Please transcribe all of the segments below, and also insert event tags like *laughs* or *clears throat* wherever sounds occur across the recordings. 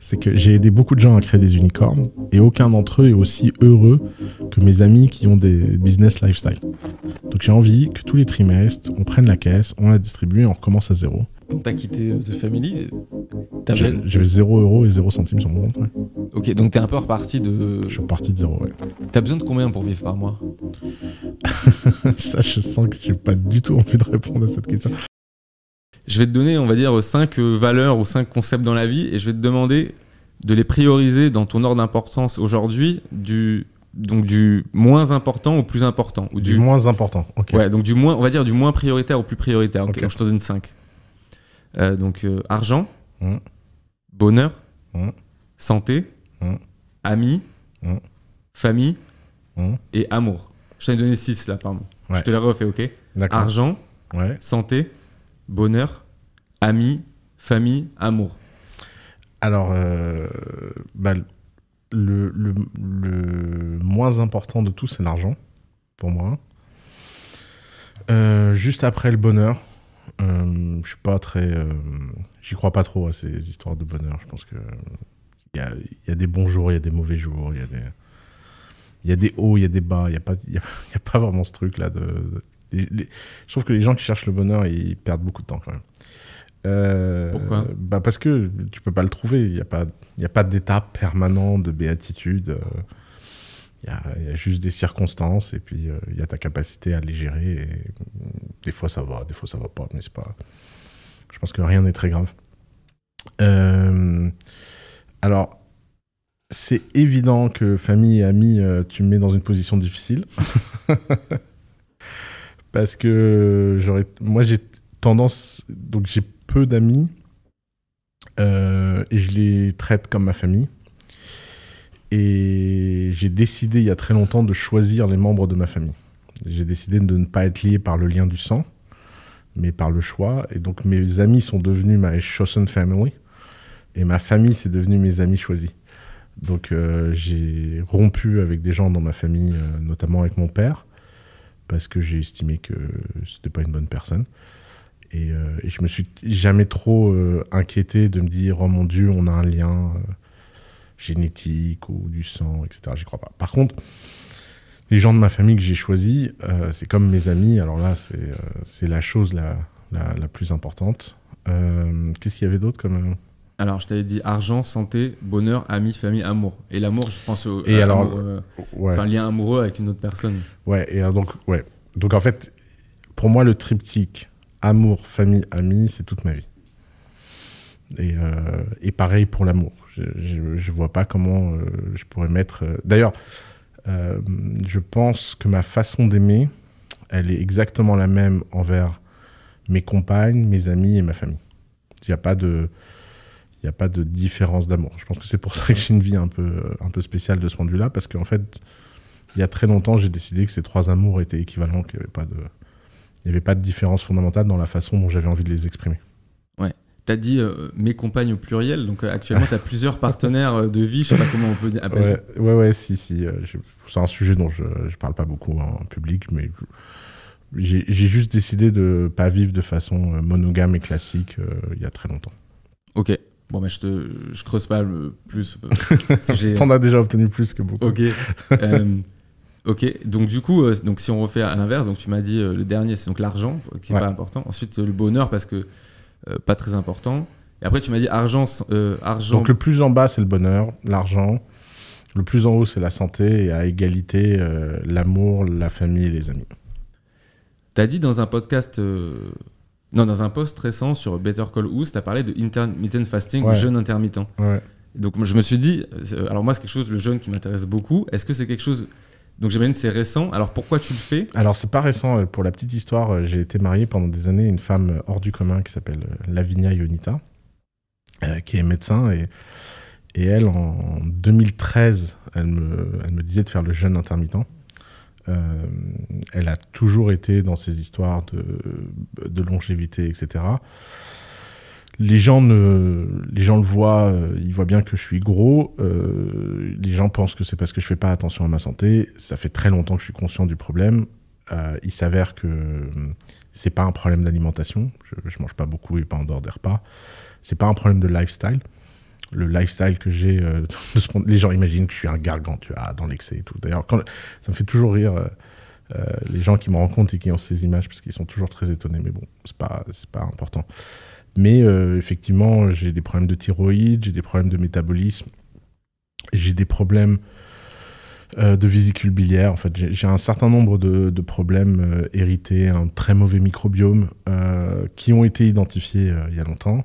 c'est que j'ai aidé beaucoup de gens à créer des unicornes et aucun d'entre eux est aussi heureux que mes amis qui ont des business lifestyle. Donc j'ai envie que tous les trimestres, on prenne la caisse, on la distribue et on recommence à zéro. Quand t'as quitté euh, The Family, j'avais 0 euros et 0 centimes sur mon compte. ouais. Ok, donc t'es un peu reparti de. Je suis reparti de zéro. Ouais. T'as besoin de combien pour vivre par mois? *laughs* Ça, je sens que j'ai pas du tout envie de répondre à cette question. Je vais te donner, on va dire, 5 valeurs ou 5 concepts dans la vie et je vais te demander de les prioriser dans ton ordre d'importance aujourd'hui, du, donc du moins important au plus important. Ou Du moins important. Ok. Ouais, donc du moins, on va dire du moins prioritaire au plus prioritaire. Ok, donc je te donne 5. donc euh, argent, Mm. bonheur, Mm. santé, Mm. amis, famille et amour. Je t'en ai donné 6 là, pardon. Je te les refais, ok D'accord. Argent, Ouais. santé, bonheur, amis, famille, amour. Alors, euh, bah, le, moins important de tout, c'est l'argent, pour moi. Euh, juste après le bonheur, euh, je suis pas très. J'y crois pas trop à ces histoires de bonheur. Je pense que il y a, des bons jours, il y a des mauvais jours, il y a des. Hauts, il y a des bas, il n'y a, pas- y a, *laughs* vraiment ce truc-là. De- les- les- je trouve que les gens qui cherchent le bonheur, ils perdent beaucoup de temps quand même. Euh, Pourquoi bah Parce que tu peux pas le trouver. Il n'y a pas, y a pas d'étape permanente de béatitude. euh, Il y, a, il y a juste des circonstances et puis euh, il y a ta capacité à les gérer. Et, des fois ça va, des fois ça va pas, mais c'est pas. Je pense que rien n'est très grave. Euh, alors, c'est évident que famille et amis, tu me mets dans une position difficile. *laughs* Parce que j'aurais, moi j'ai tendance, donc j'ai peu d'amis euh, et je les traite comme ma famille. Et j'ai décidé il y a très longtemps de choisir les membres de ma famille. J'ai décidé de ne pas être lié par le lien du sang, mais par le choix. Et donc mes amis sont devenus ma chosen family et ma famille c'est devenu mes amis choisis. Donc euh, j'ai rompu avec des gens dans ma famille, euh, notamment avec mon père, parce que j'ai estimé que c'était pas une bonne personne. Et, euh, et je me suis jamais trop euh, inquiété de me dire oh mon dieu on a un lien euh, génétique ou du sang etc. J'y crois pas. Par contre les gens de ma famille que j'ai choisis euh, c'est comme mes amis. Alors là c'est la chose la, la, la plus importante. Qu'est-ce qu'il y avait d'autre comme Alors, je t'avais dit argent, santé, bonheur, amis, famille, amour. Et l'amour, je pense au Et alors, euh, ouais. enfin, lien amoureux avec une autre personne. Ouais, et alors donc, ouais. Donc en fait, pour moi, le triptyque amour, famille, amis, c'est toute ma vie. Et, euh, et pareil pour l'amour. Je, je vois pas comment euh, je pourrais mettre. euh, D'ailleurs, je pense que ma façon d'aimer, elle est exactement la même envers mes compagnes, mes amis et ma famille. Il n'y a pas de. Il n'y a pas de différence d'amour. Je pense que c'est pour ça que j'ai une vie un peu, un peu spéciale de ce point de vue-là, parce qu'en fait, il y a très longtemps, j'ai décidé que ces trois amours étaient équivalents, qu'il n'y avait pas de, il avait pas de différence fondamentale dans la façon dont j'avais envie de les exprimer. T'as dit euh, mes compagnes au pluriel, donc euh, actuellement, t'as plusieurs partenaires euh, de vie, je sais pas comment on peut appeler ça. Ouais, ouais, ouais, si, si. euh, c'est un sujet dont je ne parle pas beaucoup en public, mais je- j'ai juste décidé de pas vivre de façon monogame et classique euh, il y a très longtemps. Ok. Bon, bah, je, te, je creuse pas le plus. euh, *laughs* si T'en as déjà obtenu plus que beaucoup. Ok. *laughs* Euh, ok. Donc du coup, euh, donc si on refait à l'inverse, donc tu m'as dit euh, le dernier, c'est donc l'argent, qui est Ouais. pas important. Ensuite le bonheur parce que pas très important. Et après tu m'as dit argent, argent. Donc le plus en bas, c'est le bonheur, l'argent. Le plus en haut, c'est la santé. Et à égalité, l'amour, la famille et les amis. T'as dit dans un podcast, non, dans un post récent sur Better Call Us, t'as parlé de intermittent fasting, Ouais. jeûne intermittent. Ouais. Donc moi, je me suis dit, euh, alors moi c'est quelque chose, le jeûne qui m'intéresse beaucoup. Est-ce que c'est quelque chose, donc j'imagine que c'est récent. Alors pourquoi tu le fais? Alors, c'est pas récent. euh, Pour la petite histoire, euh, j'ai été marié pendant des années à une femme hors du commun qui s'appelle Lavinia Ionita, euh, qui est médecin. Et, et elle, en 2013, elle me, elle me disait de faire le jeûne intermittent. Euh, elle a toujours été dans ces histoires de, longévité, etc. Les gens, ne, les gens le voient, euh, ils voient bien que je suis gros. euh, les gens pensent que c'est parce que je fais pas attention à ma santé. Ça fait très longtemps que je suis conscient du problème. Il s'avère que c'est pas un problème d'alimentation. Je, je mange pas beaucoup et pas en dehors des repas. C'est pas un problème de lifestyle. Le lifestyle que j'ai. euh, *laughs* les gens imaginent que je suis un gargantua dans l'excès et tout. D'ailleurs, ça me fait toujours rire euh, euh, les gens qui me rencontrent et qui ont ces images parce qu'ils sont toujours très étonnés. Mais bon, c'est pas, pas important. Mais effectivement, j'ai des problèmes de thyroïde, j'ai des problèmes de métabolisme, j'ai des problèmes de vésicule biliaire. En fait, j'ai un certain nombre de, problèmes hérités, un très mauvais microbiome qui ont été identifiés il y a longtemps.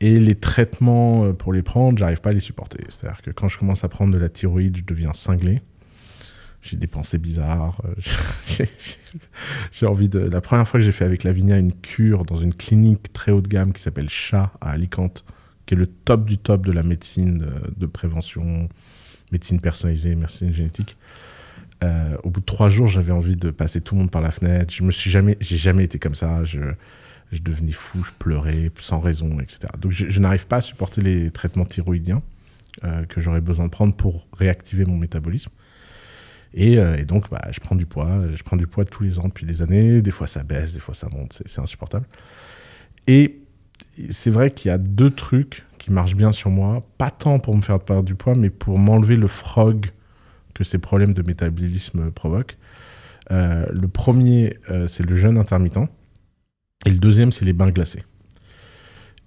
Et les traitements euh, pour les prendre, j'arrive pas à les supporter. C'est-à-dire que quand je commence à prendre de la thyroïde, je deviens cinglé. J'ai des pensées bizarres. euh, *laughs* j'ai- envie de. La première fois que j'ai fait avec Lavinia une cure dans une clinique très haut de gamme qui s'appelle Chat à Alicante, qui est le top du top de la médecine de, prévention, médecine personnalisée, médecine génétique. Euh, au bout de trois jours, j'avais envie de passer tout le monde par la fenêtre. Je me suis jamais, j'ai jamais été comme ça. Je devenais fou, je pleurais sans raison, etc. Donc je, n'arrive pas à supporter les traitements thyroïdiens euh, que j'aurais besoin de prendre pour réactiver mon métabolisme. Et, euh, donc, bah, je prends du poids. Je prends du poids tous les ans depuis des années. Des fois, ça baisse, des fois, ça monte. C'est insupportable. Et c'est vrai qu'il y a deux trucs qui marchent bien sur moi. Pas tant pour me faire perdre du poids, mais pour m'enlever le frog que ces problèmes de métabolisme provoquent. Euh, le premier, c'est le jeûne intermittent. Et le deuxième, c'est les bains glacés.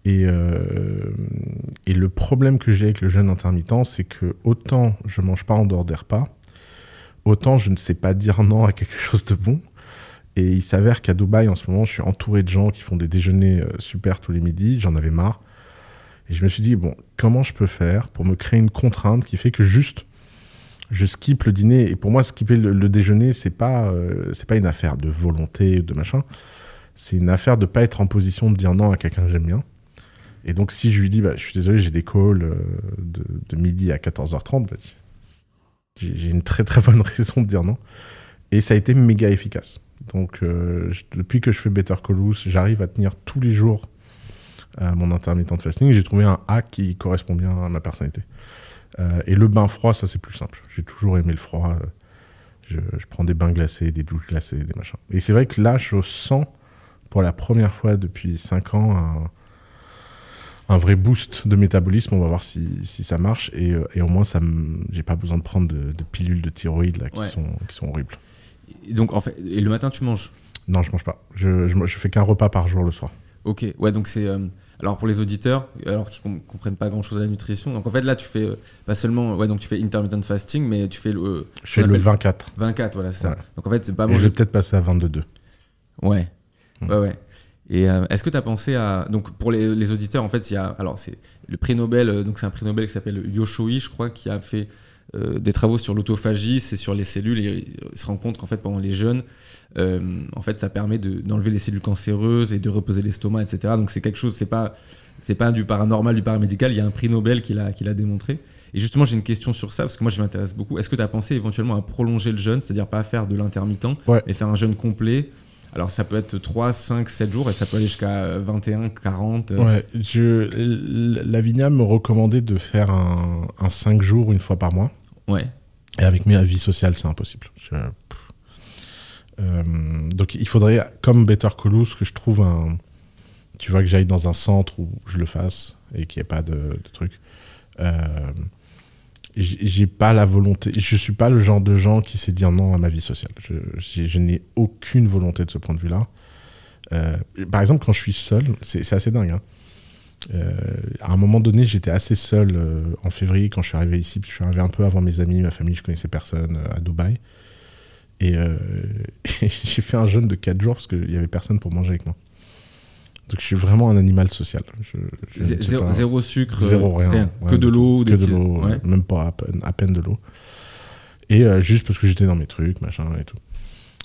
Et, euh, et le problème que j'ai avec le jeûne intermittent, c'est que autant je mange pas en dehors des repas, autant je ne sais pas dire non à quelque *laughs* chose de bon. Et il s'avère qu'à Dubaï, en ce moment, je suis entouré de gens qui font des déjeuners euh, super tous les midis. J'en avais marre. Et je me suis dit, bon, comment je peux faire pour me créer une contrainte qui fait que juste je skip le dîner? Et pour moi, skipper le, déjeuner, c'est pas, euh, pas une affaire de volonté, de machin. C'est une affaire de pas être en position de dire non à quelqu'un que j'aime bien. Et donc, si je lui dis, bah, je suis désolé, j'ai des calls euh, de, de midi à 14h30, bah, j'ai une très très bonne *laughs* raison de dire non. Et ça a été méga efficace. Donc, euh, depuis que je fais Better Call j'arrive à tenir tous les jours euh, mon intermittent fasting. J'ai trouvé un hack qui correspond bien à ma personnalité. Et le bain froid, ça c'est plus simple. J'ai toujours aimé le froid. je prends des bains glacés, des douches glacées, des machins. Et c'est vrai que là, je sens pour la première fois depuis 5 ans un, un vrai boost de métabolisme. On va voir si, si ça marche. Et, euh, et au moins, ça j'ai pas besoin de prendre de, de pilules de thyroïde là, qui, Ouais. sont, qui sont horribles. Et donc, en fait, et le matin, tu manges? Non, je mange pas. Je, je, je fais qu'un repas par jour le soir. Ok, ouais, donc c'est. euh, alors pour les auditeurs, alors qui com- comprennent pas grand chose à la nutrition, donc en fait là tu fais euh, pas seulement, ouais, donc tu fais intermittent fasting, mais tu fais le. euh, Je fais le appelle 24. 24, voilà, c'est ça. Ouais. Donc en fait, pas Et je vais manger. peut-être passer à 22,2. Ouais. Ouais, ouais. Et euh, est-ce que tu as pensé à. Donc pour les, les auditeurs, en fait, il y a. Alors c'est le prix Nobel, euh, donc c'est un prix Nobel qui s'appelle Yoshoi, je crois, qui a fait euh, des travaux sur l'autophagie, c'est sur les cellules, et il se rend compte qu'en fait, pendant les jeunes, euh, en fait, ça permet de- d'enlever les cellules cancéreuses et de reposer l'estomac, etc. Donc c'est quelque chose, c'est pas, c'est pas du paranormal, du paramédical, il y a un prix Nobel qui l'a qui l'a démontré. Et justement, j'ai une question sur ça, parce que moi, je m'intéresse beaucoup. Est-ce que tu as pensé éventuellement à prolonger le jeûne, c'est-à-dire pas faire de l'intermittent, Ouais. mais faire un jeûne complet alors ça peut être 3, 5, 7 jours et ça peut aller jusqu'à euh, 21, 40. euh, Ouais, je, Lavinia me recommandait de faire un, un 5 jours une fois par mois. ouais. Et avec mes vie sociale, c'est impossible. Je-. Euh, donc il faudrait, comme Better Call que je trouve un. Tu vois, que j'aille dans un centre où je le fasse et qu'il n'y ait pas de, de truc. Euh, j'ai pas la volonté. Je suis pas le genre de gens qui sait dire non à ma vie sociale. Je, n'ai aucune volonté de ce point de vue-là. Euh, par exemple, quand je suis seul, c'est assez dingue. hein. Euh, à un moment donné, j'étais assez seul euh, en février quand je suis arrivé ici. Je suis arrivé un peu avant mes amis, ma famille, je connaissais personne à Dubaï. Et, et *laughs* j'ai fait un jeûne de 4 jours parce qu'il n'y avait personne pour manger avec moi. Donc je suis vraiment un animal social. Je- je Zéro, pas- zéro sucre, Zéro, rien. Que de l'eau, Que de l'eau, ouais. même pas à peine, à peine de l'eau. Et euh, juste parce que j'étais dans mes trucs, machin et tout.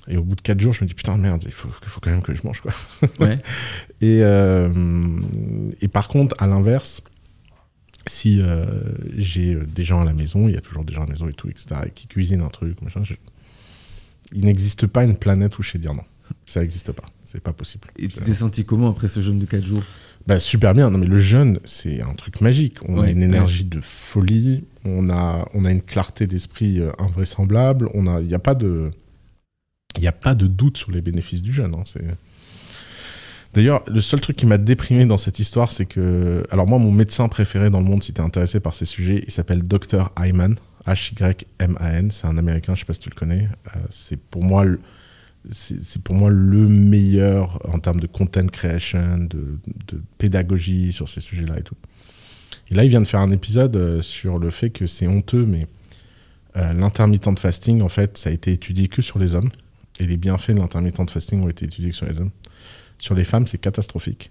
Et au bout de 4 jours, je me dis putain, merde, il faut, quand même que je mange quoi. Ouais. *laughs* Et, euh, et par contre, à l'inverse, si euh, j'ai des gens à la maison, il y a toujours des gens à la maison et tout, etc., et qui cuisinent un truc, machin, je- il n'existe pas une planète où je sais dire non. Ça n'existe pas. C'est pas possible. Et tu t'es senti comment après ce jeûne de 4 jours? Bah, super bien. Non, mais le jeûne, c'est un truc magique. On a une énergie de folie. On a, on a une clarté d'esprit euh, invraisemblable. Il n'y a pas de, il a pas de doute sur les bénéfices du jeûne. hein. C'est D'ailleurs, le seul truc qui m'a déprimé dans cette histoire, c'est que. Alors, moi, mon médecin préféré dans le monde, si t'es intéressé par ces sujets, il s'appelle Dr. Hyman. H-Y-M-A-N. C'est un américain, je sais pas si tu le connais. Euh, c'est pour moi. Le... C'est pour moi le meilleur en termes de content creation, de, pédagogie sur ces sujets-là et tout. Et là, il vient de faire un épisode euh, sur le fait que c'est honteux, mais euh, l'intermittent de fasting, en fait, ça a été étudié que sur les hommes. Et les bienfaits de l'intermittent de fasting ont été étudiés que sur les hommes. Sur les femmes, c'est catastrophique.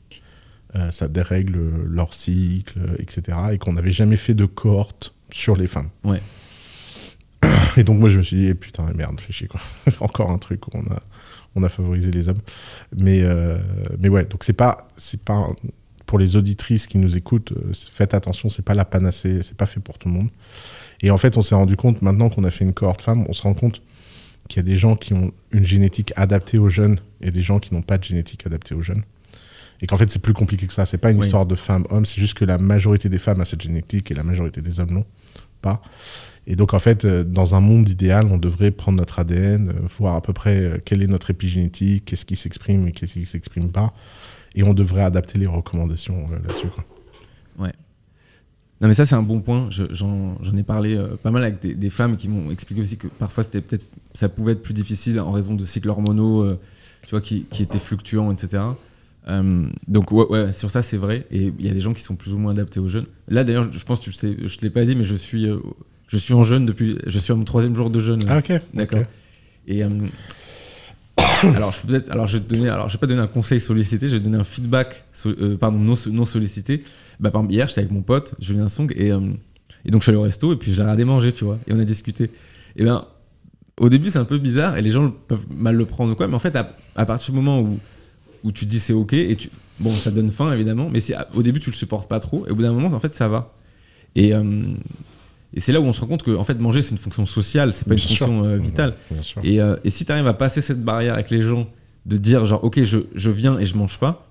Euh, ça dérègle leur cycle, etc. Et qu'on n'avait jamais fait de cohorte sur les femmes. Ouais. Et donc moi je me suis dit, eh, putain, merde, fais chier quoi. *laughs* Encore un truc où on a, on a favorisé les hommes. Mais, euh, mais ouais, donc c'est pas, c'est pas pour les auditrices qui nous écoutent, euh, faites attention, c'est pas la panacée, c'est pas fait pour tout le monde. Et en fait, on s'est rendu compte maintenant qu'on a fait une cohorte femmes, on se rend compte qu'il y a des gens qui ont une génétique adaptée aux jeunes et des gens qui n'ont pas de génétique adaptée aux jeunes. Et qu'en fait, c'est plus compliqué que ça. C'est pas une Oui. histoire de femmes-hommes, c'est juste que la majorité des femmes a cette génétique et la majorité des hommes n'ont pas. Et donc, en fait, euh, dans un monde idéal, on devrait prendre notre ADN, euh, voir à peu près euh, quelle est notre épigénétique, qu'est-ce qui s'exprime et qu'est-ce qui s'exprime pas. Et on devrait adapter les recommandations là-dessus. quoi. Non mais ça c'est un bon point. Je- J'en j'en ai parlé pas mal avec des, femmes qui m'ont expliqué aussi que parfois c'était peut-être ça pouvait être plus difficile en raison de cycles hormonaux, tu vois, qui, qui étaient fluctuants, etc. Donc ouais, ouais, sur ça c'est vrai. Et il y a des gens qui sont plus ou moins adaptés aux jeunes. Là d'ailleurs, je pense tu sais, je te l'ai pas dit, mais je suis je suis en jeûne depuis, je suis à mon troisième jour de jeûne. Ah, ok. D'accord. Et euh, *coughs* alors, je peux peut-être, alors je vais te donner, alors je vais pas donner un conseil sollicité, je vais donner un feedback, so- euh, pardon, non, non sollicité. Bah, par hier, j'étais avec mon pote Julien Song et, euh, et donc je suis allé au resto et puis je l'ai regardé manger, tu vois, et on a discuté. Et ben, au début, c'est un peu bizarre et les gens peuvent mal le prendre ou quoi, mais en fait, à, à partir du moment où où tu te dis c'est ok et tu, bon, ça donne faim évidemment, mais si au début tu le supportes pas trop et au bout d'un moment, en fait, ça va. Et euh, et c'est là où on se rend compte que en fait manger c'est une fonction sociale, c'est pas une sûr. fonction euh, vitale. Et, euh, et si tu arrives à passer cette barrière avec les gens, de dire genre ok je, je viens et je mange pas,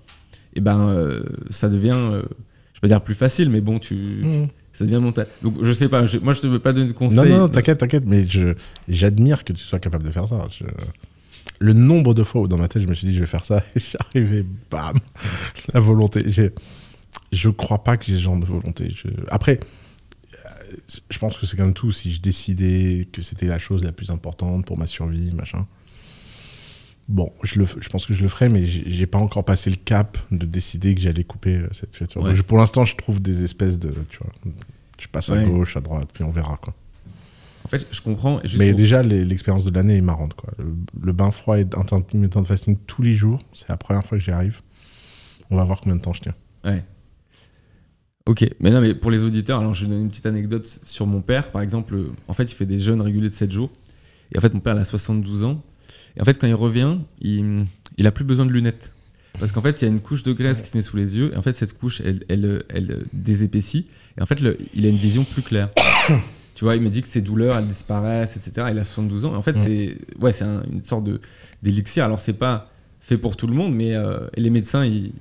et ben euh, ça devient, je vais pas dire plus facile, mais bon tu, Mmh. ça devient mental. Donc je sais pas, je- moi je te veux pas donner de conseils. Non, non, non, t'inquiète, t'inquiète, mais j'admire que tu sois capable de faire ça. Je- Le nombre de fois où dans ma tête je me suis dit je vais faire ça et *laughs* j'arrivais, bam, la volonté. Je crois pas que j'ai ce genre de volonté. Je- Après, je pense que c'est comme tout. Si je décidais que c'était la chose la plus importante pour ma survie, machin. Bon, je, le, je pense que je le ferais, mais j'ai pas encore passé le cap de décider que j'allais couper euh, cette filature. Ouais. Pour l'instant, je trouve des espèces de. Tu vois, je passe à Ouais. gauche, à droite, puis on verra. Quoi. En fait je comprends. juste Mais pour- déjà, l'expérience de l'année est marrante. Quoi. Le, le bain froid et intermittent de fasting tous les jours, c'est la première fois que j'y arrive. On va voir combien de temps je tiens. Ouais. Ok, mais non, mais pour les auditeurs, alors je vais donner une petite anecdote sur mon père. Par exemple, en fait, il fait des jeûnes réguliers de 7 jours. Et en fait, mon père, il a 72 ans. Et en fait, quand il revient, il, il a plus besoin de lunettes. Parce qu'en fait, il y a une couche de graisse qui se met sous les yeux. Et en fait, cette couche, elle, elle, elle, désépaissit. Et en fait, le- il a une vision plus claire. *coughs* tu vois, il me dit que ses douleurs, elles disparaissent, etc. Il a 72 ans. Et en fait, Ouais. c'est ouais, c'est un- une sorte d'élixir. Alors, c'est pas fait pour tout le monde, mais euh, les médecins, ils,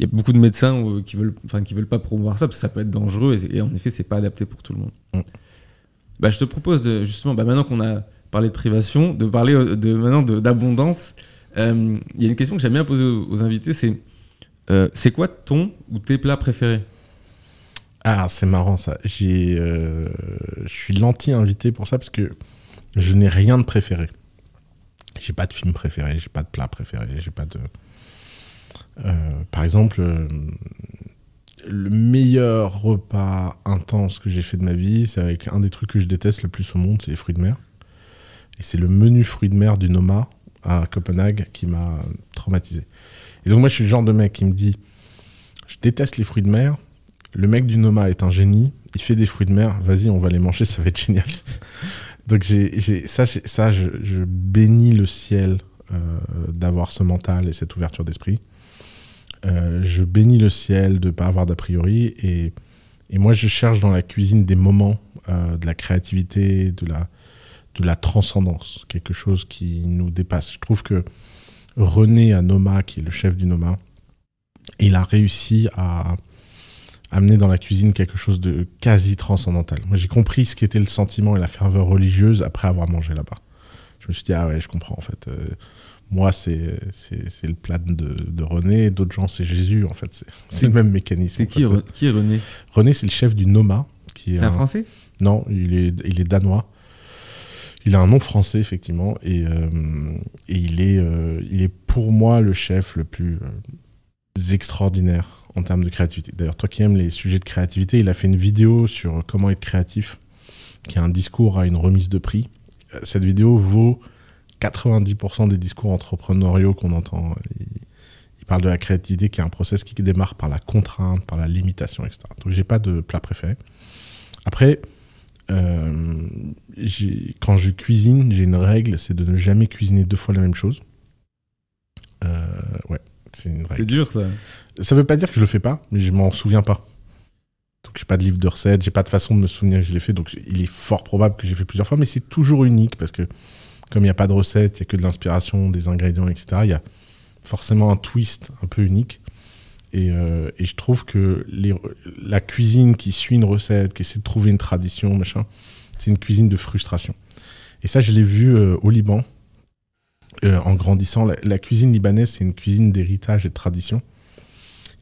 il y a beaucoup de médecins euh, qui veulent, enfin, qui veulent pas promouvoir ça parce que ça peut être dangereux et, et en effet, c'est pas adapté pour tout le monde. Mm. Bah, je te propose de- justement, bah, maintenant qu'on a parlé de privation, de parler euh, de, maintenant d'abondance. Euh, Il y a une question que j'aime bien poser aux, aux invités, c'est euh, c'est quoi ton ou tes plats préférés? Ah, c'est marrant ça. J'ai, euh, je suis l'anti-invité pour ça parce que je n'ai rien de préféré. J'ai pas de film préféré, j'ai pas de plat préféré, j'ai pas de. Euh, par exemple, euh, le meilleur repas intense que j'ai fait de ma vie, c'est avec un des trucs que je déteste le plus au monde, c'est les fruits de mer. Et c'est le menu fruits de mer du Noma à Copenhague qui m'a traumatisé. Et donc moi, je suis le genre de mec qui me dit, je déteste les fruits de mer, le mec du Noma est un génie, il fait des fruits de mer, vas-y, on va les manger, ça va être génial. *laughs* Donc j'ai, ça, ça je, je bénis le ciel euh, d'avoir ce mental et cette ouverture d'esprit. Euh, je bénis le ciel de ne pas avoir d'a priori et, moi je cherche dans la cuisine des moments euh, de la créativité, de la, de la transcendance, quelque chose qui nous dépasse. Je trouve que René à Noma, qui est le chef du Noma, il a réussi à amener dans la cuisine quelque chose de quasi transcendantal. Moi, j'ai compris ce qu'était le sentiment et la ferveur religieuse après avoir mangé là-bas. Je me suis dit, ah ouais, je comprends en fait. Euh, Moi, c'est c'est le plat de, de René, d'autres gens, c'est Jésus, en fait. C'est le même mécanisme. C'est qui, qui est René? René, c'est le chef du Noma. C'est un, Français? Non, il est, il est danois. Il a un nom français, effectivement, et, euh, et il, est, euh, il est pour moi le chef le plus euh, extraordinaire en termes de créativité. D'ailleurs, toi qui aimes les sujets de créativité, il a fait une vidéo sur comment être créatif, qui a un discours à une remise de prix. Cette vidéo vaut 90% des discours entrepreneuriaux qu'on entend. Il, il, parle de la créativité qui est un process qui démarre par la contrainte, par la limitation, etc. Donc, j'ai pas de plat préféré. Après, euh, quand je cuisine, j'ai une règle, c'est de ne jamais cuisiner deux fois la même chose. Euh, ouais, c'est une règle. C'est dur ça. Ça veut pas dire que je le fais pas, mais je m'en souviens pas. Donc j'ai pas de livre de recettes, j'ai pas de façon de me souvenir que je l'ai fait, donc il est fort probable que j'ai fait plusieurs fois, mais c'est toujours unique parce que comme il n'y a pas de recette, il n'y a que de l'inspiration, des ingrédients, etc. Il y a forcément un twist un peu unique. Euh, et, je trouve que la cuisine qui suit une recette, qui essaie de trouver une tradition, machin, c'est une cuisine de frustration. Et ça, je l'ai vu euh, au Liban, euh, en grandissant. La, cuisine libanaise, c'est une cuisine d'héritage et de tradition.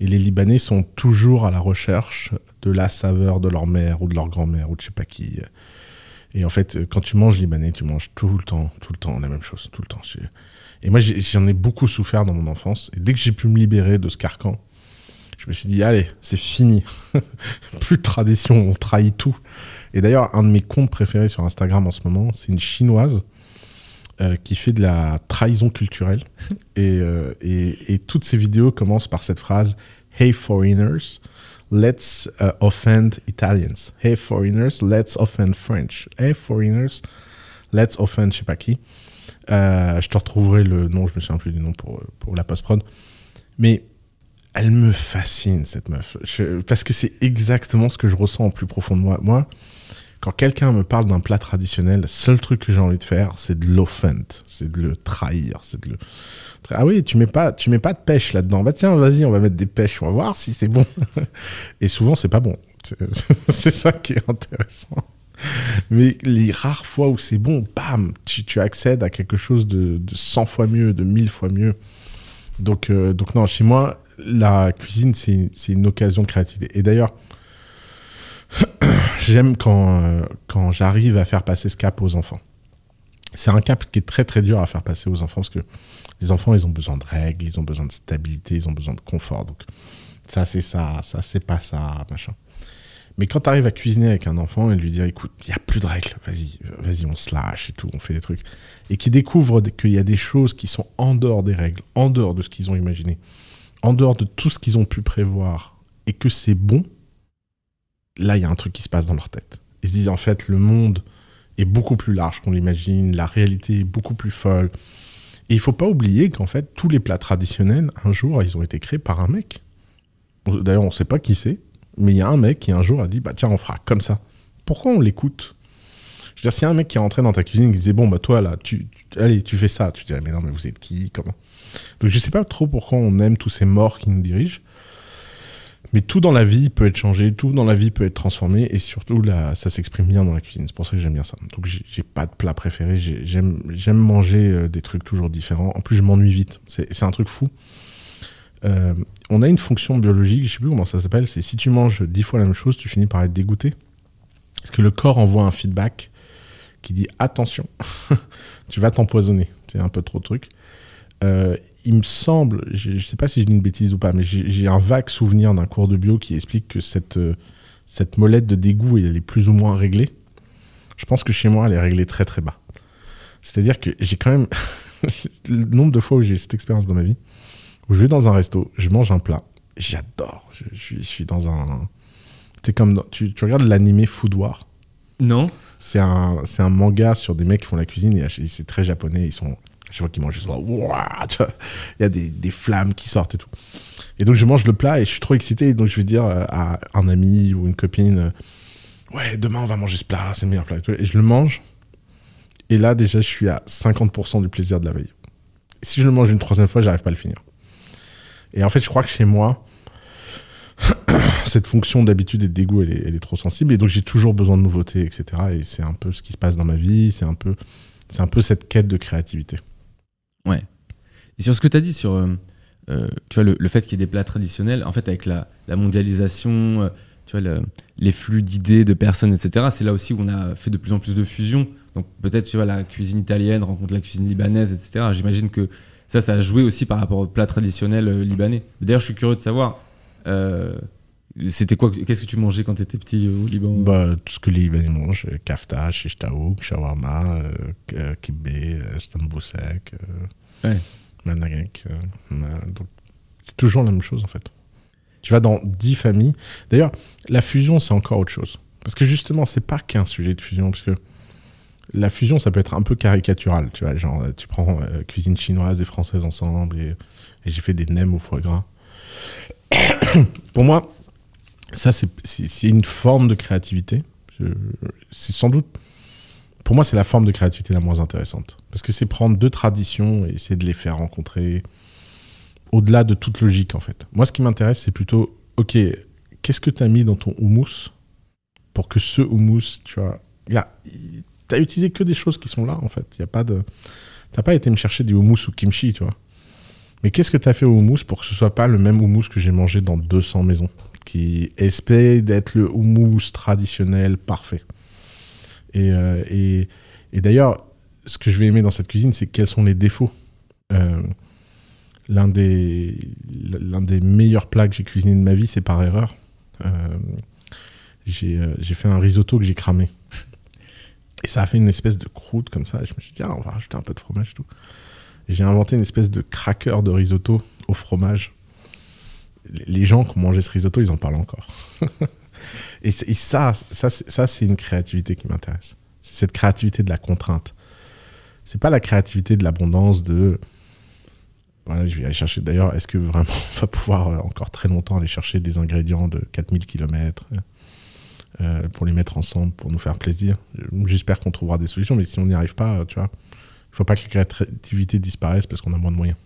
Et les Libanais sont toujours à la recherche de la saveur de leur mère ou de leur grand-mère ou de je sais pas qui. Et en fait, quand tu manges libanais, tu manges tout le temps, tout le temps la même chose, tout le temps. Et moi, j'en ai beaucoup souffert dans mon enfance. Et dès que j'ai pu me libérer de ce carcan, je me suis dit, allez, c'est fini. *laughs* Plus de tradition, on trahit tout. Et d'ailleurs, un de mes comptes préférés sur Instagram en ce moment, c'est une chinoise euh, qui fait de la trahison culturelle. *laughs* Euh, et, et, toutes ses vidéos commencent par cette phrase Hey foreigners, let's uh, offend Italians. Hey foreigners, let's offend French. Hey foreigners, let's offend je sais pas qui. Euh, je te retrouverai le nom, je me souviens plus du nom pour, pour la post-prod. Mais elle me fascine, cette meuf. parce que c'est exactement ce que je ressens au plus profond de moi. Moi, quand quelqu'un me parle d'un plat traditionnel, le seul truc que j'ai envie de faire, c'est de l'offend, c'est de le trahir, c'est de le... Ah oui, tu mets pas, tu mets pas de pêche là-dedans. Bah tiens, vas-y, on va mettre des pêches, on va voir si c'est bon. *laughs* Et souvent, c'est pas bon. *laughs* C'est ça qui est intéressant. Mais les rares fois où c'est bon, bam, tu, accèdes à quelque chose de, de 100 fois mieux, de 1000 fois mieux. Donc, euh, donc non, chez moi, la cuisine, c'est une occasion de créativité. Et d'ailleurs, *coughs* j'aime quand, euh, quand j'arrive à faire passer ce cap aux enfants. C'est un cap qui est très très dur à faire passer aux enfants parce que les enfants, ils ont besoin de règles, ils ont besoin de stabilité, ils ont besoin de confort. Donc, ça, c'est ça, ça, c'est pas ça, machin. Mais quand tu arrives à cuisiner avec un enfant et lui dire, écoute, il n'y a plus de règles, vas-y, vas-y, on se lâche et tout, on fait des trucs. Et qui découvre qu'il y a des choses qui sont en dehors des règles, en dehors de ce qu'ils ont imaginé en dehors de tout ce qu'ils ont pu prévoir et que c'est bon, là, il y a un truc qui se passe dans leur tête. Ils se disent, en fait, le monde est beaucoup plus large qu'on l'imagine, la réalité est beaucoup plus folle. Et il faut pas oublier qu'en fait, tous les plats traditionnels, un jour, ils ont été créés par un mec. D'ailleurs, on ne sait pas qui c'est, mais il y a un mec qui un jour a dit, bah tiens, on fera comme ça. Pourquoi on l'écoute? Je veux dire, s'il y a un mec qui est rentré dans ta cuisine et qui disait, bon, bah toi, là, tu, allez, tu fais ça, tu dirais, mais non, mais vous êtes qui Comment? Donc je sais pas trop pourquoi on aime tous ces morts qui nous dirigent. Mais tout dans la vie peut être changé, tout dans la vie peut être transformé, et surtout ça s'exprime bien dans la cuisine. C'est pour ça que j'aime bien ça. Donc j'ai pas de plat préféré, j'aime manger euh, des trucs toujours différents. En plus, je m'ennuie vite. C'est un truc fou. Euh, on a une fonction biologique, je sais plus comment ça s'appelle, c'est si tu manges dix fois la même chose, tu finis par être dégoûté. Parce que le corps envoie un feedback qui dit attention, *laughs* tu vas t'empoisonner. C'est un peu trop de trucs. Euh, il me semble, je ne sais pas si je dis une bêtise ou pas, mais j'ai un vague souvenir d'un cours de bio qui explique que cette, euh, cette molette de dégoût, elle est plus ou moins réglée. Je pense que chez moi, elle est réglée très très bas. C'est-à-dire que j'ai quand même *laughs* le nombre de fois où j'ai cette expérience dans ma vie, où je vais dans un resto, je mange un plat, j'adore. Je, suis dans un. C'est comme. tu, tu regardes l'animé Food War Non. C'est un, un manga sur des mecs qui font la cuisine et c'est très japonais. Ils sont je vois qu'ils mangent, il y a des, flammes qui sortent et tout. Et donc je mange le plat et je suis trop excité. Donc je vais dire euh, à un ami ou une copine, euh, ouais, demain on va manger ce plat, c'est le meilleur plat. Et, je le mange. Et là déjà je suis à 50% du plaisir de la veille. Et si je le mange une troisième fois, j'arrive pas à le finir. Et en fait, je crois que chez moi, *coughs* cette fonction d'habitude et de dégoût, elle est, elle est trop sensible. Et donc j'ai toujours besoin de nouveautés, etc. Et c'est un peu ce qui se passe dans ma vie. C'est un peu, c'est un peu cette quête de créativité. Ouais. Et sur ce que tu as dit sur euh, tu vois, le, fait qu'il y ait des plats traditionnels, en fait, avec la, mondialisation, euh, tu vois, le- les flux d'idées, de personnes, etc., c'est là aussi où on a fait de plus en plus de fusions. Donc peut-être, tu vois, la cuisine italienne rencontre la cuisine libanaise, etc. J'imagine que ça, ça a joué aussi par rapport aux plats traditionnels euh, libanais. D'ailleurs, je suis curieux de savoir, euh, c'était quoi, qu'est-ce que tu mangeais quand tu étais petit euh, au Liban? Bah, tout ce que les Libanais mangent, euh, kafta, shish taouk, shawarma, euh, euh, kibbeh, stamboussek, euh, Ouais. managek. donc, c'est toujours la même chose, en fait. Tu vas dans 10 familles. D'ailleurs, la fusion, c'est encore autre chose. Parce que justement, c'est pas qu'un sujet de fusion, parce que la fusion, ça peut être un peu caricatural. Tu vois, genre, tu prends euh, cuisine chinoise et française ensemble, et, et j'ai fait des nems au foie gras. *coughs* Pour moi, ça, c'est- une forme de créativité. C'est sans doute. Pour moi, c'est la forme de créativité la moins intéressante. Parce que c'est prendre deux traditions et essayer de les faire rencontrer au-delà de toute logique, en fait. Moi, ce qui m'intéresse, c'est plutôt ok, qu'est-ce que tu as mis dans ton houmous pour que ce houmous, tu vois. Tu utilisé que des choses qui sont là, en fait. Y pas de. T'as pas été me chercher du houmous ou kimchi, tu vois. Mais qu'est-ce que tu as fait au houmous pour que ce soit pas le même houmous que j'ai mangé dans 200 maisons? Qui espère d'être le houmous traditionnel parfait. Et, euh, et, d'ailleurs, ce que je vais aimer dans cette cuisine, c'est quels sont les défauts. Euh, l'un des, meilleurs plats que j'ai cuisiné de ma vie, c'est par erreur. Euh, j'ai fait un risotto que j'ai cramé. Et ça a fait une espèce de croûte comme ça. Je me suis dit, ah, on va rajouter un peu de fromage et tout. J'ai inventé une espèce de cracker de risotto au fromage. Les- gens qui ont mangé ce risotto, ils en parlent encore. *laughs* et, ça, ça, ça, c'est une créativité qui m'intéresse. C'est cette créativité de la contrainte. C'est pas la créativité de l'abondance de. Voilà, je vais aller chercher. D'ailleurs, est-ce que vraiment *laughs* on va pouvoir euh, encore très longtemps aller chercher des ingrédients de 4000 km pour les mettre ensemble pour nous faire plaisir? J'espère qu'on trouvera des solutions, mais si on n'y arrive pas, tu vois, il faut pas que la créativité disparaisse parce qu'on a moins de moyens.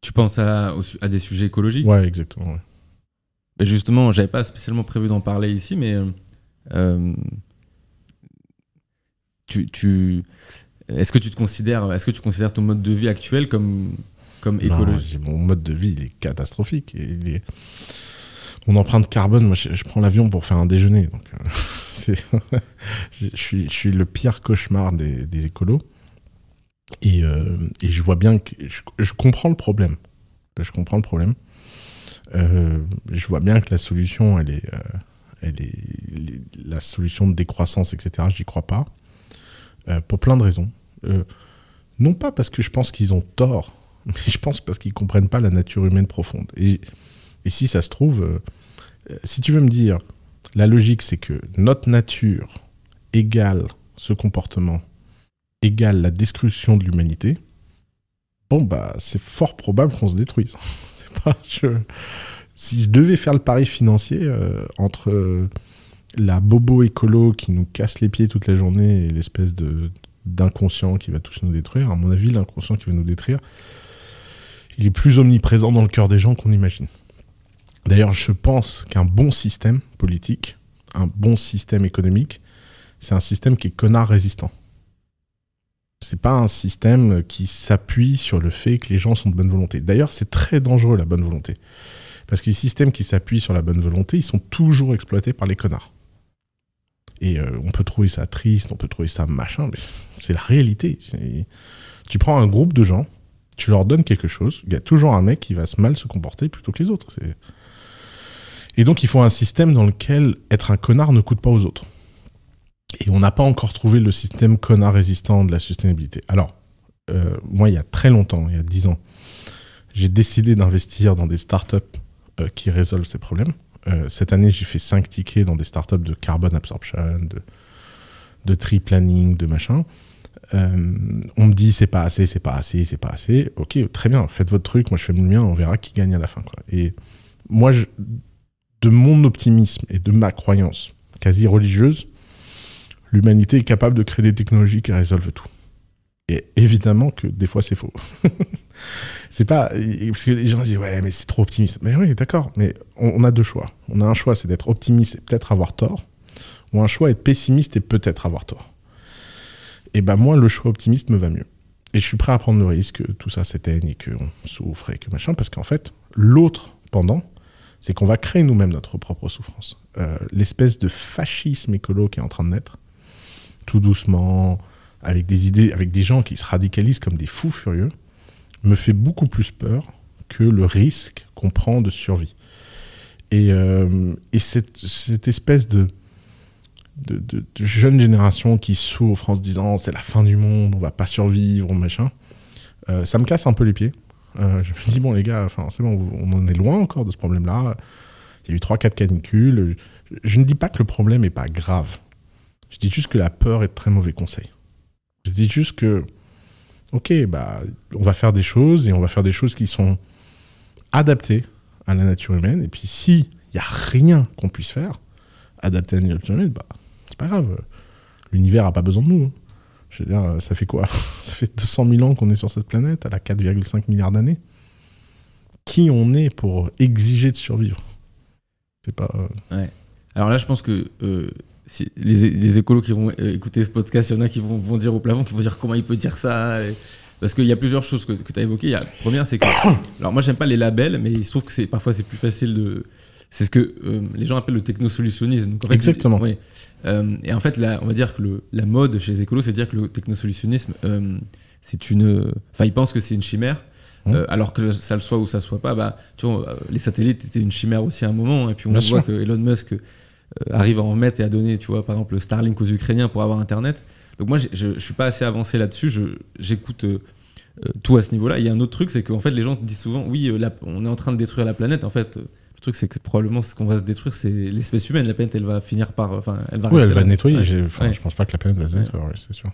Tu penses à, à des sujets écologiques? Ouais, exactement. ouais. Ben justement, j'avais pas spécialement prévu d'en parler ici, mais euh, tu, tu, est-ce que tu te considères, est-ce que tu considères ton mode de vie actuel comme comme écologique? mon mode de vie, il est catastrophique. Il est- Mon empreinte carbone, moi, je, je prends l'avion pour faire un déjeuner. Donc, euh, *laughs* c'est- *laughs* je, suis, je suis le pire cauchemar des, des écolos. Et, euh, et je vois bien que. Je, comprends le problème. Je comprends le problème. Euh, je vois bien que la solution, elle est. euh, elle est la solution de décroissance, etc. J'y crois pas. Pour plein de raisons. Non pas parce que je pense qu'ils ont tort, *laughs* mais je pense parce qu'ils comprennent pas la nature humaine profonde. Et, si ça se trouve, si tu veux me dire, la logique c'est que notre nature égale ce comportement, égale la destruction de l'humanité, bon bah c'est fort probable qu'on se détruise. *laughs* Si je devais faire le pari financier euh, entre la bobo écolo qui nous casse les pieds toute la journée et l'espèce de d'inconscient qui va tous nous détruire, à mon avis, l'inconscient qui va nous détruire, il est plus omniprésent dans le cœur des gens qu'on imagine. D'ailleurs, je pense qu'un bon système politique, un bon système économique, c'est un système qui est connard résistant. C'est pas un système qui s'appuie sur le fait que les gens sont de bonne volonté. D'ailleurs, c'est très dangereux la bonne volonté. Parce que les systèmes qui s'appuient sur la bonne volonté, ils sont toujours exploités par les connards. Et euh, on peut trouver ça triste, on peut trouver ça machin, mais c'est la réalité. Tu prends un groupe de gens, tu leur donnes quelque chose, il y a toujours un mec qui va mal se comporter plutôt que les autres. Et donc il faut un système dans lequel être un connard ne coûte pas aux autres. Et on n'a pas encore trouvé le système connard résistant de la sustainabilité. Alors, euh, moi, il y a très longtemps, il y a 10 ans, j'ai décidé d'investir dans des startups euh, qui résolvent ces problèmes. Euh, cette année, j'ai fait 5 tickets dans des startups de carbon absorption, de, de tree planning, de machin. On me dit c'est pas assez, c'est pas assez, c'est pas assez. Ok, très bien, faites votre truc, moi je fais le mien, on verra qui gagne à la fin. Quoi. Et moi, de mon optimisme et de ma croyance quasi religieuse, l'humanité est capable de créer des technologies qui résolvent tout. Et évidemment que des fois c'est faux. *laughs* c'est pas. Parce que les gens disent ouais, mais c'est trop optimiste. Mais oui, d'accord, mais on, a deux choix. On a un choix, c'est d'être optimiste et peut-être avoir tort, ou un choix, être pessimiste et peut-être avoir tort. Et ben moi, le choix optimiste me va mieux. et je suis prêt à prendre le risque que tout ça s'éteigne et qu'on souffre et que machin, parce qu'en fait, l'autre pendant, c'est qu'on va créer nous-mêmes notre propre souffrance. Euh, l'espèce de fascisme écolo qui est en train de naître, tout doucement, avec des idées, avec des gens qui se radicalisent comme des fous furieux, me fait beaucoup plus peur que le risque qu'on prend de survie. Et, euh, cette, espèce de, jeune génération qui souffre en se disant c'est la fin du monde, on va pas survivre, machin, euh, ça me casse un peu les pieds. Euh, je me dis, bon, les gars, c'est bon, on en est loin encore de ce problème-là. Il y a eu 3-4 canicules. Je ne dis pas que le problème n'est pas grave. Je dis juste que la peur est très mauvais conseil. Je dis juste que, ok, bah, on va faire des choses et on va faire des choses qui sont adaptées à la nature humaine. Et puis, s'il n'y a rien qu'on puisse faire adapté à la nature humaine, bah, c'est pas grave. L'univers n'a pas besoin de nous. Hein. Je veux dire, ça fait quoi? *laughs* Ça fait 200 000 ans qu'on est sur cette planète, elle a 4,5 milliards d'années. Qui on est pour exiger de survivre? C'est pas. Euh, ouais. Alors là, je pense que euh, si les, écolos qui vont euh, écouter ce podcast, il y en a qui vont, vont, dire au plafond, qui vont dire comment il peut dire ça. Parce qu'il y a plusieurs choses que, tu as évoquées. La première, c'est que. *coughs* alors moi, j'aime pas les labels, mais il se trouve que parfois c'est plus facile de c'est ce que euh, les gens appellent le technosolutionnisme. Donc, Exactement. Euh, et en fait, on va dire que le, la mode chez les écolos, c'est de dire que le technosolutionnisme, euh, c'est une. Enfin, ils pensent que c'est une chimère. Mmh. alors que ça le soit ou ça soit pas, bah, tu vois, les satellites étaient une chimère aussi à un moment, et puis on voit que Elon Musk arrive à en mettre et à donner, tu vois, par exemple, Starlink aux Ukrainiens pour avoir Internet. Donc moi, je, ne suis pas assez avancé là-dessus. J'écoute tout à ce niveau-là. Il y a un autre truc, c'est qu'en fait, les gens disent souvent, oui, on est en train de détruire la planète. En fait, le truc, c'est que probablement ce qu'on va se détruire, c'est l'espèce humaine. La planète, elle va finir par. Enfin, elle va oui, elle va nettoyer. Je pense pas que la planète va se détruire, c'est sûr.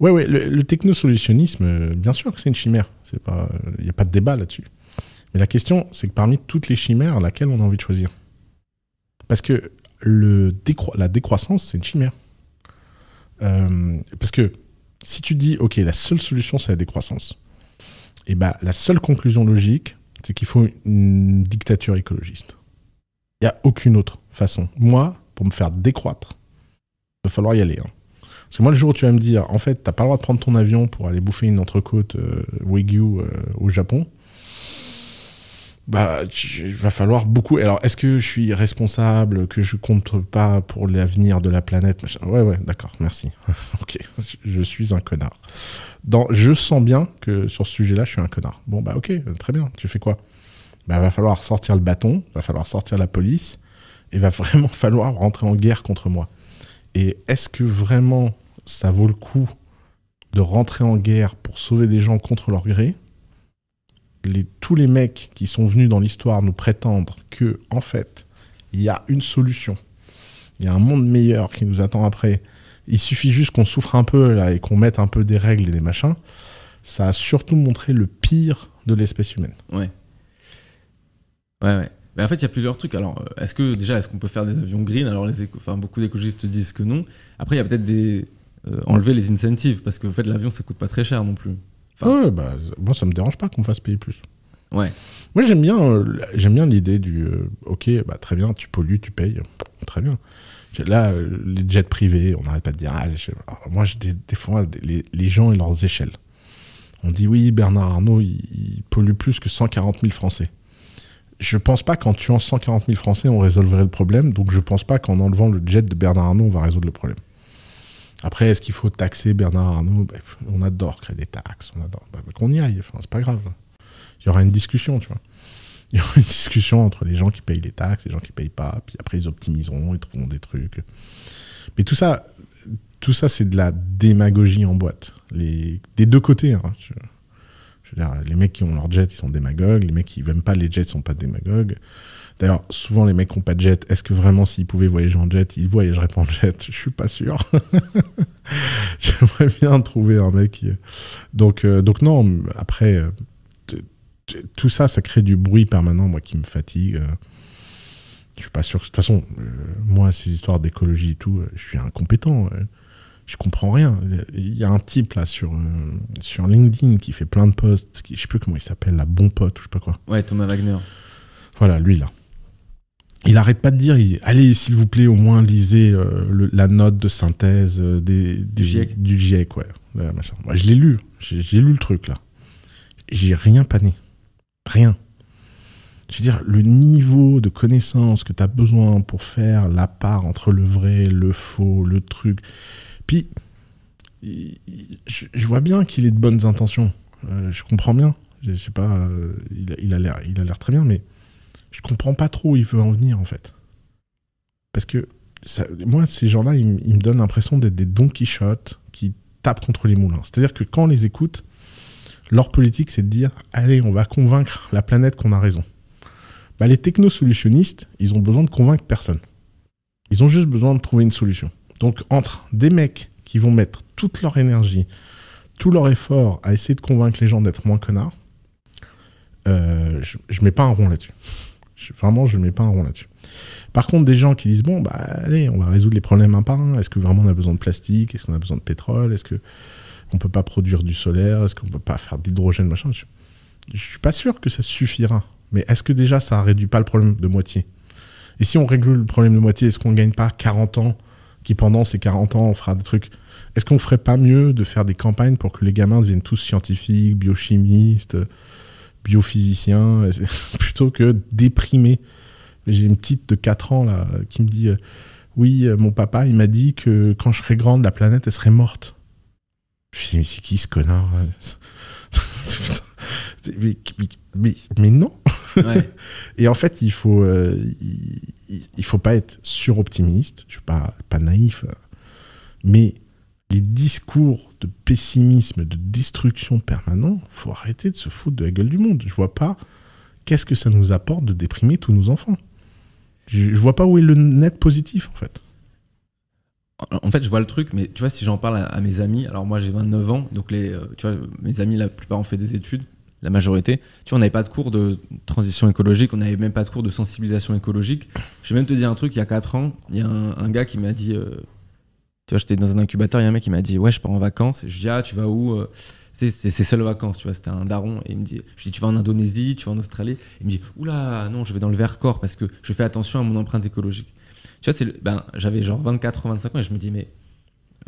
Ouais, ouais, le, le technosolutionnisme, euh, bien sûr que c'est une chimère. Il n'y a pas de débat là-dessus. Mais la question, c'est que parmi toutes les chimères, laquelle on a envie de choisir? Parce que la décroissance, c'est une chimère. Euh, parce que si tu dis, OK, la seule solution, c'est la décroissance, et bah, la seule conclusion logique, c'est qu'il faut une dictature écologiste. Il n'y a aucune autre façon. Moi, pour me faire décroître, il va falloir y aller. Hein. Parce que moi, le jour où tu vas me dire, en fait, tu n'as pas le droit de prendre ton avion pour aller bouffer une entrecôte euh, Wagyu euh, au Japon, bah, il va falloir beaucoup. Alors, est-ce que je suis responsable, que je compte pas pour l'avenir de la planète Ouais, ouais, d'accord, merci. *laughs* ok, je suis un connard. Dans, je sens bien que sur ce sujet-là, je suis un connard. Bon, bah, ok, très bien. Tu fais quoi? Bah, va falloir sortir le bâton, va falloir sortir la police, et va *laughs* vraiment falloir rentrer en guerre contre moi. Et est-ce que vraiment ça vaut le coup de rentrer en guerre pour sauver des gens contre leur gré? Tous les mecs qui sont venus dans l'histoire nous prétendre que, en fait, il y a une solution, il y a un monde meilleur qui nous attend après, il suffit juste qu'on souffre un peu là et qu'on mette un peu des règles et des machins, ça a surtout montré le pire de l'espèce humaine. Ouais. Ouais, ouais. Mais en fait, il y a plusieurs trucs. Alors, euh, est-ce que déjà, est-ce qu'on peut faire des avions green? Alors, beaucoup d'écologistes disent que non. Après, il y a peut-être des euh, enlever les incentives parce que en fait, l'avion, ça coûte pas très cher non plus ouais, bah, moi, ça me dérange pas qu'on fasse payer plus. Ouais. Moi, j'aime bien, euh, j'aime bien l'idée du euh, ok, bah, très bien, tu pollues, tu payes. Très bien. Là, euh, les jets privés, on n'arrête pas de dire. Ah, moi, j'ai des, des, fois, les, les, gens et leurs échelles. On dit oui, Bernard Arnault, il, pollue plus que 140 000 Français. Je pense pas qu'en tuant 140 000 Français, on résolverait le problème. Donc, je pense pas qu'en enlevant le jet de Bernard Arnault, on va résoudre le problème. Après, est-ce qu'il faut taxer Bernard Arnault ben, On adore créer des taxes, on adore. Ben, qu'on y aille, enfin, c'est pas grave. Il y aura une discussion, tu vois. Il y aura une discussion entre les gens qui payent les taxes, les gens qui payent pas, puis après ils optimiseront, ils trouveront des trucs. Mais tout ça, tout ça, c'est de la démagogie en boîte. Les, des deux côtés. Hein. Je, veux dire, les mecs qui ont leur jet, ils sont démagogues. Les mecs qui n'aiment pas les jets sont pas démagogues. D'ailleurs, souvent les mecs qui n'ont pas de jet, est-ce que vraiment s'ils pouvaient voyager en jet, ils voyageraient pas en jet? *laughs* Je suis pas sûr. *laughs* J'aimerais bien trouver un mec qui... Donc, euh, donc non, après, euh, tout ça, ça crée du bruit permanent, moi, qui me fatigue. Je suis pas sûr. De toute façon, euh, moi, ces histoires d'écologie et tout, je suis incompétent. je comprends rien. Il y a un type là sur, sur LinkedIn qui fait plein de posts. Qui, je sais plus comment il s'appelle, la bon pote ou je sais pas quoi. Ouais, Thomas Wagner. Voilà, lui là il arrête pas de dire il- allez, s'il vous plaît, au moins lisez euh, le- la note de synthèse euh, des, des- GIEC. du GIEC. Ouais. Moi, je l'ai lu. J'ai lu le truc là. J'ai rien pané. Rien. Je veux dire, le niveau de connaissance que tu as besoin pour faire la part entre le vrai, le faux, le truc. Puis, il- il- je, vois bien qu'il est de bonnes intentions. Euh, je comprends bien. Je sais pas, euh, il, a- il a l'air, il a l'air très bien, mais je comprends pas trop où il veut en venir en fait. Parce que moi, ces gens-là, ils me donnent l'impression d'être des Don Quichotte qui tapent contre les moulins. C'est-à-dire que quand on les écoute, leur politique, c'est de dire allez, on va convaincre la planète qu'on a raison. Bah, les technosolutionnistes, ils ont besoin de convaincre personne. Ils ont juste besoin de trouver une solution. Donc, entre des mecs qui vont mettre toute leur énergie, tout leur effort à essayer de convaincre les gens d'être moins connards, euh, je, je mets pas un rond là-dessus. Vraiment, je mets pas un rond là-dessus. Par contre, des gens qui disent bon, bah allez, on va résoudre les problèmes un par un. Est-ce que vraiment on a besoin de plastique? Est-ce qu'on a besoin de pétrole? Est-ce que on peut pas produire du solaire? Est-ce qu'on peut pas faire d'hydrogène machin? Je, je suis pas sûr que ça suffira. Mais est-ce que déjà ça réduit pas le problème de moitié? Et si on règle le problème de moitié, est-ce qu'on gagne pas 40 ans qui pendant ces 40 ans on fera des trucs? Est-ce qu'on ferait pas mieux de faire des campagnes pour que les gamins deviennent tous scientifiques, biochimistes, biophysiciens, *laughs* plutôt que déprimés J'ai une petite de 4 ans là qui me dit euh, Oui, euh, mon papa, il m'a dit que quand je serais grande, la planète, elle serait morte. Je me dis Mais c'est qui ce connard *laughs* mais, mais- mais- mais non Ouais. *laughs* et en fait, il faut, euh, il, faut pas être suroptimiste. Je suis pas, pas naïf, mais les discours de pessimisme, de destruction permanent, faut arrêter de se foutre de la gueule du monde. Je vois pas qu'est-ce que ça nous apporte de déprimer tous nos enfants. Je, vois pas où est le net positif en fait. En fait, je vois le truc, mais tu vois, si j'en parle à, mes amis, alors moi j'ai 29 ans, donc euh, mes amis, la plupart ont fait des études, la majorité. Tu vois, on n'avait pas de cours de transition écologique, on n'avait même pas de cours de sensibilisation écologique. Je vais même te dire un truc, il y a 4 ans, il y a un, un gars qui m'a dit, euh, tu vois, j'étais dans un incubateur, il y a un mec qui m'a dit, ouais, je pars en vacances. Et je dis, ah, tu vas où Euh, C'est ses seules vacances, tu vois, c'était un daron. Et il me dit, je dis, tu vas en Indonésie, tu vas en Australie. Il me dit, oula, non, je vais dans le Vercors parce que je fais attention à mon empreinte écologique. Tu vois, le- ben, j'avais genre 24 ou 25 ans et je me dis, mais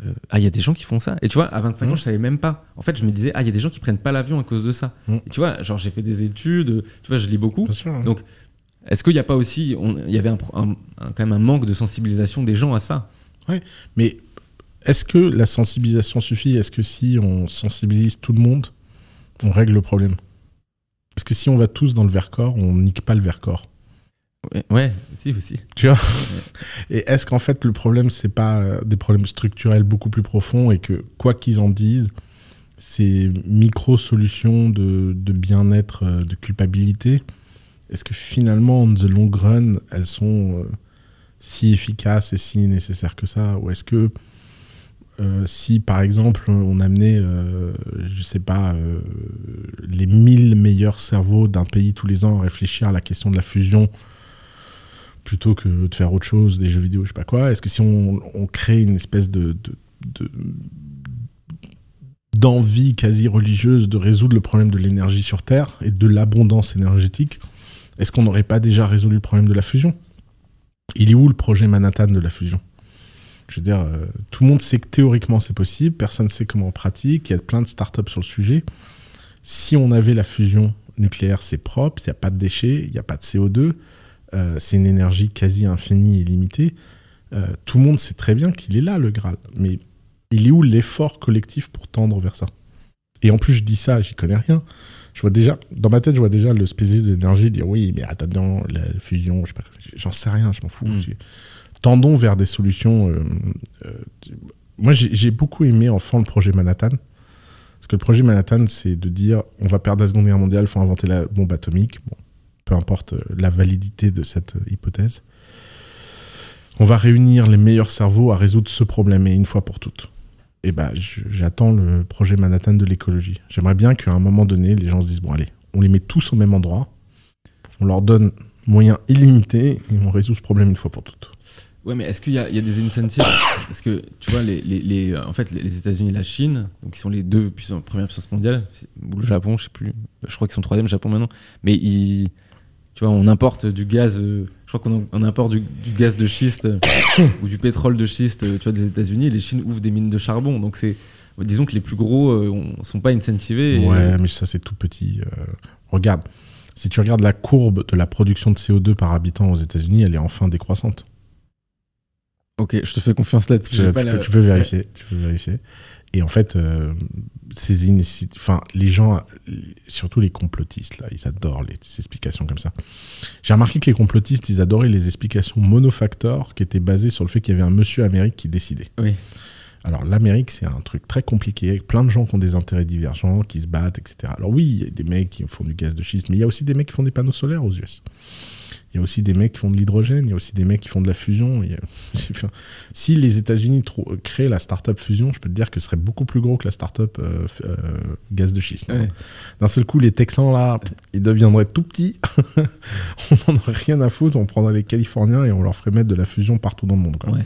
euh, ah, il y a des gens qui font ça. Et tu vois, à 25 ans, Mhm. je savais même pas. En fait, je me disais, ah, il y a des gens qui prennent pas l'avion à cause de ça. Et tu vois, genre, j'ai fait des études, tu vois, je lis beaucoup. Sûr. hein. Donc, Est-ce qu'il n'y a pas aussi, il y avait un pro- un- un- quand même un manque de sensibilisation des gens à ça? Mais est-ce que la sensibilisation suffit? Est-ce que si on sensibilise tout le monde, on règle le problème? Est-ce que si on va tous dans le Vercors, on nique pas le Vercors. Ouais, ouais, si aussi. Tu vois? Et est-ce qu'en fait le problème c'est pas euh, des problèmes structurels beaucoup plus profonds et que quoi qu'ils en disent, ces micro-solutions de, de bien-être, euh, de culpabilité, est-ce que finalement, on the long run, elles sont euh, si efficaces et si nécessaires que ça? Ou est-ce que euh, si par exemple on amenait, euh, je sais pas, euh, les 1000 meilleurs cerveaux d'un pays tous les ans à réfléchir à la question de la fusion plutôt que de faire autre chose, des jeux vidéo, je sais pas quoi, est-ce que si on, crée une espèce de- d'envie quasi religieuse de résoudre le problème de l'énergie sur Terre et de l'abondance énergétique, est-ce qu'on n'aurait pas déjà résolu le problème de la fusion? Il est où le projet Manhattan de la fusion? Je veux dire, euh, tout le monde sait que théoriquement c'est possible, personne ne sait comment on pratique, il y a plein de startups sur le sujet. Si on avait la fusion nucléaire, c'est propre, il n'y a pas de déchets, il n'y a pas de CO2, euh, c'est une énergie quasi infinie et limitée. Euh, tout le monde sait très bien qu'il est là, le Graal. Mais il est où l'effort collectif pour tendre vers ça? Et en plus, je dis ça, j'y connais rien. Je vois déjà, dans ma tête, je vois déjà le spécialiste de l'énergie dire oui, mais attends, la fusion, je sais pas, j'en sais rien, je m'en fous. Mm. Tendons vers des solutions. euh, euh, moi, j'ai beaucoup aimé enfant le projet Manhattan. Parce que le projet Manhattan, c'est de dire on va perdre la Seconde Guerre mondiale, il faut inventer la bombe atomique. Peu importe euh, la validité de cette hypothèse. On va réunir les meilleurs cerveaux à résoudre ce problème une fois pour toutes. Et ben, je- j'attends le projet Manhattan de l'écologie. J'aimerais bien qu'à un moment donné, les gens se disent bon, allez, on les met tous au même endroit, on leur donne moyens illimités et on résout ce problème une fois pour toutes. Ouais, mais est-ce qu'il y, a des incentives? Parce que tu vois, les- en fait, les États-Unis et la Chine, donc ils sont les deux puissances, premières puissances mondiales, ou le Japon, je sais plus, je crois qu'ils sont troisième, Japon maintenant, mais ils, tu vois, on importe du gaz, euh, je crois qu'on on importe du, gaz de schiste euh, *coughs* ou du pétrole de schiste, euh, tu vois, des États-Unis. Les Chines ouvrent des mines de charbon, donc c'est, disons que les plus gros euh, on- sont pas incentivés. et- Ouais, mais ça, c'est tout petit. euh, regarde, si tu regardes la courbe de la production de CO2 par habitant aux États-Unis, elle est enfin décroissante. Ok, je te fais confiance là-dessus. Tu, peux, la- tu peux vérifier. Tu peux vérifier. Et en fait, euh, ces inici- enfin, les gens, surtout les complotistes, là, ils adorent les, ces explications comme ça. J'ai remarqué que les complotistes, ils adoraient les explications monofacteurs qui étaient basées sur le fait qu'il y avait un monsieur Amérique qui décidait. Oui. Alors l'Amérique, c'est un truc très compliqué, avec plein de gens qui ont des intérêts divergents, qui se battent, etc. Alors oui, il y a des mecs qui font du gaz de schiste, mais il y a aussi des mecs qui font des panneaux solaires aux US. Il y a aussi des mecs qui font de l'hydrogène, il y a aussi des mecs qui font de la fusion. il y a- *laughs* enfin, si les États-Unis créaient la start-up fusion, je peux te dire que ce serait beaucoup plus gros que la start-up euh, euh, gaz de schiste. Ouais. D'un seul coup, les Texans, là, ils deviendraient tout petits. *laughs* on n'en aurait rien à foutre, on prendrait les Californiens et on leur ferait mettre de la fusion partout dans le monde. quoi. Ouais.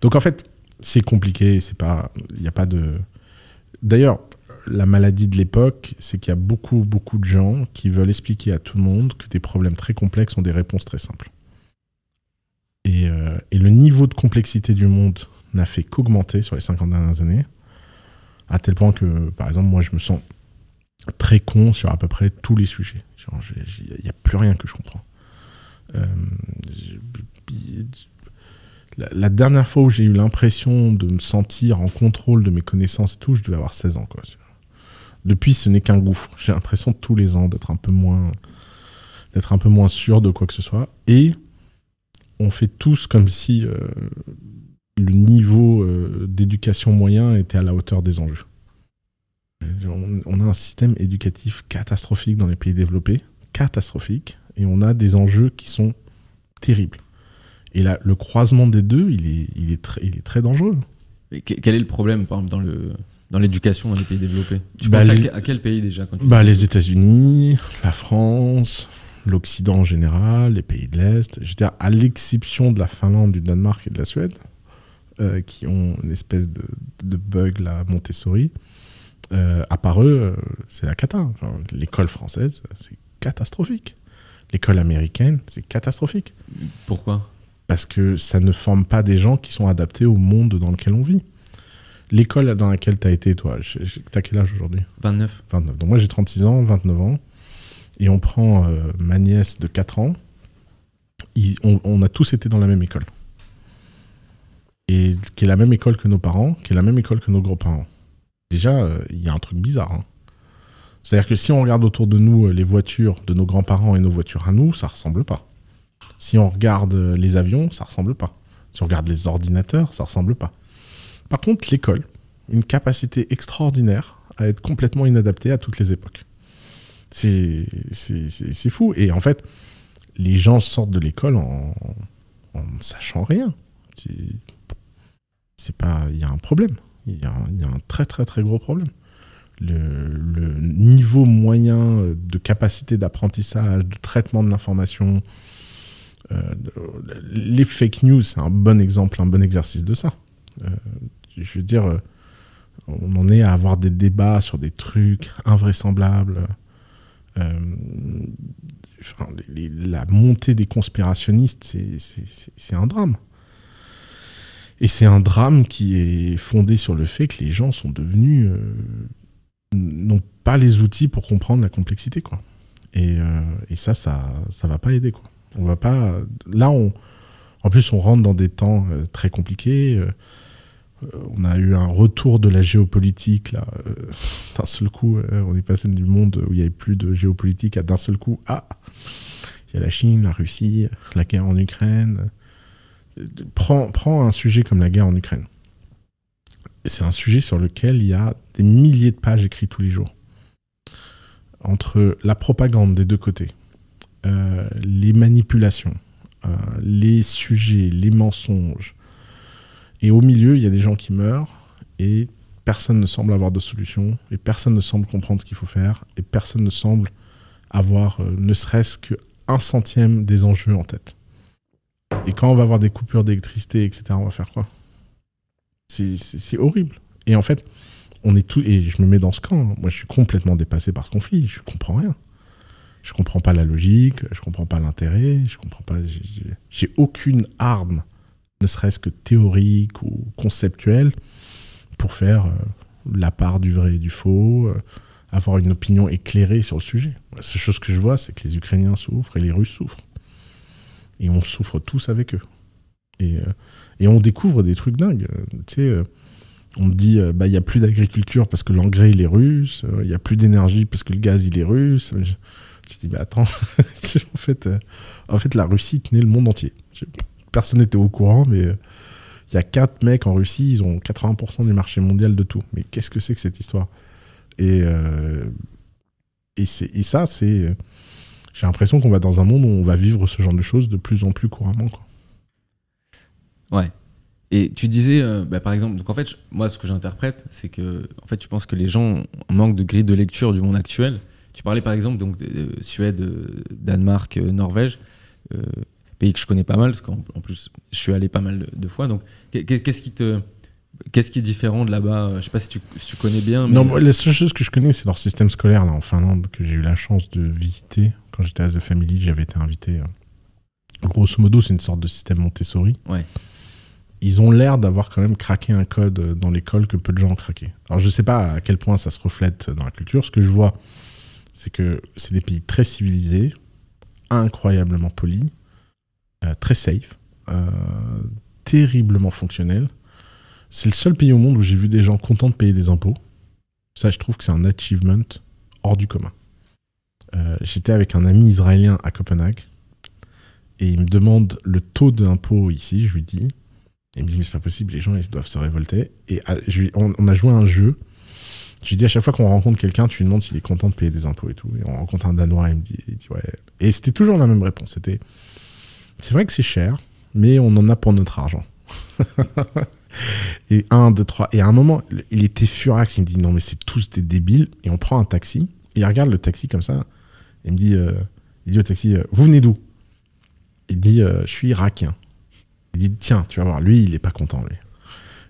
Donc en fait, c'est compliqué, c'est pas, il n'y a pas de. D'ailleurs, la maladie de l'époque, c'est qu'il y a beaucoup, beaucoup de gens qui veulent expliquer à tout le monde que des problèmes très complexes ont des réponses très simples. Et, euh, le niveau de complexité du monde n'a fait qu'augmenter sur les 50 dernières années, à tel point que, par exemple, moi, je me sens très con sur à peu près tous les sujets. Il n'y a plus rien que je comprends. Euh, la, la dernière fois où j'ai eu l'impression de me sentir en contrôle de mes connaissances et tout, je devais avoir 16 ans. Quoi. Depuis, ce n'est qu'un gouffre. J'ai l'impression tous les ans d'être un peu moins d'être un peu moins sûr de quoi que ce soit. Et on fait tous comme si euh, le niveau euh, d'éducation moyen était à la hauteur des enjeux. On, on a un système éducatif catastrophique dans les pays développés, catastrophique, et on a des enjeux qui sont terribles. Et là, le croisement des deux, il est, il est, très, il est très dangereux. Quel est le problème, par exemple, dans le dans l'éducation dans les pays développés Tu Bah, penses à, les- à quel pays déjà quand tu Bah, les États-Unis, la France, l'Occident en général, les pays de l'Est, je veux dire, à l'exception de la Finlande, du Danemark et de la Suède, euh, qui ont une espèce de, de bug, la Montessori, euh, à part eux, euh, c'est la cata. L'école française, c'est catastrophique. L'école américaine, c'est catastrophique. Pourquoi? Parce que ça ne forme pas des gens qui sont adaptés au monde dans lequel on vit. L'école dans laquelle tu as été, toi, t'as quel âge aujourd'hui? 29. 29. Donc moi j'ai 36 ans, 29 ans, et on prend euh, ma nièce de 4 ans. Ils- on, on a tous été dans la même école. Et qui est la même école que nos parents, qui est la même école que nos grands-parents. Déjà, euh, il y a un truc bizarre. hein. C'est-à-dire que si on regarde autour de nous euh, les voitures de nos grands-parents et nos voitures à nous, ça ressemble pas. Si on regarde les avions, ça ressemble pas. Si on regarde les ordinateurs, ça ressemble pas. Par contre, l'école, une capacité extraordinaire à être complètement inadaptée à toutes les époques. C'est fou. Et en fait, les gens sortent de l'école en, ne sachant rien. C'est- pas. Il y a un problème. Il y, a un- très très très gros problème. Le, niveau moyen de capacité d'apprentissage, de traitement de l'information, euh, les fake news, c'est un bon exemple, un bon exercice de ça. Euh, je veux dire, euh, on en est à avoir des débats sur des trucs invraisemblables. Euh, la montée des conspirationnistes, c'est- un drame. Et c'est un drame qui est fondé sur le fait que les gens sont devenus. euh, n'ont pas les outils pour comprendre la complexité, quoi. Et, et ça, ça, ça va pas aider, quoi. On va pas. Là, on. En plus, on rentre dans des temps très compliqués. Euh, on a eu un retour de la géopolitique, là. euh, d'un seul coup, euh, on est passé du monde où il n'y avait plus de géopolitique à d'un seul coup, ah Il y a la Chine, la Russie, la guerre en Ukraine. Prends, un sujet comme la guerre en Ukraine. C'est un sujet sur lequel il y a des milliers de pages écrites tous les jours. Entre la propagande des deux côtés, euh, les manipulations, les sujets, les mensonges, et au milieu, il y a des gens qui meurent et personne ne semble avoir de solution et personne ne semble comprendre ce qu'il faut faire et personne ne semble avoir euh, ne serait-ce qu'un centième des enjeux en tête. Et quand on va avoir des coupures d'électricité, etc., on va faire quoi? C'est- horrible. Et en fait, on est tout. Et je me mets dans ce camp. hein. Moi, je suis complètement dépassé par ce conflit. Je comprends rien. Je comprends pas la logique, je comprends pas l'intérêt, je comprends pas. J'ai aucune arme, ne serait-ce que théorique ou conceptuelle, pour faire euh, la part du vrai et du faux, euh, avoir une opinion éclairée sur le sujet. La seule chose que je vois, c'est que les Ukrainiens souffrent et les Russes souffrent. Et on souffre tous avec eux. Et, euh, et on découvre des trucs dingues. Tu sais, on me dit, bah, il n'y a plus d'agriculture parce que l'engrais, il est russe, il n'y a plus d'énergie parce que le gaz, il est russe. Je dis, mais attends, *laughs* en, fait, en fait, la Russie tenait le monde entier. Personne n'était au courant, mais euh, il y a quatre mecs en Russie, ils ont 80% du marché mondial de tout. Mais qu'est-ce que c'est que cette histoire? Et, euh, et, ça, c'est. J'ai l'impression qu'on va dans un monde où on va vivre ce genre de choses de plus en plus couramment. Quoi. Ouais. Et tu disais, bah, par exemple, donc en fait, moi, ce que j'interprète, c'est que, en fait, tu penses que les gens manquent de grille de lecture du monde actuel tu parlais par exemple donc, de, Suède, euh, Danemark, euh, Norvège, euh, pays que je connais pas mal, parce qu'en plus je suis allé pas mal de, fois. Donc qu'est-ce qui te. Qu'est-ce qui est différent de là-bas? Je sais pas si tu, si tu connais bien. Mais... Non, la seule chose que je connais, c'est leur système scolaire là, en Finlande, que j'ai eu la chance de visiter. Quand j'étais à The Family, j'avais été invité. Grosso modo, c'est une sorte de système Montessori. Ouais. Ils ont l'air d'avoir quand même craqué un code dans l'école que peu de gens ont craqué. Alors je sais pas à quel point ça se reflète dans la culture. Ce que je vois, c'est que c'est des pays très civilisés, incroyablement polis, euh, très safe, euh, terriblement fonctionnels. C'est le seul pays au monde où j'ai vu des gens contents de payer des impôts. Ça, je trouve que c'est un achievement hors du commun. Euh, j'étais avec un ami israélien à Copenhague et il me demande le taux d'impôt ici. Je lui dis, il me dit mais c'est pas possible, les gens ils doivent se révolter. Et on, a joué un jeu je dis à chaque fois qu'on rencontre quelqu'un, tu lui demandes s'il est content de payer des impôts et tout. Et on rencontre un Danois, il me dit, dit ouais. Et c'était toujours la même réponse. C'était, c'est vrai que c'est cher, mais on en a pour notre argent. *laughs* et un, deux, trois. Et à un moment, il était furax. Il me dit non, mais c'est tous des débiles. Et on prend un taxi. Il regarde le taxi comme ça. Il me dit, euh, il dit au taxi, euh, vous venez d'où? Il dit, euh, je suis irakien. Il dit, tiens, tu vas voir, lui, il est pas content, lui.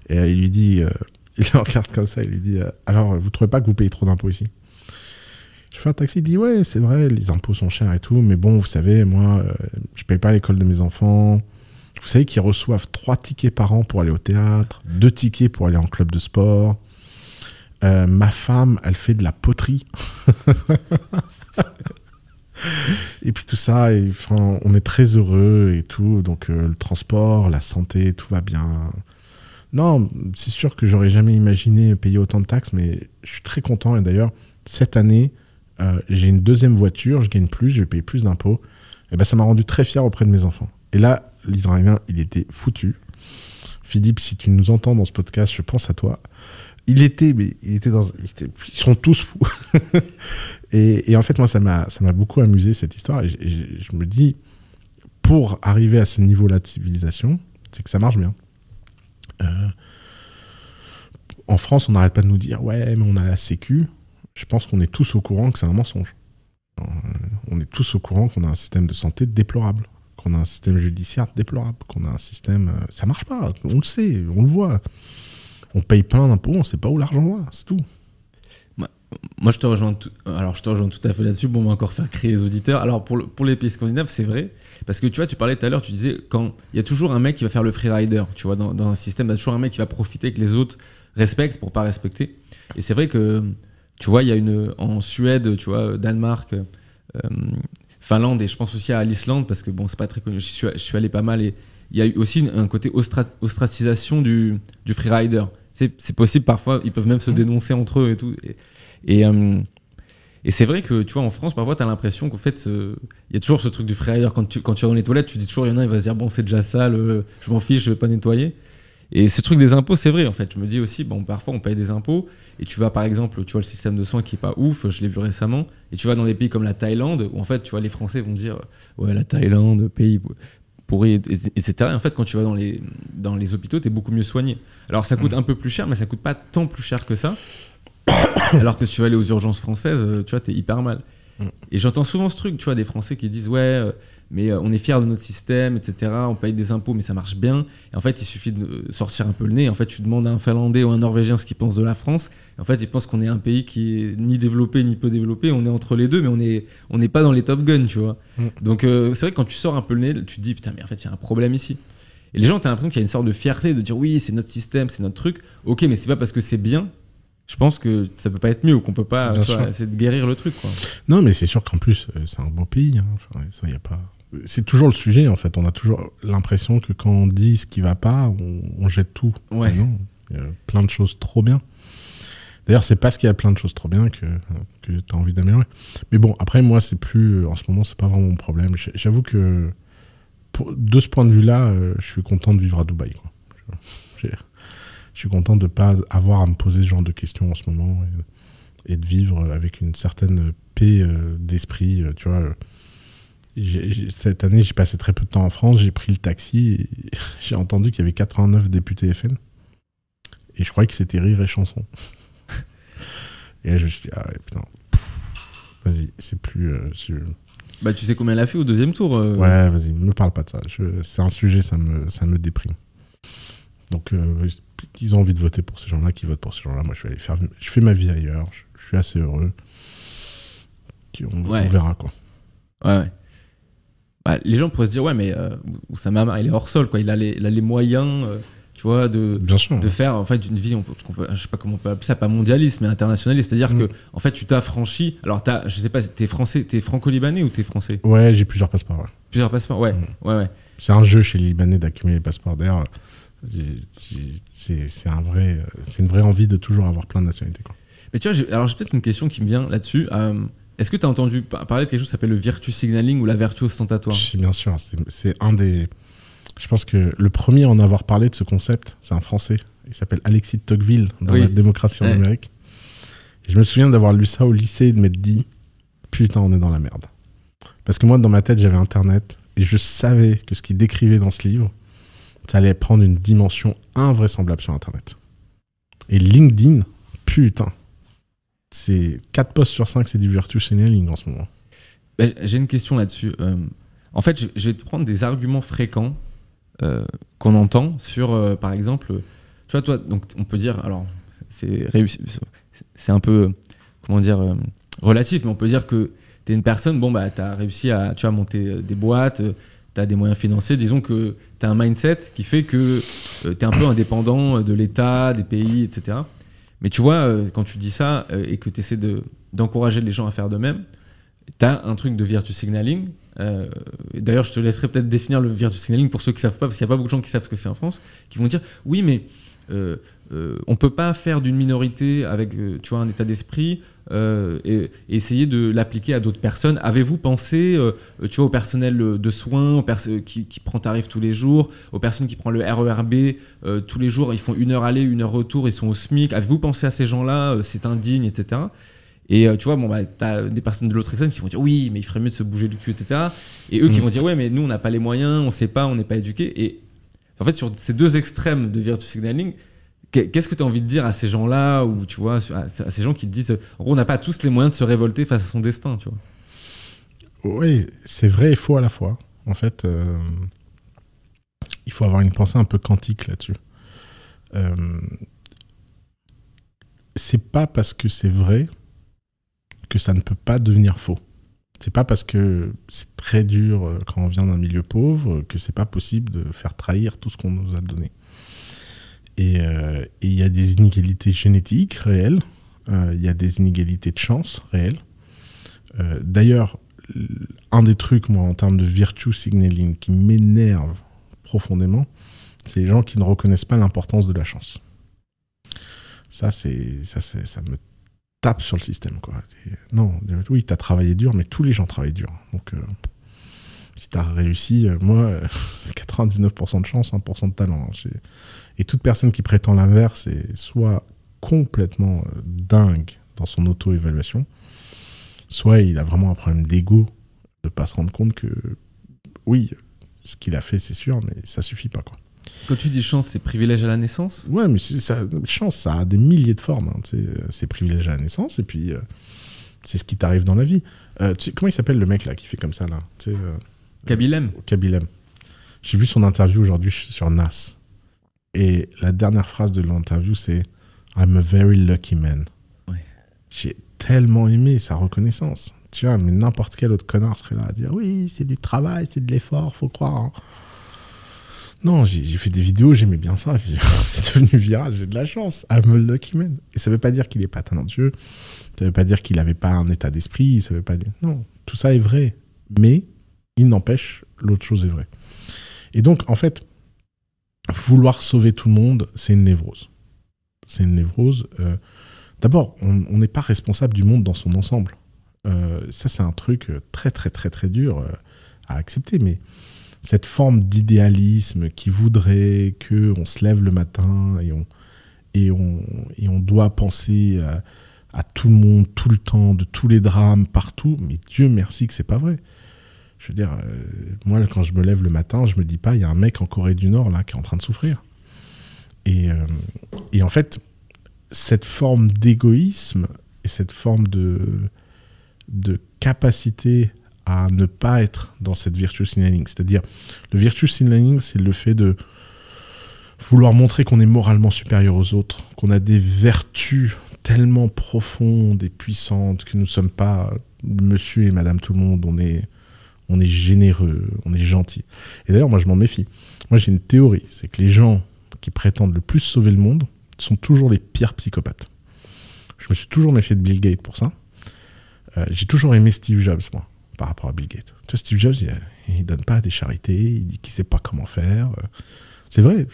Et il lui dit, *laughs* il le regarde comme ça, il lui dit Alors, vous trouvez pas que vous payez trop d'impôts ici? Je fais un taxi, il dit Ouais, c'est vrai, les impôts sont chers et tout, mais bon, vous savez, moi, euh, je paye pas l'école de mes enfants. Vous savez qu'ils reçoivent trois tickets par an pour aller au théâtre, deux tickets pour aller en club de sport. Euh, ma femme, elle fait de la poterie. *laughs* et puis tout ça, on est très heureux et tout. Donc le transport, la santé, tout va bien. Non, c'est sûr que j'aurais jamais imaginé payer autant de taxes, mais je suis très content. Et d'ailleurs, cette année, euh, j'ai une deuxième voiture, je gagne plus, je vais payer plus d'impôts. Et ben, ça m'a rendu très fier auprès de mes enfants. Et là, l'Israélien, il était foutu. Philippe, si tu nous entends dans ce podcast, je pense à toi. Il était, mais il était dans. ils sont tous fous. *laughs* et, en fait, moi, ça m'a beaucoup amusé cette histoire. Et, je me dis, pour arriver à ce niveau-là de civilisation, c'est que ça marche bien. Euh, en France, on n'arrête pas de nous dire ouais, mais on a la Sécu. Je pense qu'on est tous au courant que c'est un mensonge. Euh, on est tous au courant qu'on a un système de santé déplorable, qu'on a un système judiciaire déplorable, qu'on a un système. Euh, ça marche pas, on le sait, on le voit. On paye plein d'impôts, on sait pas où l'argent va, c'est tout. Moi, je te rejoins tout, alors je te rejoins tout à fait là-dessus. Bon, on va encore faire créer les auditeurs. Alors pour, les pays scandinaves, c'est vrai, parce que tu vois, tu parlais tout à l'heure, tu disais quand il y a toujours un mec qui va faire le freerider, tu vois, dans, un système, il y a toujours un mec qui va profiter que les autres respectent pour pas respecter. Et c'est vrai que, tu vois, il y a une en Suède, tu vois, Danemark, euh, Finlande et je pense aussi à l'Islande parce que bon, c'est pas très connu. Je suis, je suis allé pas mal et il y a eu aussi un côté ostratisation du, du freerider. C'est possible parfois, ils peuvent même se mmh. dénoncer entre eux et tout. Et, euh, et c'est vrai que, tu vois, en France, parfois, tu as l'impression qu'en fait, il y a toujours ce truc du freerider. Quand tu, quand tu es dans les toilettes, tu dis toujours, il y en a, il va se dire, bon, c'est déjà sale, euh, je m'en fiche, je vais pas nettoyer. Et ce truc des impôts, c'est vrai, en fait. Je me dis aussi, bon, parfois, on paye des impôts. Et tu vas, par exemple, tu vois, le système de soins qui est pas ouf, je l'ai vu récemment. Et tu vas dans des pays comme la Thaïlande, où, en fait, tu vois, les Français vont dire, ouais, la Thaïlande, pays pourri, etc. Et en fait, quand tu vas dans les, dans les hôpitaux, tu es beaucoup mieux soigné. Alors, ça coûte mmh. un peu plus cher, mais ça coûte pas tant plus cher que ça. *coughs* Alors que si tu vas aller aux urgences françaises, euh, tu vois, t'es hyper mal. Et j'entends souvent ce truc, tu vois, des Français qui disent ouais, euh, mais euh, on est fiers de notre système, etc. On paye des impôts, mais ça marche bien. Et en fait, il suffit de sortir un peu le nez. En fait, tu demandes à un Finlandais ou un Norvégien ce qu'il pense de la France. Et en fait, ils pensent qu'on est un pays qui est ni développé ni peu développé. On est entre les deux, mais on n'est on n'est pas dans les top guns, tu vois. Mm. Donc, euh, c'est vrai que quand tu sors un peu le nez, tu te dis putain, mais en fait, il y a un problème ici. Et les gens, t'as l'impression qu'il y a une sorte de fierté de dire oui, c'est notre système, c'est notre truc. Ok, mais c'est pas parce que c'est bien. Je pense que ça peut pas être mieux ou qu'on peut pas tu essayer de guérir le truc, quoi. Non, mais c'est sûr qu'en plus, euh, c'est un beau pays. hein. Enfin, ça, y a pas... C'est toujours le sujet, en fait. On a toujours l'impression que quand on dit ce qui va pas, on, on jette tout. Ouais. Mais non, il y a plein de choses trop bien. D'ailleurs, c'est parce qu'il y a plein de choses trop bien que, que tu as envie d'améliorer. Mais bon, après, moi, c'est plus. En ce moment, c'est pas vraiment mon problème. J'avoue que pour- de ce point de vue-là, euh, je suis content de vivre à Dubaï. Quoi. Je, j'ai- je suis content de pas avoir à me poser ce genre de questions en ce moment et, et de vivre avec une certaine paix euh, d'esprit. euh, tu vois. Cette année, j'ai passé très peu de temps en France. J'ai pris le taxi *laughs* j'ai entendu qu'il y avait 89 députés FN. Et je croyais que c'était rire et chanson. *laughs* et là, je me suis dit, ah ouais, putain. Vas-y, c'est plus. euh, je- Bah, tu sais combien elle a fait au deuxième tour euh, Ouais, vas-y, me parle pas de ça. C'est un sujet, ça me, ça me déprime. Donc, euh, ils ont envie de voter pour ces gens-là, qui votent pour ces gens-là. Moi, je vais aller faire. Je fais ma vie ailleurs. Je, je suis assez heureux. On, Ouais. on verra, quoi. Ouais, ouais. Bah, les gens pourraient se dire, ouais, mais euh, Oussama il est hors sol, quoi. Il a les, il a les moyens, euh, tu vois, de, Bien sûr. de faire en fait une vie, on peut- je sais pas comment on peut appeler ça, pas mondialiste, mais internationaliste. C'est-à-dire Mm. que, en fait, tu t'as franchi. Alors, as, je sais pas, t'es français, t'es franco-libanais ou t'es français? Ouais, j'ai plusieurs passeports. ouais. Plusieurs passeports Ouais, Mm. ouais, ouais. C'est un jeu chez les Libanais d'accumuler les passeports. D'ailleurs, c'est un vrai, c'est une vraie envie de toujours avoir plein de nationalités. Quoi. Mais tu vois, alors j'ai peut-être une question qui me vient là-dessus. Euh, Est-ce que tu as entendu pa- parler de quelque chose qui s'appelle le virtue signaling ou la vertu ostentatoire? Si, bien sûr, c'est- un des. Je pense que le premier à en avoir parlé de ce concept, c'est un Français. Il s'appelle Alexis de Tocqueville dans Oui. La démocratie en Ouais. Amérique. Et je me souviens d'avoir lu ça au lycée et de m'être dit Putain, on est dans la merde. Parce que moi, dans ma tête, j'avais Internet et je savais que ce qu'il décrivait dans ce livre, ça allait prendre une dimension invraisemblable sur Internet. Et LinkedIn, putain, c'est 4 posts sur 5, c'est du virtue signaling en ce moment. Bah, J'ai une question là-dessus. Euh, en fait, je, vais te prendre des arguments fréquents euh, qu'on entend sur, euh, par exemple, tu vois, toi, donc on peut dire, alors, c'est c'est un peu, comment dire, relatif, mais on peut dire que tu es une personne, bon, bah, tu as réussi à, tu vois, monter des boîtes, tu as des moyens financiers, disons que tu as un mindset qui fait que tu es un peu indépendant de l'État, des pays, etc. Mais tu vois, euh, quand tu dis ça euh, et que tu essaies de- d'encourager les gens à faire de même, tu as un truc de virtue signaling. euh, D'ailleurs, je te laisserai peut-être définir le virtue signaling pour ceux qui savent pas, parce qu'il n'y a pas beaucoup de gens qui savent ce que c'est en France, qui vont dire oui, mais euh, euh, on peut pas faire d'une minorité avec euh, tu vois, un état d'esprit euh, et, et essayer de l'appliquer à d'autres personnes. Avez-vous pensé euh, tu vois, au personnel de soins, qui, qui prend tarif tous les jours, aux personnes qui prennent le RERB tous les jours, ils font une heure aller, une heure retour, ils sont au SMIC. Avez-vous pensé à ces gens-là C'est indigne, etc. Et tu vois, bon, bah, t'as des personnes de l'autre extrême qui vont dire oui, mais il ferait mieux de se bouger le cul, etc. Et eux qui Mm. vont dire ouais, mais nous, on n'a pas les moyens, on sait pas, on n'est pas éduqué. Et en fait, sur ces deux extrêmes de virtue signaling, qu'est- qu'est-ce que tu as envie de dire à ces gens-là, ou tu vois, à ces gens qui te disent on n'a pas tous les moyens de se révolter face à son destin, tu vois? Oui, c'est vrai et faux à la fois. En fait, euh, il faut avoir une pensée un peu quantique là-dessus. Euh, c'est pas parce que c'est vrai que ça ne peut pas devenir faux. C'est pas parce que c'est très dur euh, quand on vient d'un milieu pauvre que c'est pas possible de faire trahir tout ce qu'on nous a donné. Et euh, il y a des inégalités génétiques réelles, euh, il y a des inégalités de chance réelles. D'ailleurs, un des trucs, moi, en termes de virtue signaling, qui m'énerve profondément, c'est les gens qui ne reconnaissent pas l'importance de la chance. Ça, c'est, ça, ça me tape sur le système, quoi. Non, euh, oui, t'as travaillé dur, mais tous les gens travaillent dur. Donc, euh, si t'as réussi, euh, moi, *laughs* c'est 99% de chance, 1% de talent. hein. Et toute personne qui prétend l'inverse est soit complètement dingue dans son auto-évaluation, soit il a vraiment un problème d'ego de pas se rendre compte que oui, ce qu'il a fait, c'est sûr, mais ça suffit pas, quoi. Quand tu dis chance, c'est privilège à la naissance Ouais, mais ça, chance, ça a des milliers de formes. hein, euh, c'est privilège à la naissance, et puis euh, C'est ce qui t'arrive dans la vie. Euh, comment il s'appelle le mec là qui fait comme ça là euh, Kabilem. Kabilem. J'ai vu son interview aujourd'hui sur Nas. Et la dernière phrase de l'interview, c'est I'm a very lucky man. Ouais. J'ai tellement aimé sa reconnaissance. Tu vois, mais n'importe quel autre connard serait là à dire oui, c'est du travail, c'est de l'effort, faut croire. hein. Non, j'ai fait des vidéos, j'aimais bien ça. *laughs* C'est devenu viral, j'ai de la chance. I'm a lucky man. Et ça veut pas dire qu'il est pas talentueux. Ça veut pas dire qu'il avait pas un état d'esprit. Ça veut pas dire. Non, tout ça est vrai. Mais il n'empêche, l'autre chose est vraie. Et donc, en fait, vouloir sauver tout le monde, c'est une névrose. C'est une névrose. euh, D'abord, on n'est pas responsable du monde dans son ensemble. Euh, ça, c'est un truc euh, très, très, très, très dur à accepter. Mais cette forme d'idéalisme qui voudrait que on se lève le matin et on, et on, et on doit penser à, tout le monde, tout le temps, de tous les drames, partout. Mais Dieu merci que c'est pas vrai. Je veux dire, euh, moi, quand je me lève le matin, je me dis pas, il y a un mec en Corée du Nord là qui est en train de souffrir. Et, euh, et en fait, cette forme d'égoïsme et cette forme de, de capacité à ne pas être dans cette virtue signaling, c'est-à-dire le virtue signaling, c'est le fait de vouloir montrer qu'on est moralement supérieur aux autres, qu'on a des vertus tellement profondes et puissantes que nous ne sommes pas monsieur et madame tout le monde, on est, on est généreux, on est gentil. Et d'ailleurs, moi, je m'en méfie. Moi, j'ai une théorie, c'est que les gens qui prétendent le plus sauver le monde sont toujours les pires psychopathes. Je me suis toujours méfié de Bill Gates pour ça. Euh, j'ai toujours aimé Steve Jobs, moi, par rapport à Bill Gates. Tu vois, Steve Jobs, il, il donne pas des charités, il dit qu'il sait pas comment faire. Euh, C'est vrai,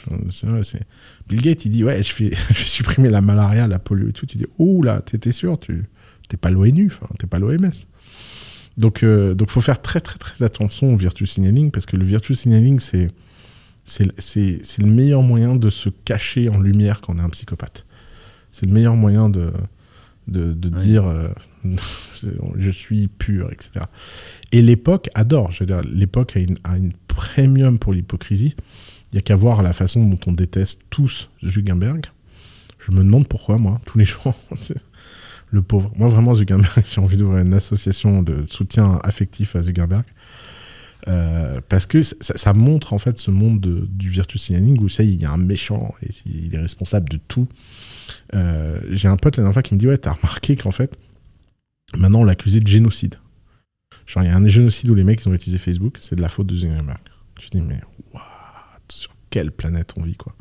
Bill Gates, il dit ouais, je vais *laughs* supprimer la malaria, la polio et tout. Tu dis oh là, t'es sûr, tu t'es pas l'ONU, t'es pas l'OMS. Donc, euh, donc, faut faire très, très, très attention au virtue signaling parce que le virtue signaling, c'est- c'est le meilleur moyen de se cacher en lumière quand on est un psychopathe. C'est le meilleur moyen de, de, de dire euh, *laughs* je suis pur, etc. Et l'époque adore. Je veux dire, l'époque a une, a une premium pour l'hypocrisie. Il n'y a qu'à voir la façon dont on déteste tous Zuckerberg. Je me demande pourquoi, moi, tous les *laughs* jours. le pauvre. Moi, vraiment, Zuckerberg, *laughs* j'ai envie d'ouvrir une association de soutien affectif à Zuckerberg. Euh, parce que ça, montre en fait ce monde de- du virtue signaling où ça il y a un méchant et il est responsable de tout. Euh, j'ai un pote la dernière fois qui me dit Ouais, t'as remarqué qu'en fait, maintenant on l'accusait de génocide. Genre, il y a un génocide où les mecs ils ont utilisé Facebook, c'est de la faute de Zuckerberg. Tu dis Mais, what? Sur quelle planète on vit, quoi?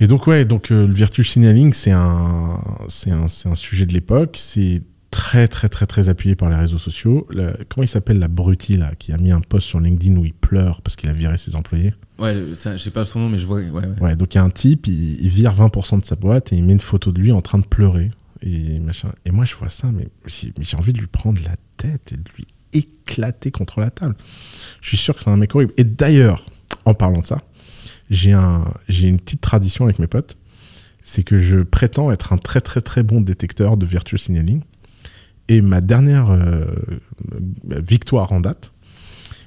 Et donc, ouais, donc euh, le virtue signaling, c'est un, c'est un, un sujet de l'époque. C'est très, très, très, très appuyé par les réseaux sociaux. Le- comment il s'appelle l'abruti, là, qui a mis un post sur LinkedIn où il pleure parce qu'il a viré ses employés? Ouais, ça, je sais pas son nom, mais je vois. Ouais, ouais. Ouais, donc il y a un type, il, il vire 20% de sa boîte et il met une photo de lui en train de pleurer. Et, machin. et moi, je vois ça, mais j'ai envie de lui prendre la tête et de lui éclater contre la table. Je suis sûr que c'est un mec horrible. Et d'ailleurs, en parlant de ça, j'ai un, une petite tradition avec mes potes. C'est que je prétends être un très très très bon détecteur de virtue signaling. Et ma dernière euh, victoire en date,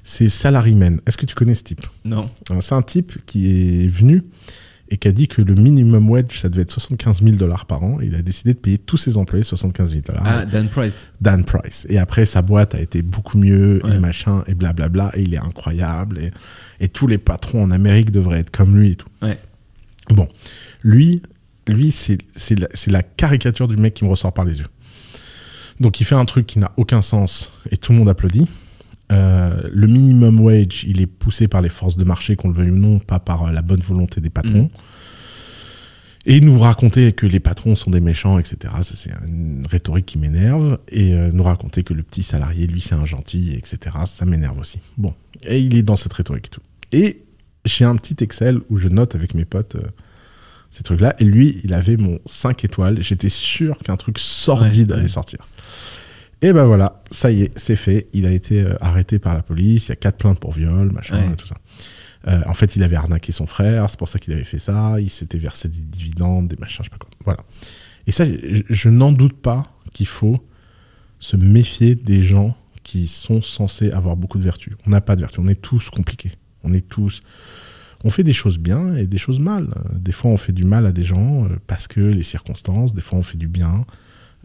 c'est Salaryman. Est-ce que tu connais ce type? Non. alors, C'est un type qui est venu et qui a dit que le minimum wage, ça devait être 75 000 dollars par an. Il a décidé de payer tous ses employés 75 000 dollars. Ah, Dan Price. Dan Price. Et après, sa boîte a été beaucoup mieux Ouais. et machin et blablabla. Et il est incroyable. Et, et tous les patrons en Amérique devraient être comme lui et tout. Ouais. Bon, lui, lui c'est c'est la, c'est la caricature du mec qui me ressort par les yeux. Donc il fait un truc qui n'a aucun sens et tout le monde applaudit. Euh, le minimum wage, il est poussé par les forces de marché, qu'on le veuille ou non, pas par euh, la bonne volonté des patrons. Mhm. Et nous raconter que les patrons sont des méchants, etc. Ça, c'est une rhétorique qui m'énerve. Et euh, nous raconter que le petit salarié, lui, c'est un gentil, etc. Ça m'énerve aussi. Bon. Et il est dans cette rhétorique et tout. Et j'ai un petit Excel où je note avec mes potes euh, ces trucs-là. Et lui, il avait mon 5 étoiles. J'étais sûr qu'un truc sordide Ouais, allait ouais. sortir. Et ben voilà, ça y est, c'est fait. Il a été euh, arrêté par la police. Il y a quatre plaintes pour viol, machin, Ouais. tout ça. Euh, en fait, il avait arnaqué son frère, c'est pour ça qu'il avait fait ça. Il s'était versé des dividendes, des machins, je sais pas quoi. Voilà. Et ça, je, je n'en doute pas qu'il faut se méfier des gens qui sont censés avoir beaucoup de vertus. On n'a pas de vertus, on est tous compliqués. On est tous. On fait des choses bien et des choses mal. Des fois, on fait du mal à des gens euh, parce que les circonstances. Des fois, on fait du bien.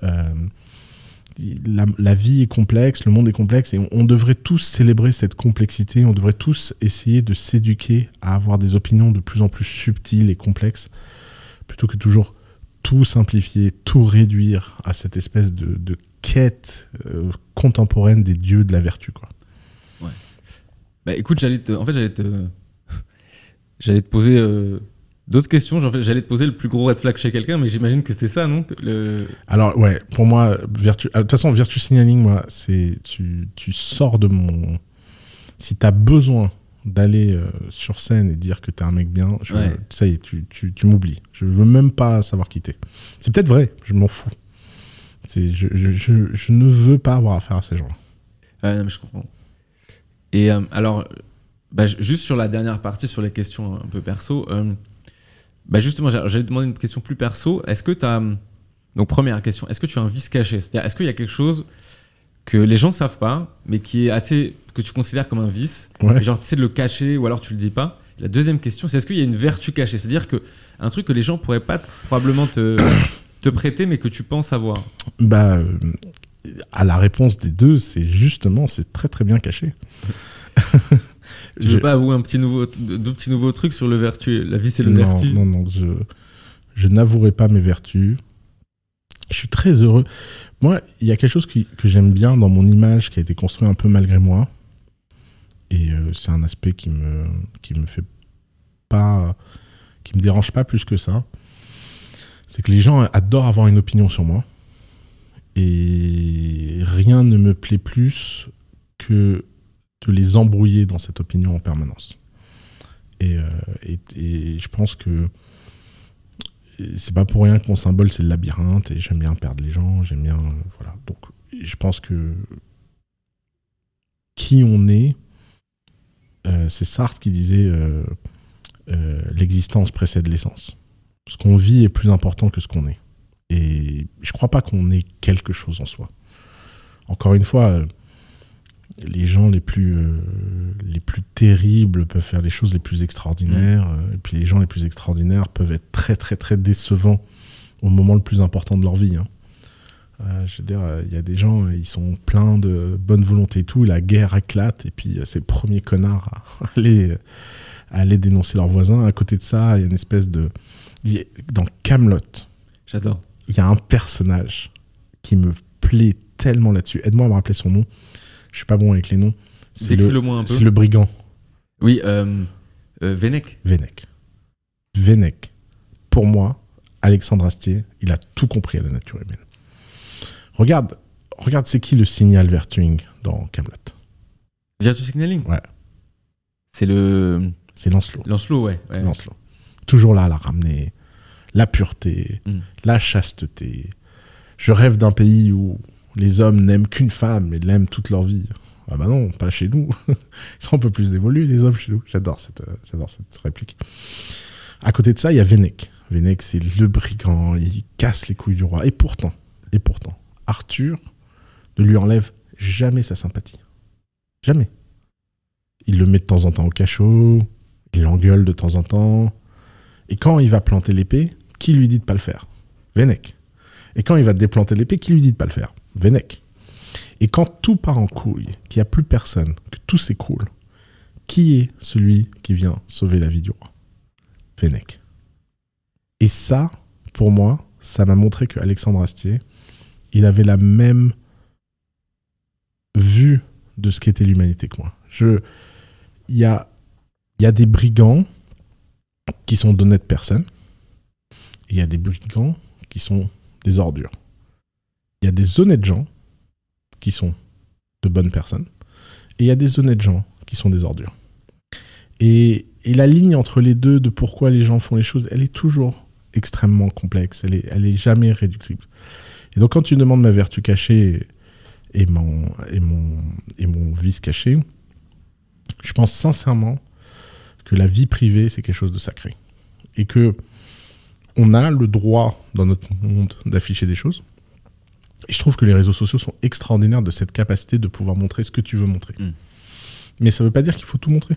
Euh, la, vie est complexe, le monde est complexe, et on, devrait tous célébrer cette complexité, on devrait tous essayer de s'éduquer à avoir des opinions de plus en plus subtiles et complexes, plutôt que toujours tout simplifier, tout réduire à cette espèce de, quête euh, contemporaine des dieux de la vertu. Quoi. Bah écoute, j'allais te, en fait, j'allais te, *laughs* j'allais te poser euh, d'autres questions. J'allais te poser le plus gros red flag chez quelqu'un, mais j'imagine que c'est ça, non? Le... Alors ouais, pour moi, ah, De toute façon, virtue signaling, moi, c'est tu, tu sors de mon. Si t'as besoin d'aller euh, sur scène et dire que t'es un mec bien, je- Ouais. ça y est, tu, tu, tu m'oublies. Je veux même pas savoir qui t'es. C'est peut-être vrai, je m'en fous. Je, je, je, ne veux pas avoir affaire à ces gens. Ouais, non, mais je comprends. Et euh, alors, bah, ju- juste sur la dernière partie, sur les questions un peu perso, euh, bah justement, j'allais demander une question plus perso. Est-ce que tu as. Donc, première question, est-ce que tu as un vice caché? C'est-à-dire, est-ce qu'il y a quelque chose que les gens savent pas, mais qui est assez. que tu considères comme un vice? Ouais. Genre, tu sais de le cacher ou alors tu le dis pas? La deuxième question, c'est est-ce qu'il y a une vertu cachée? C'est-à-dire que un truc que les gens pourraient pas probablement te, *coughs* te prêter, mais que tu penses avoir. Bah, euh, à la réponse des deux, c'est justement, c'est très très bien caché. *laughs* Tu Je- veux pas avouer un petit nouveau, deux petits nouveaux trucs sur le vertu, la vice et le non, vertu Non, non, je, je n'avouerai pas mes vertus. Je suis très heureux. Moi, il y a quelque chose qui- que j'aime bien dans mon image qui a été construit un peu malgré moi. Et euh, c'est un aspect qui me, qui me fait pas. qui me dérange pas plus que ça. C'est que les gens adorent avoir une opinion sur moi. Et rien ne me plaît plus que de les embrouiller dans cette opinion en permanence. Et, euh, je pense que c'est pas pour rien que mon symbole c'est le labyrinthe et j'aime bien perdre les gens, j'aime bien. euh, voilà. Donc je pense que qui on est, euh, c'est Sartre qui disait l'existence précède l'essence. Ce qu'on vit est plus important que ce qu'on est. Et je crois pas qu'on ait quelque chose en soi. Encore une fois, les gens les plus, euh, les plus terribles peuvent faire les choses les plus extraordinaires, euh, et puis les gens les plus extraordinaires peuvent être très très très décevants au moment le plus important de leur vie. hein. Euh, je veux dire, il y a des gens, ils sont pleins de bonne volonté et tout, la guerre éclate, et puis c'est le premier connard à *laughs* aller, à aller dénoncer leurs voisins. À côté de ça, il y a une espèce de... Dans Camelot, J'adore. il y a un personnage qui me plaît tellement là-dessus. Aide-moi à me rappeler son nom. Je suis pas bon avec les noms. C'est le, le brigand, Oui, euh, euh, Vennec. Vennec. Vennec. Pour moi, Alexandre Astier, il a tout compris à la nature humaine. Regarde, regarde c'est qui le signal Vertuing dans Camelot? Virtue Signaling Ouais. C'est le. C'est Lancelot. Lancelot, ouais. ouais. Lancelot. Toujours là à la ramener. La pureté, Mm. la chasteté. Je rêve d'un pays où les hommes n'aiment qu'une femme et l'aiment toute leur vie. Ah bah non, pas chez nous. *laughs* Ils sont un peu plus évolués, les hommes, chez nous. J'adore cette, euh, j'adore cette réplique. À côté de ça, il y a Vennec. Vennec, c'est le brigand, il casse les couilles du roi. Et pourtant, et pourtant, Arthur ne lui enlève jamais sa sympathie. Jamais. Il le met de temps en temps au cachot, il l'engueule de temps en temps. Et quand il va planter l'épée, qui lui dit de pas le faire? Vennec. Et quand il va déplanter l'épée, qui lui dit de pas le faire? Vennec. Et quand tout part en couille, qu'il n'y a plus personne, que tout s'écroule, qui est celui qui vient sauver la vie du roi? Vennec. Et ça, pour moi, ça m'a montré que Alexandre Astier, il avait la même vue de ce qu'était l'humanité que moi. Je, il y a, y a des brigands qui sont d'honnêtes personnes. et Il y a des brigands qui sont des ordures. Il y a des honnêtes gens qui sont de bonnes personnes. Et il y a des honnêtes gens qui sont des ordures. Et, la ligne entre les deux de pourquoi les gens font les choses, elle est toujours extrêmement complexe. Elle est, elle est jamais réductible. Et donc quand tu demandes ma vertu cachée et mon, et mon, et mon vice caché, je pense sincèrement que la vie privée, c'est quelque chose de sacré. Et que on a le droit dans notre monde d'afficher des choses. Et je trouve que les réseaux sociaux sont extraordinaires de cette capacité de pouvoir montrer ce que tu veux montrer. Mm. Mais ça ne veut pas dire qu'il faut tout montrer.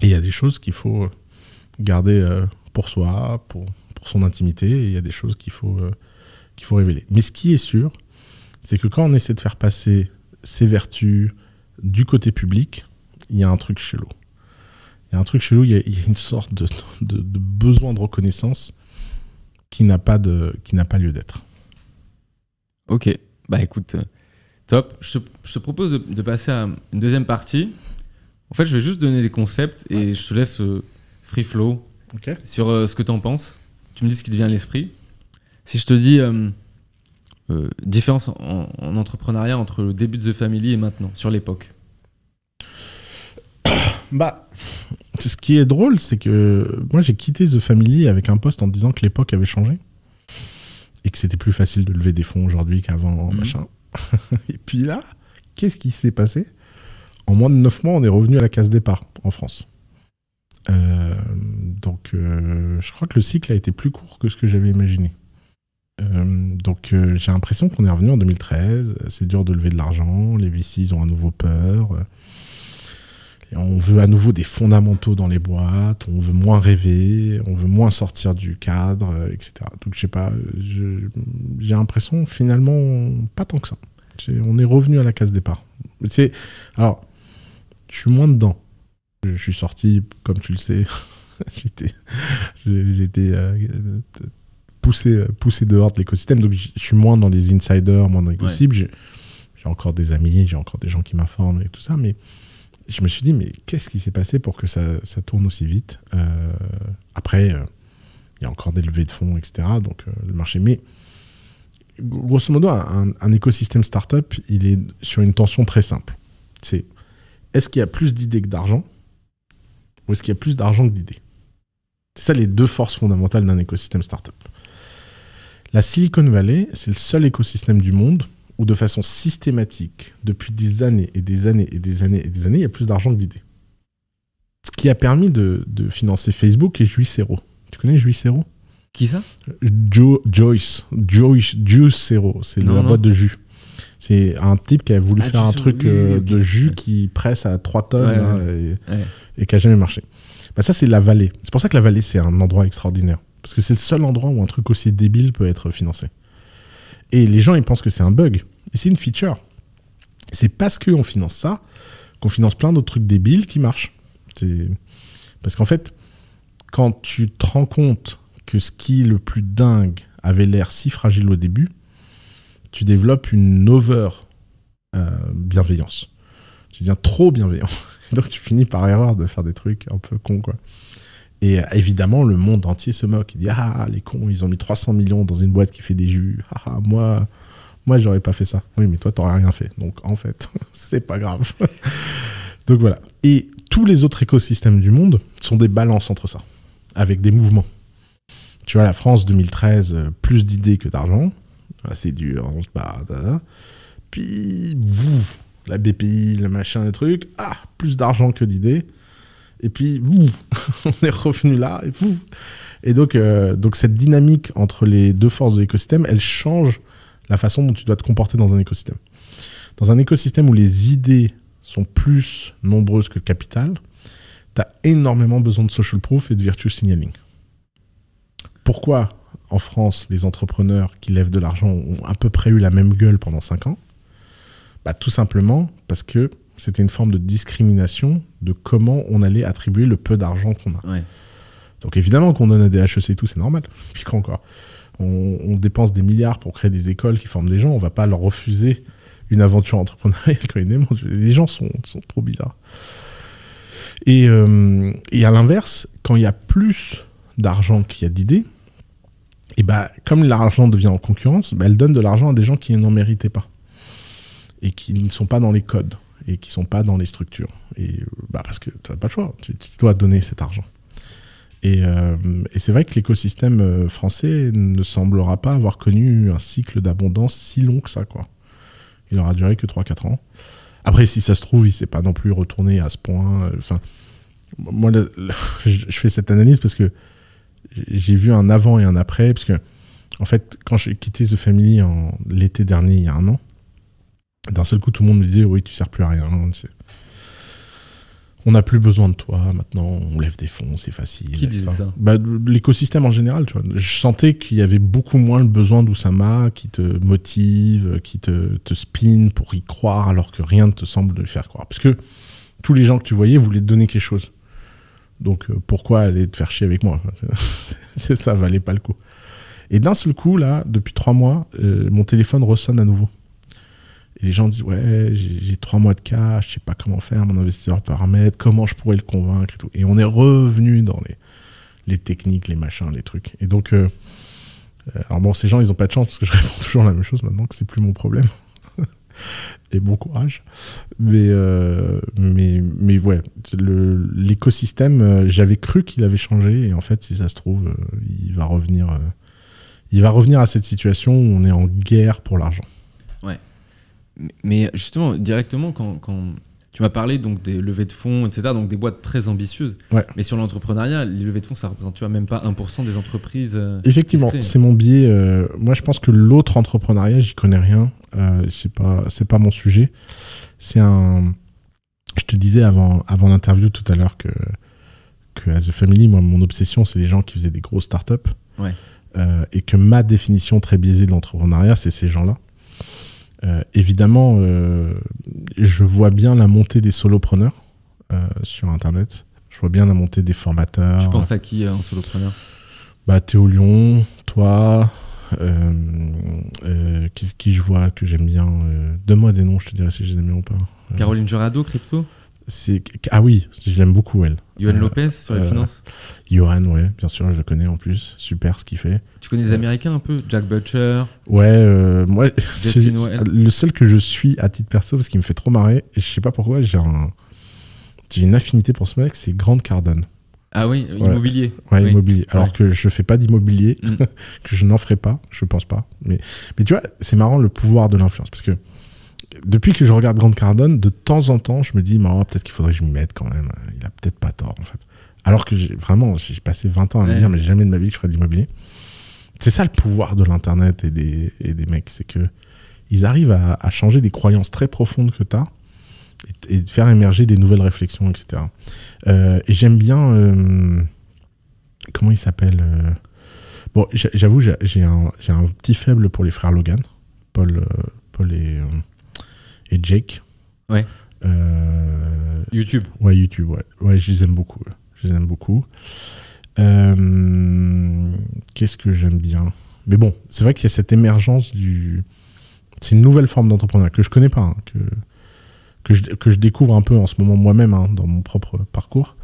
Et il y a des choses qu'il faut garder euh, pour soi, pour, pour son intimité, et il y a des choses qu'il faut, euh, qu'il faut révéler. Mais ce qui est sûr, c'est que quand on essaie de faire passer ses vertus du côté public, il y a un truc chelou. Il y a un truc chelou, il y a, il y a une sorte de, de- de besoin de reconnaissance qui n'a pas, de- qui n'a pas lieu d'être. Ok, bah écoute, euh, top. Je te, je te propose de, de passer à une deuxième partie. En fait, je vais juste donner des concepts et je te laisse euh, free flow sur euh, ce que tu en penses. Tu me dis ce qui te vient à l'esprit. Si je te dis euh, euh, différence en, en entrepreneuriat entre le début de The Family et maintenant, sur l'époque. *coughs* Bah, ce qui est drôle, c'est que moi j'ai quitté The Family avec un poste en disant que l'époque avait changé et que c'était plus facile de lever des fonds aujourd'hui qu'avant, Mhm. machin. *laughs* et puis là, qu'est-ce qui s'est passé? En moins de 9 mois, on est revenu à la case départ en France. Euh, donc, euh, je crois que le cycle a été plus court que ce que j'avais imaginé. Euh, donc, j'ai l'impression qu'on est revenu en 2013. C'est dur de lever de l'argent. Les VC ils ont à nouveau peur. Et on veut à nouveau des fondamentaux dans les boîtes, on veut moins rêver, on veut moins sortir du cadre, euh, etc. Donc je sais pas, j'ai l'impression finalement pas tant que ça. On est revenu à la case départ. C'est alors, je suis moins dedans. Je, suis sorti, comme tu le sais, *laughs* j'étais j'étais euh, poussé poussé dehors de l'écosystème, donc je suis moins dans les insiders, moins dans les Ouais. j'ai encore des amis, j'ai encore des gens qui m'informent et tout ça, mais je me suis dit, mais qu'est-ce qui s'est passé pour que ça, tourne aussi vite Euh, Après, euh, il y a encore des levées de fonds, etc. Donc, euh, le marché. Mais, grosso modo, un, un écosystème startup, il est sur une tension très simple. C'est est-ce qu'il y a plus d'idées que d'argent Ou est-ce qu'il y a plus d'argent que d'idées? C'est ça les deux forces fondamentales d'un écosystème startup. La Silicon Valley, c'est le seul écosystème du monde où de façon systématique, depuis des années et des années et des années et des années, il y a plus d'argent que d'idées. Ce qui a permis de, de financer Facebook et Juicero. Tu connais Juicero Qui ça? Jo- Joyce. Joyce. Juicero. C'est la non. boîte de jus. C'est un type qui a voulu Ah, faire un truc euh, de jus Ouais. qui presse à 3 tonnes Ouais, ouais. et, et qui a jamais marché. Bah, ça, c'est la vallée. C'est pour ça que la vallée, c'est un endroit extraordinaire. Parce que c'est le seul endroit où un truc aussi débile peut être financé. Et les gens, ils pensent que c'est un bug. Et c'est une feature. C'est parce qu'on finance ça qu'on finance plein d'autres trucs débiles qui marchent. C'est- Parce qu'en fait, quand tu te rends compte que ce qui est le plus dingue avait l'air si fragile au début, tu développes une over euh, bienveillance. Tu deviens trop bienveillant. *laughs* Donc tu finis par erreur de faire des trucs un peu cons, quoi. Et euh, évidemment, le monde entier se moque. Il dit Ah, les cons, ils ont mis 300 millions dans une boîte qui fait des jus. Ah, ah, moi, moi j'aurais pas fait ça. Oui, mais toi, t'aurais rien fait. Donc, en fait, *laughs* c'est pas grave. *laughs* Donc voilà. Et tous les autres écosystèmes du monde sont des balances entre ça, avec des mouvements. Tu vois, la France 2013, euh, plus d'idées que d'argent. Ah, C'est dur, on se da. Puis, vous, la BPI, le machin, le truc. Ah, plus d'argent que d'idées. Et puis, ouf, *laughs* on est revenu là. Et, ouf. et donc, euh, donc, cette dynamique entre les deux forces de l'écosystème, elle change la façon dont tu dois te comporter dans un écosystème. Dans un écosystème où les idées sont plus nombreuses que le capital, tu as énormément besoin de social proof et de virtue signaling. Pourquoi en France, les entrepreneurs qui lèvent de l'argent ont à peu près eu la même gueule pendant 5 ans? Bah, Tout simplement parce que c'était une forme de discrimination de comment on allait attribuer le peu d'argent qu'on a. Ouais. Donc évidemment qu'on donne à des HEC et tout, c'est normal. Puis quoi encore? On, dépense des milliards pour créer des écoles qui forment des gens, on va pas leur refuser une aventure entrepreneuriale *laughs* quand ils aiment. Les gens sont, trop bizarres. Et, euh, et à l'inverse, quand il y a plus d'argent qu'il y a d'idées, et bah, comme l'argent devient en concurrence, bah, elle donne de l'argent à des gens qui n'en méritaient pas. Et qui ne sont pas dans les codes. Et qui ne sont pas dans les structures. Et euh, bah, parce que tu n'as pas le choix. Tu dois donner cet argent. Et, euh, et c'est vrai que l'écosystème euh, français ne semblera pas avoir connu un cycle d'abondance si long que ça. Quoi. Il aura duré que 3-4 ans. Après, si ça se trouve, il s'est pas non plus retourné à ce point. euh, Enfin, moi, *laughs* je fais cette analyse parce que j'ai vu un avant et un après. Parce que, en fait, quand j'ai quitté The Family l'été dernier, il y a un an, d'un seul coup, tout le monde me disait Oui, tu sers plus à rien. On n'a plus besoin de toi, maintenant on lève des fonds, c'est facile. Qui disait ça bah, de- L'écosystème en général, tu vois. Je sentais qu'il y avait beaucoup moins le besoin d'Oussama qui te motive, qui te, te spin pour y croire alors que rien ne te semble le faire croire. Parce que tous les gens que tu voyais voulaient te donner quelque chose. Donc euh, pourquoi aller te faire chier avec moi *laughs* Ça valait pas le coup. Et d'un seul coup, là, depuis trois mois, euh, mon téléphone ressonne à nouveau. Les gens disent Ouais, j'ai trois mois de cash, je sais pas comment faire, mon investisseur paramètre, comment je pourrais le convaincre et tout. Et on est revenu dans les, les techniques, les machins, les trucs. Et donc, euh, euh, alors bon, ces gens, ils ont pas de chance parce que je *laughs* réponds toujours la même chose maintenant que c'est plus mon problème. *laughs* et bon courage. Mais, euh, mais, mais ouais, l'écosystème, j'avais cru qu'il avait changé et en fait, si ça se trouve, il va revenir. il va revenir à cette situation où on est en guerre pour l'argent. Mais- justement, directement, quand, quand tu m'as parlé donc des levées de fonds, etc., donc des boîtes très ambitieuses. Ouais. Mais sur l'entrepreneuriat, les levées de fonds, ça représente tu vois, même pas 1% des entreprises. euh, Effectivement, c'est mon biais. euh, moi, je pense que l'autre entrepreneuriat, j'y connais rien. Euh, c'est pas, c'est pas mon sujet. C'est un. Je te disais avant, avant l'interview tout à l'heure que, que as a family, moi, mon obsession, c'est les gens qui faisaient des grosses startups. Ouais. Euh, et que ma définition très biaisée de l'entrepreneuriat, c'est ces gens-là. Euh, évidemment, euh, je vois bien la montée des solopreneurs euh, sur Internet. Je vois bien la montée des formateurs. Tu penses à qui en solopreneur? Bah, Théo Lyon, toi, qui, qui je vois que j'aime bien. Donne-moi des noms, je te dirai si je les aime bien ou pas. Caroline Jurado, crypto? C'est Ah oui, je l'aime beaucoup, elle. Johan Euh, Lopez sur les euh, finances Johan, ouais, bien sûr, je le connais en plus. Super ce qu'il fait. Tu connais les Américains un peu? Jack Butcher? Ouais, euh, moi, *laughs* le seul que je suis à titre perso, parce qu'il me fait trop marrer, et je sais pas pourquoi, j'ai un. J'ai une affinité pour ce mec, c'est Grant Cardone. Ah oui, immobilier. Ouais, Oui. immobilier. Alors Ouais. que je fais pas d'immobilier, Mm. *laughs* que je n'en ferai pas, je pense pas. Mais, mais tu vois, c'est marrant le pouvoir de l'influence. Parce que depuis que je regarde Grant Cardone, de temps en temps, je me dis, peut-être qu'il faudrait que je m'y mette quand même. Il a peut-être pas tort, en fait. Alors que vraiment, j'ai passé 20 ans à me Ouais. dire, mais jamais de ma vie que je ferais de l'immobilier. C'est ça le pouvoir de l'Internet et des, et des mecs. C'est que ils arrivent à, à changer des croyances très profondes que tu as et, et de faire émerger des nouvelles réflexions, etc. Euh, et j'aime bien. euh, comment il s'appelle euh, Bon, j'a- j'avoue, j'ai un, un petit faible pour les frères Logan, Paul, Paul et, et Jake. Ouais. Euh, YouTube. ouais, YouTube, ouais. Ouais, je les aime beaucoup. Je les aime beaucoup. Euh, Qu'est-ce que j'aime bien? Mais bon, c'est vrai qu'il y a cette émergence du. C'est une nouvelle forme d'entrepreneuriat que je connais pas, hein, que, que, je, que je découvre un peu en ce moment moi-même hein, dans mon propre parcours.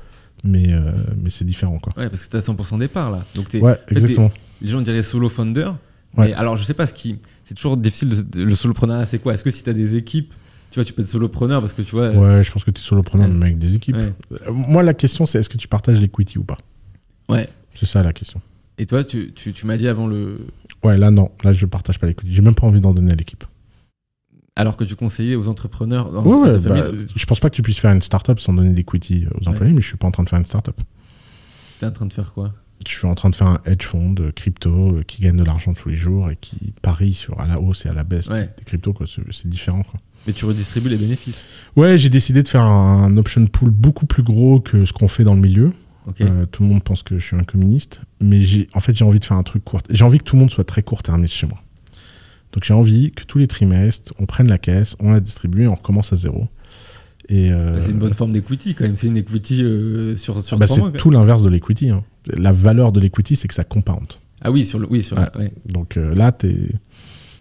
Mais, euh, mais c'est différent, quoi. Ouais, parce que tu as 100% départ là. Donc t'es- Ouais, exactement. les gens diraient solo founder. Ouais. Mais alors, je sais pas ce qui. C'est toujours difficile. De, le solopreneur, c'est quoi? Est-ce que si tu as des équipes, tu vois, tu peux être solopreneur parce que tu vois. Ouais, je pense que tu es solopreneur, même avec des équipes. Euh, Moi, la question, c'est est-ce que tu partages l'equity ou pas? Ouais. C'est ça la question. Et toi, tu, tu, tu m'as dit avant le. Ouais, là, non. Là, je partage pas l'equity. J'ai même pas envie d'en donner à l'équipe. Alors que tu conseillais aux entrepreneurs dans Ouais, ouais, bah, je pense pas que tu puisses faire une startup sans donner d'equity aux employés, mais je suis pas en train de faire une startup. t'es en train de faire quoi? Je suis en train de faire un hedge fund de crypto euh, qui gagne de l'argent tous les jours et qui parie sur à la hausse et à la baisse Ouais. des, cryptos. C'est différent. Quoi. Mais tu redistribues les bénéfices. Ouais, j'ai décidé de faire un option pool beaucoup plus gros que ce qu'on fait dans le milieu. Euh, tout le monde pense que je suis un communiste, mais en fait, j'ai envie de faire un truc court. J'ai envie que tout le monde soit très court-termiste chez moi. Donc j'ai envie que tous les trimestres, on prenne la caisse, on la distribue, et on recommence à zéro. Euh, Bah, c'est une bonne forme d'equity quand même. C'est une equity euh, sur, sur bah, c'est tout l'inverse de l'equity. hein. La valeur de l'equity, c'est que ça compound. Ah oui, sur le. Oui, sur ouais. Donc euh, là, t'es.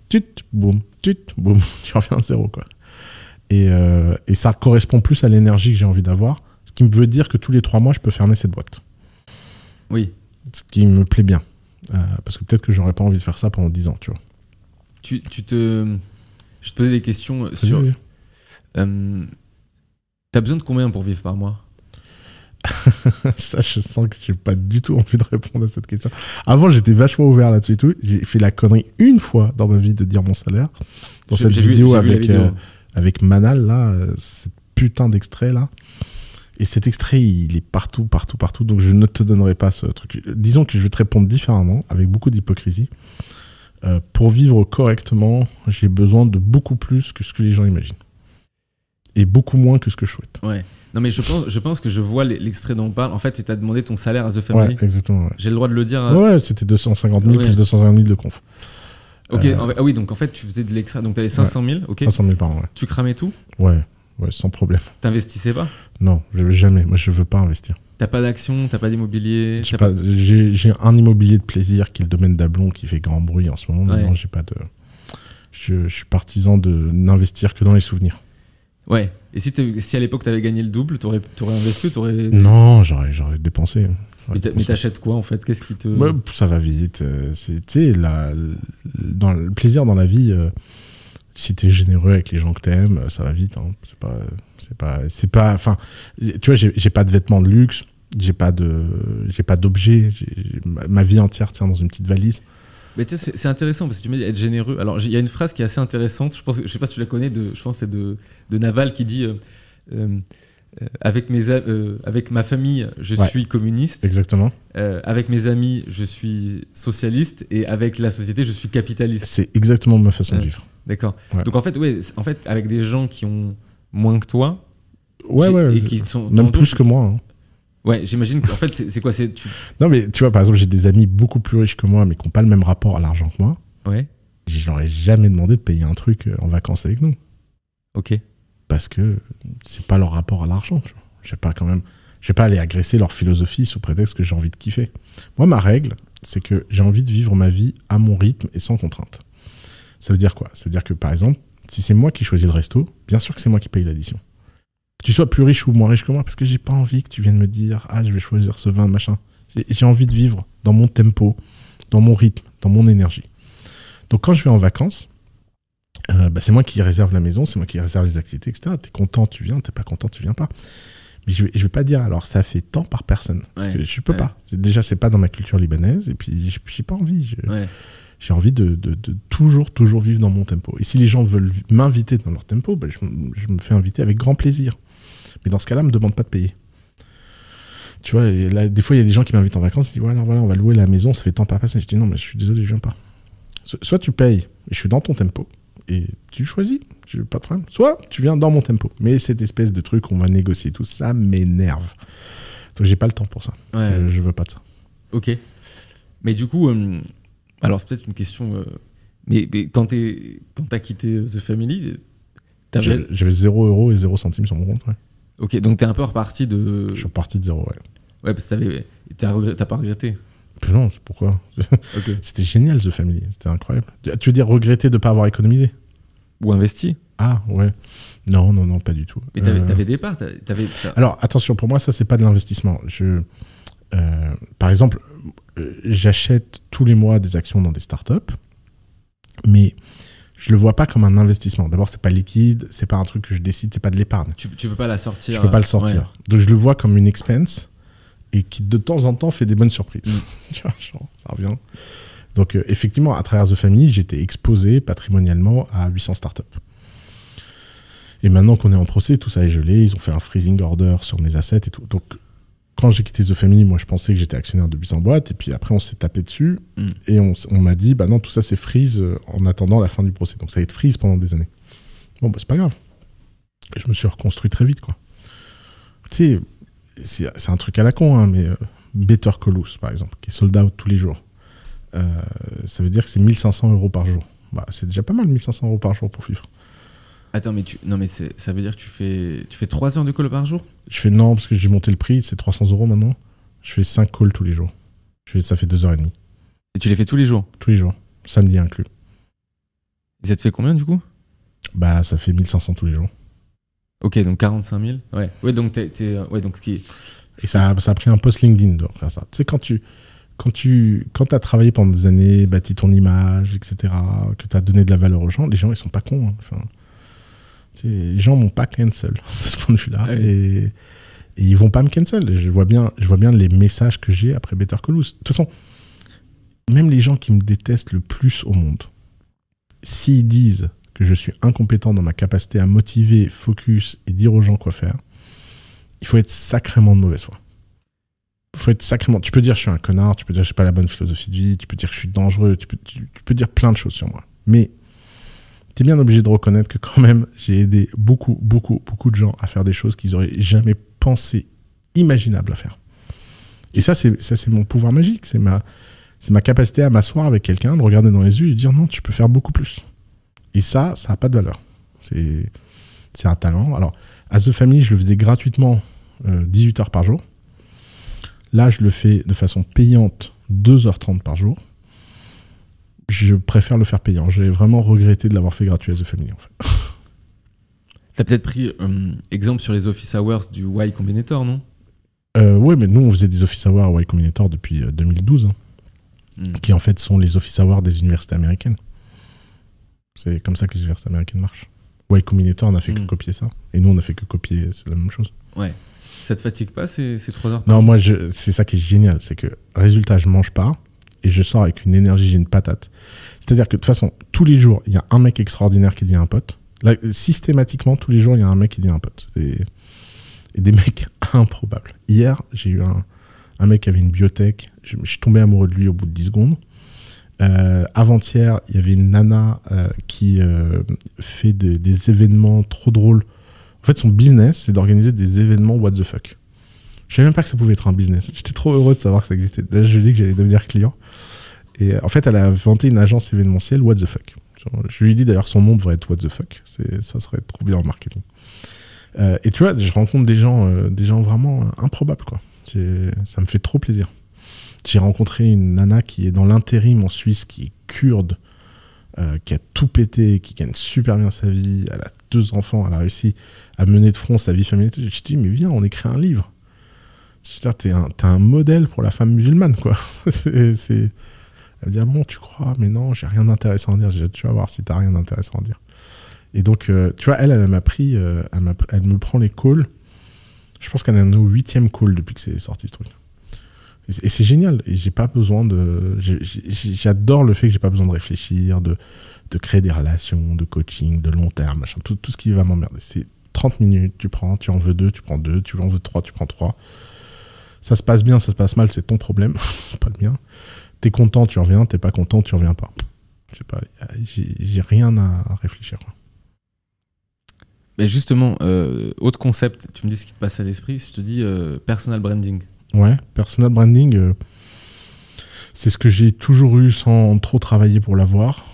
Tut, boum, tut, boum, *laughs* tu reviens à zéro, quoi. Et, euh, et ça correspond plus à l'énergie que j'ai envie d'avoir, ce qui me veut dire que tous les trois mois, je peux fermer cette boîte. Oui. Ce qui me plaît bien. Euh, parce que peut-être que j'aurais pas envie de faire ça pendant 10 ans, tu vois. Tu, tu te. Je te posais des questions Vas-y, sur. Euh, T'as besoin de combien pour vivre par mois? *laughs* ça, je sens que j'ai pas du tout envie de répondre à cette question. Avant, j'étais vachement ouvert là-dessus et tout. J'ai fait la connerie une fois dans ma vie de dire mon salaire. Dans cette vidéo j'ai vu la avec, vidéo. euh, avec Manal, là, euh, cette putain d'extrait là. Et cet extrait, il est partout, partout, partout. Donc je ne te donnerai pas ce truc. Disons que je vais te répondre différemment, avec beaucoup d'hypocrisie. Euh, pour vivre correctement, j'ai besoin de beaucoup plus que ce que les gens imaginent. Et beaucoup moins que ce que je souhaite. Ouais. Non, mais je pense, je pense que je vois l'extrait dont on parle. En fait, tu as demandé ton salaire à The Family. Ouais, exactement. Ouais, J'ai le droit de le dire. euh, Ouais, c'était 250 000 Ouais. plus 250 000 de conf. Ok, Euh, ah oui, donc en fait, tu faisais de l'extra. Donc tu avais 500 000, ok. 500 000 par an, ouais. Tu cramais tout? Ouais, ouais, sans problème. T'investissais pas? Non, je, jamais. Moi, je veux pas investir. T'as pas d'action, t'as pas d'immobilier J'ai pas- un immobilier de plaisir qui est le domaine d'Ablon qui fait grand bruit en ce moment. mais non, j'ai pas de. Je, je suis partisan de n'investir que dans les souvenirs. Ouais. Et si, si à l'époque t'avais gagné le double, t'aurais aurais investi ou t'aurais. Non, j'aurais j'aurais dépensé. Mais t'achètes quoi en fait? Qu'est-ce qui te. Ouais, ça va vite. euh, C'est, tu sais, la- dans le plaisir dans la vie, euh, si t'es généreux avec les gens que t'aimes, euh, ça va vite. hein. C'est pas, c'est pas, c'est pas. Enfin, tu vois, j'ai, pas de vêtements de luxe, j'ai pas de, j'ai pas d'objets. ma vie entière tient dans une petite valise. Mais tu sais, c'est- intéressant parce que tu m'as dit être généreux. Alors, il y a une phrase qui est assez intéressante. Je pense, je sais pas si tu la connais. De, je pense c'est de, de Naval qui dit euh, euh, euh, avec mes, euh, avec ma famille, je Ouais. suis communiste. Exactement. Euh, avec mes amis, je suis socialiste. Et avec la société, je suis capitaliste. C'est exactement ma façon Ouais. de vivre. D'accord. Ouais. Donc en fait, ouais, en fait, avec des gens qui ont moins que toi, Ouais, et qui sont Même plus que moi. hein. Ouais, j'imagine qu'en fait, c'est quoi C'est tu... Non, mais tu vois, par exemple, j'ai des amis beaucoup plus riches que moi, mais qui n'ont pas le même rapport à l'argent que moi. ouais. Je leur ai jamais demandé de payer un truc euh, en vacances avec nous. Ok. parce que c'est pas leur rapport à l'argent. Je vais pas quand même, je vais pas aller agresser leur philosophie sous prétexte que j'ai envie de kiffer. Moi, ma règle, c'est que j'ai envie de vivre ma vie à mon rythme et sans contrainte. Ça veut dire quoi? Ça veut dire que par exemple, si c'est moi qui choisis le resto, bien sûr que c'est moi qui paye l'addition. Que tu sois plus riche ou moins riche que moi, parce que j'ai pas envie que tu viennes me dire ah je vais choisir ce vin machin. J'ai- envie de vivre dans mon tempo, dans mon rythme, dans mon énergie. Donc quand je vais en vacances, euh, bah, c'est moi qui réserve la maison, c'est moi qui réserve les activités, etc. T'es content, tu viens, t'es pas content, tu viens pas. Mais je vais, je vais pas dire, alors ça fait tant par personne. Parce Ouais, que je peux ouais. pas. Déjà, c'est pas dans ma culture libanaise, et puis j'ai- pas envie. Je- Ouais. J'ai envie de, de- de toujours, toujours vivre dans mon tempo. Et si les gens veulent m'inviter dans leur tempo, bah, je me fais inviter avec grand plaisir. Mais dans ce cas-là, me demande pas de payer. Tu vois, et là, des fois, il y a des gens qui m'invitent en vacances, ils disent, voilà, voilà, on va louer la maison, ça fait tant par personne. Je dis, non, mais je suis désolé, je viens pas. So- Soit tu payes, et je suis dans ton tempo, et tu choisis, pas de problème. Soit tu viens dans mon tempo. Mais cette espèce de truc, on va négocier tout, ça m'énerve. Donc j'ai pas le temps pour ça. Ouais. Je, je veux pas de ça. Ok. Mais du coup, euh, alors c'est peut-être une question. euh, mais, mais quand t'as quitté euh, The Family, J'avais 0 euros et 0 centimes sur mon compte. ouais. Ok, donc t'es un peu reparti de. Je suis reparti de zéro, ouais. Ouais, parce que t'as regret- pas regretté. Non, c'est pourquoi? *laughs* Ok. C'était génial, The Family. C'était incroyable. Tu veux dire regretter de ne pas avoir économisé? Ou investi. Ah, ouais. Non, non, non, pas du tout. Mais t'avais Euh, des parts. Alors, attention, pour moi, ça, c'est pas de l'investissement. Je, euh, par exemple, euh, j'achète tous les mois des actions dans des startups, mais je le vois pas comme un investissement. D'abord, c'est pas liquide, c'est pas un truc que je décide, c'est pas de l'épargne. tu, tu peux pas la sortir. Je peux pas le euh, sortir. ouais. Donc, je le vois comme une expense et qui, de temps en temps, fait des bonnes surprises. Mm. *laughs* Tu vois, genre, ça revient. Donc, euh, effectivement, à travers The Family, j'étais exposé patrimonialement à 800 startups. Et maintenant qu'on est en procès, tout ça est gelé. Ils ont fait un freezing order sur mes assets et tout. Donc, quand j'ai quitté The Family, moi, je pensais que j'étais actionnaire de 800 boîtes. Et puis après, on s'est tapé dessus. Mm. Et on, m'a dit, bah non, tout ça, c'est freeze euh, en attendant la fin du procès. Donc, ça va être freeze pendant des années. Bon, bah, c'est pas grave. Et je me suis reconstruit très vite, quoi. Tu sais, c'est un truc à la con, hein, mais euh, Better par exemple, qui est sold out tous les jours. Euh, ça veut dire que c'est 1500 euros par jour. Bah, c'est déjà pas mal, 1500 euros par jour pour vivre. Attends, mais tu. Non, mais ça veut dire que tu fais, tu fais 3 heures de call par jour? Je fais non, parce que j'ai monté le prix, c'est 300 euros maintenant. Je fais 5 calls tous les jours. Je fais, ça fait 2h30. Et tu les fais tous les jours? Tous les jours. Samedi inclus. Et ça te fait combien du coup? Bah, ça fait 1500 tous les jours. Ok, donc 45 000. Ouais, ouais donc, t'es- t'es, euh, ouais, donc ce qui est. Et ça, ça a pris un post LinkedIn de faire ça. Tu sais, quand tu quand tu quand as travaillé pendant des années, bâti ton image, etc., que tu as donné de la valeur aux gens, les gens, ils sont pas cons. hein. Enfin, les gens m'ont pas cancel *laughs* de ce point de vue-là. Ah et, et ils vont pas me cancel. Je vois bien, je vois bien les messages que j'ai après Better Call Saul. De toute façon, même les gens qui me détestent le plus au monde, s'ils disent que je suis incompétent dans ma capacité à motiver, focus et dire aux gens quoi faire, il faut être sacrément de mauvaise foi. Il faut être sacrément. Tu peux dire que je suis un connard, tu peux dire que j'ai pas la bonne philosophie de vie, tu peux dire que je suis dangereux, tu peux, tu, tu peux dire plein de choses sur moi. Mais tu es bien obligé de reconnaître que quand même, j'ai aidé beaucoup, beaucoup, beaucoup de gens à faire des choses qu'ils auraient jamais pensé imaginables à faire. Et ça, c'est ça, c'est mon pouvoir magique. C'est ma, c'est ma capacité à m'asseoir avec quelqu'un, de regarder dans les yeux et dire non, tu peux faire beaucoup plus. Et ça, ça n'a pas de valeur. C'est, c'est un talent. Alors, à The Family, je le faisais gratuitement 18 euh, heures par jour. Là, je le fais de façon payante 2h30 par jour. Je préfère le faire payant. J'ai vraiment regretté de l'avoir fait gratuit à The Family, en fait. *laughs* T'as peut-être pris euh, exemple sur les Office Hours du Y Combinator, non? Euh, Oui, mais nous, on faisait des Office Hours à Y Combinator depuis 2012, hein, hmm. qui en fait sont les Office Hours des universités américaines. C'est comme ça que les universités américaines marchent. Y Combinator n'a fait que hmm. copier ça. Et nous, on a fait que copier, c'est la même chose. Ouais. Ça te fatigue pas ces, ces 3 heures? Non, moi, c'est ça qui est génial. C'est que, résultat, je mange pas je sors avec une énergie, j'ai une patate. C'est-à-dire que, de toute façon, tous les jours, il y a un mec extraordinaire qui devient un pote. Systématiquement, tous les jours, il y a un mec qui devient un pote. Et, des mecs *laughs* improbables. Hier, j'ai eu un, un, mec qui avait une biotech. Je, suis tombé amoureux de lui au bout de 10 secondes. Euh, avant-hier, il y avait une nana euh, qui euh, fait des événements trop drôles en fait, son business, c'est d'organiser des événements what the fuck. Je savais même pas que ça pouvait être un business. J'étais trop heureux de savoir que ça existait. Là, je lui ai dit que j'allais devenir client. Et euh, en fait, elle a inventé une agence événementielle what the fuck. Je lui ai dit d'ailleurs son nom devrait être what the fuck. Ça serait trop bien en marketing. Euh, et tu vois, je rencontre des gens, euh, des gens vraiment improbables, quoi. Ça me fait trop plaisir. J'ai rencontré une nana qui est dans l'intérim en Suisse, qui est kurde, qui a tout pété, qui gagne super bien sa vie, elle a deux enfants, elle a réussi à mener de front sa vie familiale. Je te dis, mais viens, on écrit un livre. T'es un, es un modèle pour la femme musulmane, quoi. *laughs* c'est, Elle me dit, ah bon, tu crois, mais non, j'ai rien d'intéressant à dire. Tu vas voir si t'as rien d'intéressant à dire. Et donc, euh, tu vois, elle, elle m'a pris, euh, elle, me prend les calls. Je pense qu'elle est au huitième call depuis que c'est sorti ce truc. Et c'est génial. J'ai pas besoin de. J'adore le fait que j'ai pas besoin de réfléchir, de, de créer des relations, de coaching, de long terme, machin. Tout, tout ce qui va m'emmerder. C'est 30 minutes, tu prends, tu en veux deux, tu prends deux, tu en veux trois, tu prends trois. Ça se passe bien, ça se passe mal, c'est ton problème, *laughs* c'est pas le mien. T'es content, tu reviens, t'es pas content, tu reviens pas. Je sais pas, j'ai rien à réfléchir. Mais justement, euh, autre concept, tu me dis ce qui te passe à l'esprit, si je te dis euh, personal branding. Ouais, personal branding, euh, c'est ce que j'ai toujours eu sans trop travailler pour l'avoir.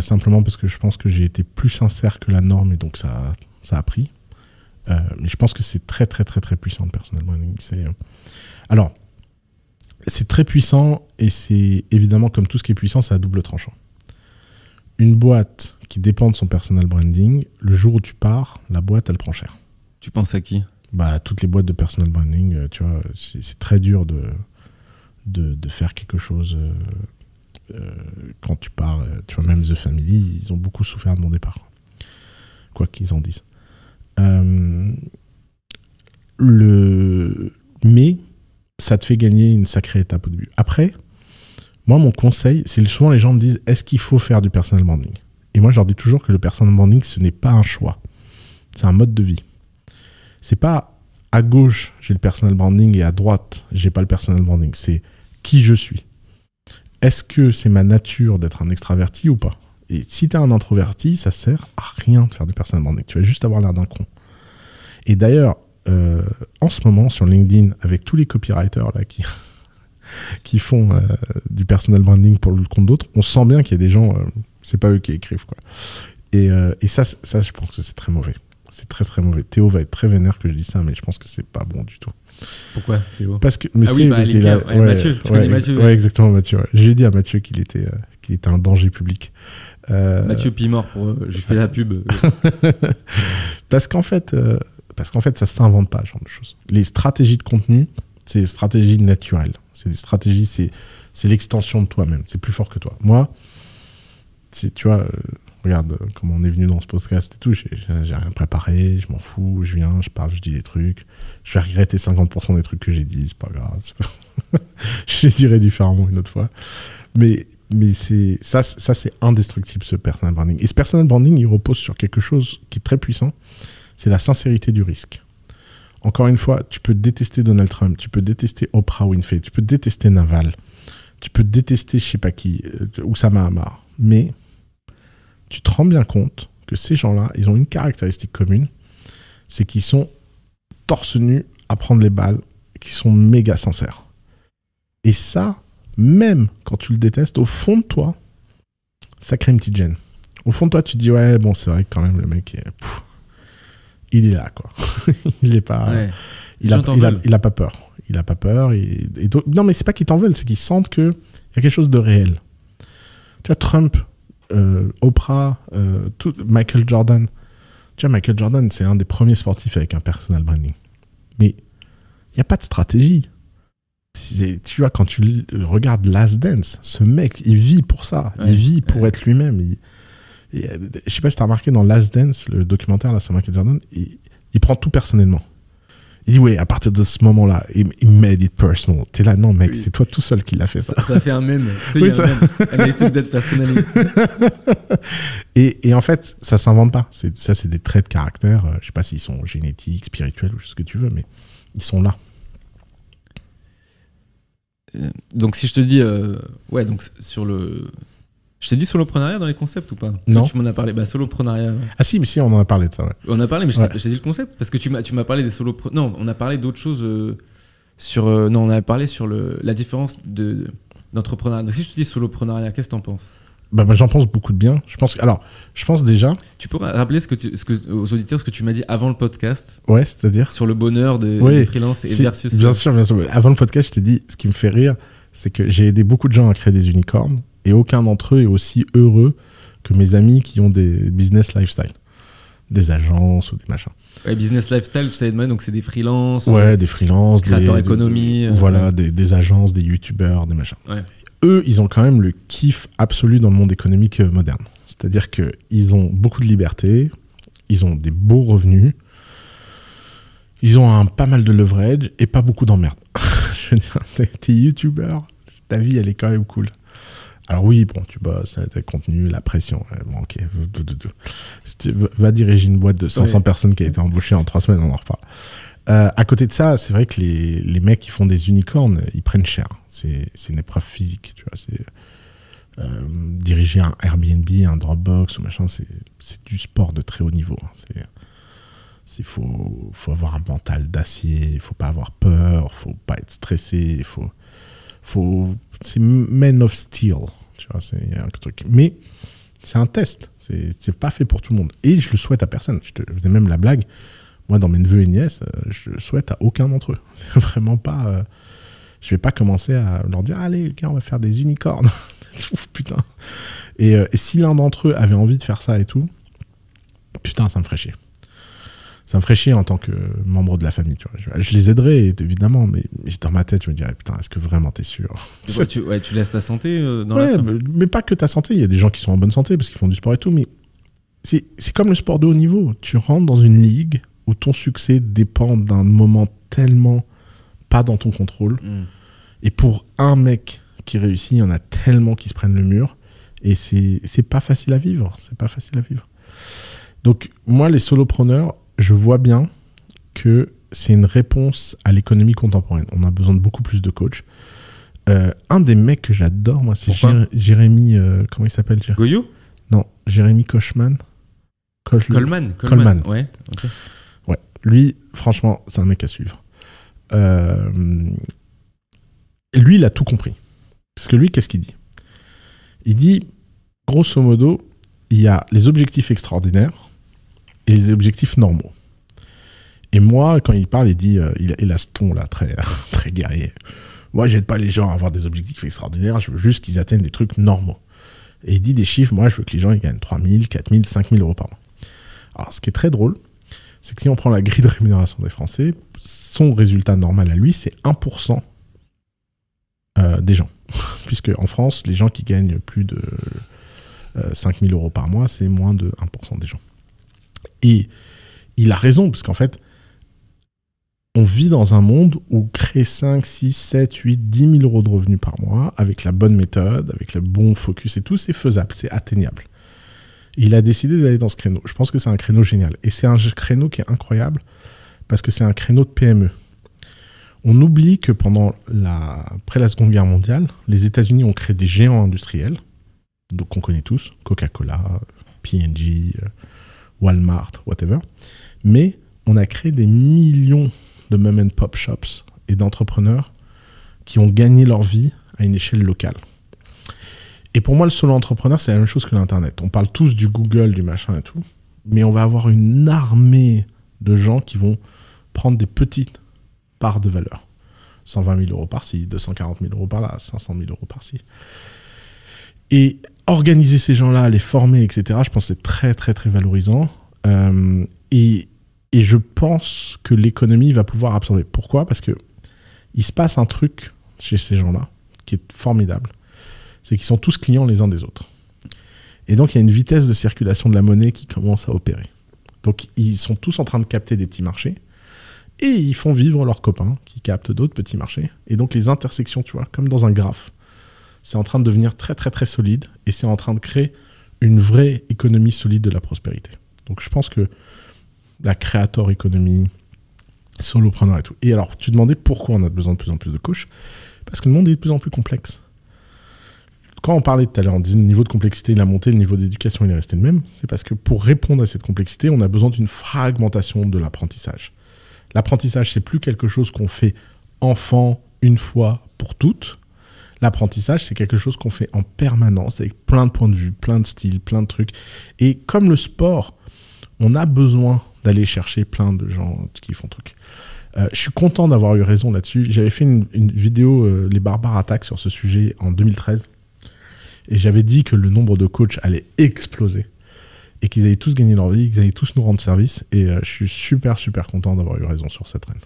Simplement parce que je pense que j'ai été plus sincère que la norme et donc ça, ça a pris. Euh, mais je pense que c'est très très très très puissant le personal branding. Alors, c'est très puissant et c'est évidemment comme tout ce qui est puissant, c'est à double tranchant. Une boîte qui dépend de son personal branding, le jour où tu pars, la boîte elle prend cher. Tu penses à qui? Bah, toutes les boîtes de personal branding, euh, tu vois, c'est très dur de, de, faire quelque chose euh, euh, quand tu pars. Tu vois, même The Family, ils ont beaucoup souffert de mon départ. Quoi qu'ils en disent. Le... Mais ça te fait gagner une sacrée étape au début. Après, moi, mon conseil, c'est souvent les gens me disent est-ce qu'il faut faire du personal branding? Et moi, je leur dis toujours que le personal branding, ce n'est pas un choix. C'est un mode de vie c'est pas à gauche j'ai le personal branding et à droite j'ai pas le personal branding. C'est qui je suis. Est-ce que c'est ma nature d'être un extraverti ou pas? Et si tu es un introverti, ça sert à rien de faire du personal branding. Tu vas juste avoir l'air d'un con. Et d'ailleurs, euh, en ce moment sur LinkedIn, avec tous les copywriters là qui *laughs* qui font euh, du personal branding pour le compte d'autres, on sent bien qu'il y a des gens, euh, c'est pas eux qui écrivent quoi. Et, et ça, ça, je pense que c'est très mauvais. C'est très très mauvais. Théo va être très vénère que je dis ça, mais je pense que c'est pas bon du tout. Pourquoi Théo? Parce que mais ah oui, bah, Mathieu, ouais, Mathieu. Ouais, exactement Mathieu. J'ai dit à Mathieu qu'il était, euh, qu'il était un danger public. Euh... Mathieu Pimor, pour eux. j'ai fait la pub. *laughs* parce qu'en fait, euh, parce qu'en fait, ça s'invente pas, ce genre de choses. Les stratégies de contenu, c'est des stratégies naturelles. C'est des stratégies, c'est, c'est l'extension de toi-même. C'est plus fort que toi. Moi, tu vois euh, regarde euh, comment on est venu dans ce podcast et tout, j'ai rien préparé, je m'en fous, je viens, je parle, je dis des trucs. Je vais regretter 50% des trucs que j'ai dit, c'est pas grave. *laughs* je les dirai différemment une autre fois. Mais, mais c'est ça, ça c'est indestructible ce personal branding. Et ce personal branding, il repose sur quelque chose qui est très puissant, c'est la sincérité du risque. Encore une fois, tu peux détester Donald Trump, tu peux détester Oprah Winfrey, tu peux détester Naval, tu peux détester je sais pas qui, euh, Oussama Hamar, mais tu te rends bien compte que ces gens-là, ils ont une caractéristique commune, c'est qu'ils sont torse nu à prendre les balles, qu'ils sont méga sincères. Et ça, même quand tu le détestes, au fond de toi, ça crée une petite gêne. Au fond de toi, tu te dis, ouais, bon, c'est vrai que quand même, le mec, est- pff, il est là, quoi. *laughs* il est pas. Ouais. Il a, gens t'en il, a, veulent. il a pas peur. Il a pas peur. Et, et donc- non, mais c'est pas qu'ils t'en veulent, c'est qu'ils sentent qu'il y a quelque chose de réel. Tu vois, Trump, euh, Oprah, euh, tout, Michael Jordan. Tu vois, Michael Jordan, c'est un des premiers sportifs avec un personal branding. Mais il n'y a pas de stratégie. Tu vois, quand tu regardes Last Dance, ce mec, il vit pour ça. Ouais, il vit pour ouais. être lui-même. Et, euh, je sais pas si tu as remarqué dans Last Dance, le documentaire là, sur Michael Jordan, il, il prend tout personnellement. Il dit, oui, à partir de ce moment-là, il, made it personal. T'es là, non, mec, Oui. c'est toi tout seul qui l'a fait ça. Ça, ça fait un mème. *laughs* Tu sais, Oui, il y a un ça- mème. Elle est toute d'être personnalisée. *laughs* Et, et en fait, ça s'invente pas. Ça, c'est des traits de caractère. euh, je sais pas s'ils sont génétiques, spirituels ou ce que tu veux, mais ils sont là. Euh, donc si je te dis, euh, ouais, donc sur le, je t'ai dit soloprenariat dans les concepts ou pas? Non. Tu m'en as parlé. Bah soloprenariat. Ah si, mais si, on en a parlé de ça, ouais. On a parlé, mais je Ouais. t'ai dit le concept parce que tu m'as, tu m'as parlé des solopreneurs. Non, on a parlé d'autres choses euh, sur. euh, non, on a parlé sur le, la différence de d'entrepreneuriat. Donc si je te dis soloprenariat, qu'est-ce que t'en penses? Bah, bah, j'en pense beaucoup de bien. Je pense, alors, je pense déjà, Tu pourrais rappeler ce que tu, ce que, aux auditeurs ce que tu m'as dit avant le podcast? Ouais, c'est-à-dire? sur le bonheur de, Oui. des freelances et Si, versus. bien sûr, bien sûr. Avant le podcast, je t'ai dit, ce qui me fait rire, c'est que j'ai aidé beaucoup de gens à créer des unicornes et aucun d'entre eux est aussi heureux que mes amis qui ont des business lifestyle, des agences ou des machins. Ouais, business lifestyle, je t'avais demandé, donc c'est des freelances. Ouais, des freelances, des créateurs économie, euh, voilà, des, des agences, des youtubeurs, des machins. Ouais. Eux, ils ont quand même le kiff absolu dans le monde économique euh, moderne. C'est-à-dire qu'ils ont beaucoup de liberté, ils ont des beaux revenus, ils ont un, pas mal de leverage et pas beaucoup d'emmerdes. *laughs* Je veux dire, t'es, t'es youtubeur, ta vie, elle est quand même cool. Alors oui, bon, tu bosses, t'as contenu, la pression. ouais, Bon, ok. Tu- Va diriger une boîte de 500 Ouais. personnes qui a été embauchée en 3 semaines, on en reparle. Euh, à côté de ça, c'est vrai que les, les mecs qui font des unicornes, ils prennent cher. C'est une épreuve physique, tu vois. C'est euh, diriger un Airbnb, un Dropbox ou machin, c'est du sport de très haut niveau. hein. C'est c'est faut faut avoir un mental d'acier, il faut pas avoir peur, faut pas être stressé, il faut faut c'est men of steel, tu vois. C'est un truc. Mais c'est un test. C'est c'est pas fait pour tout le monde. Et je le souhaite à personne. Je te faisais même la blague. Moi, dans mes neveux et nièces, euh, je le souhaite à aucun d'entre eux. *laughs* C'est vraiment pas. euh, je vais pas commencer à leur dire Allez, les gars, on va faire des unicornes. *laughs* putain. Et, euh, et si l'un d'entre eux avait envie de faire ça et tout, putain, ça me ferait chier. Ça me ferait chier en tant que membre de la famille. Tu vois. Je, je les aiderais, évidemment, mais, mais dans ma tête, je me dirais Putain, est-ce que vraiment t'es sûr? Ouais, tu, ouais, tu laisses ta santé euh, dans Ouais, la mais, mais pas que ta santé. Il y a des gens qui sont en bonne santé parce qu'ils font du sport et tout, mais c'est comme le sport de haut niveau. Tu rentres dans une ligue où ton succès dépend d'un moment tellement pas dans ton contrôle. Mm. Et pour un mec qui réussit, il y en a tellement qui se prennent le mur. Et c'est pas facile à vivre. C'est pas facile à vivre. Donc, moi, les solopreneurs, je vois bien que c'est une réponse à l'économie contemporaine. On a besoin de beaucoup plus de coachs. Euh, un des mecs que j'adore, moi, c'est Jérémy. euh, comment il s'appelle Jé- Goyo Non, Jérémy Kochman. Koch- Coleman Coleman. Ouais. lui, franchement, c'est un mec à suivre. Euh, lui, il a tout compris. Parce que lui, qu'est-ce qu'il dit? Il dit, grosso modo, il y a les objectifs extraordinaires et les objectifs normaux. Et moi, quand il parle, il dit, euh, il, a ce ton là, très, *laughs* très guerrier. Moi, j'aide pas les gens à avoir des objectifs extraordinaires, je veux juste qu'ils atteignent des trucs normaux. Et il dit des chiffres, moi, je veux que les gens ils gagnent 3000, 4000, 5000 euros par mois. Alors, ce qui est très drôle, c'est que si on prend la grille de rémunération des Français, son résultat normal à lui, c'est 1% euh, des gens. *laughs* Puisque en France, les gens qui gagnent plus de euh, 5000 euros par mois, c'est moins de 1% des gens. Et il a raison, parce qu'en fait, on vit dans un monde où créer 5, 6, 7, 8, 10 000 euros de revenus par mois, avec la bonne méthode, avec le bon focus et tout, c'est faisable, c'est atteignable. Il a décidé d'aller dans ce créneau. Je pense que c'est un créneau génial. Et c'est un créneau qui est incroyable parce que c'est un créneau de PME. On oublie que pendant la, après la Seconde Guerre mondiale, les États-Unis ont créé des géants industriels, donc qu'on connaît tous, Coca-Cola, P&G, Walmart, whatever. Mais on a créé des millions de mom and pop shops et d'entrepreneurs qui ont gagné leur vie à une échelle locale. Et pour moi, le solo entrepreneur, c'est la même chose que l'Internet. On parle tous du Google, du machin et tout, mais on va avoir une armée de gens qui vont prendre des petites parts de valeur. 120 000 euros par-ci, 240 000 euros par-là, 500 000 euros par-ci. Et organiser ces gens-là, les former, etc., je pense que c'est très, très, très valorisant. Euh, et, et je pense que l'économie va pouvoir absorber. Pourquoi? Parce que il se passe un truc chez ces gens-là qui est formidable. C'est qu'ils sont tous clients les uns des autres. Et donc, il y a une vitesse de circulation de la monnaie qui commence à opérer. Donc, ils sont tous en train de capter des petits marchés. Et ils font vivre leurs copains qui captent d'autres petits marchés. Et donc, les intersections, tu vois, comme dans un graphe, c'est en train de devenir très, très, très solide. Et c'est en train de créer une vraie économie solide de la prospérité. Donc, je pense que la créateur économie, solopreneur et tout. Et alors, tu demandais pourquoi on a besoin de plus en plus de coachs Parce que le monde est de plus en plus complexe. Quand on parlait tout à l'heure, on disait le niveau de complexité, il a monté, le niveau d'éducation, il est resté le même. C'est parce que pour répondre à cette complexité, on a besoin d'une fragmentation de l'apprentissage. L'apprentissage, c'est plus quelque chose qu'on fait enfant une fois pour toutes. L'apprentissage, c'est quelque chose qu'on fait en permanence avec plein de points de vue, plein de styles, plein de trucs. Et comme le sport, on a besoin d'aller chercher plein de gens qui font truc. Euh, je suis content d'avoir eu raison là-dessus. J'avais fait une, vidéo, euh, Les barbares attaquent, sur ce sujet en 2013. Et j'avais dit que le nombre de coachs allait exploser. Et qu'ils allaient tous gagner leur vie, qu'ils allaient tous nous rendre service. Et euh, je suis super, super content d'avoir eu raison sur cette reine.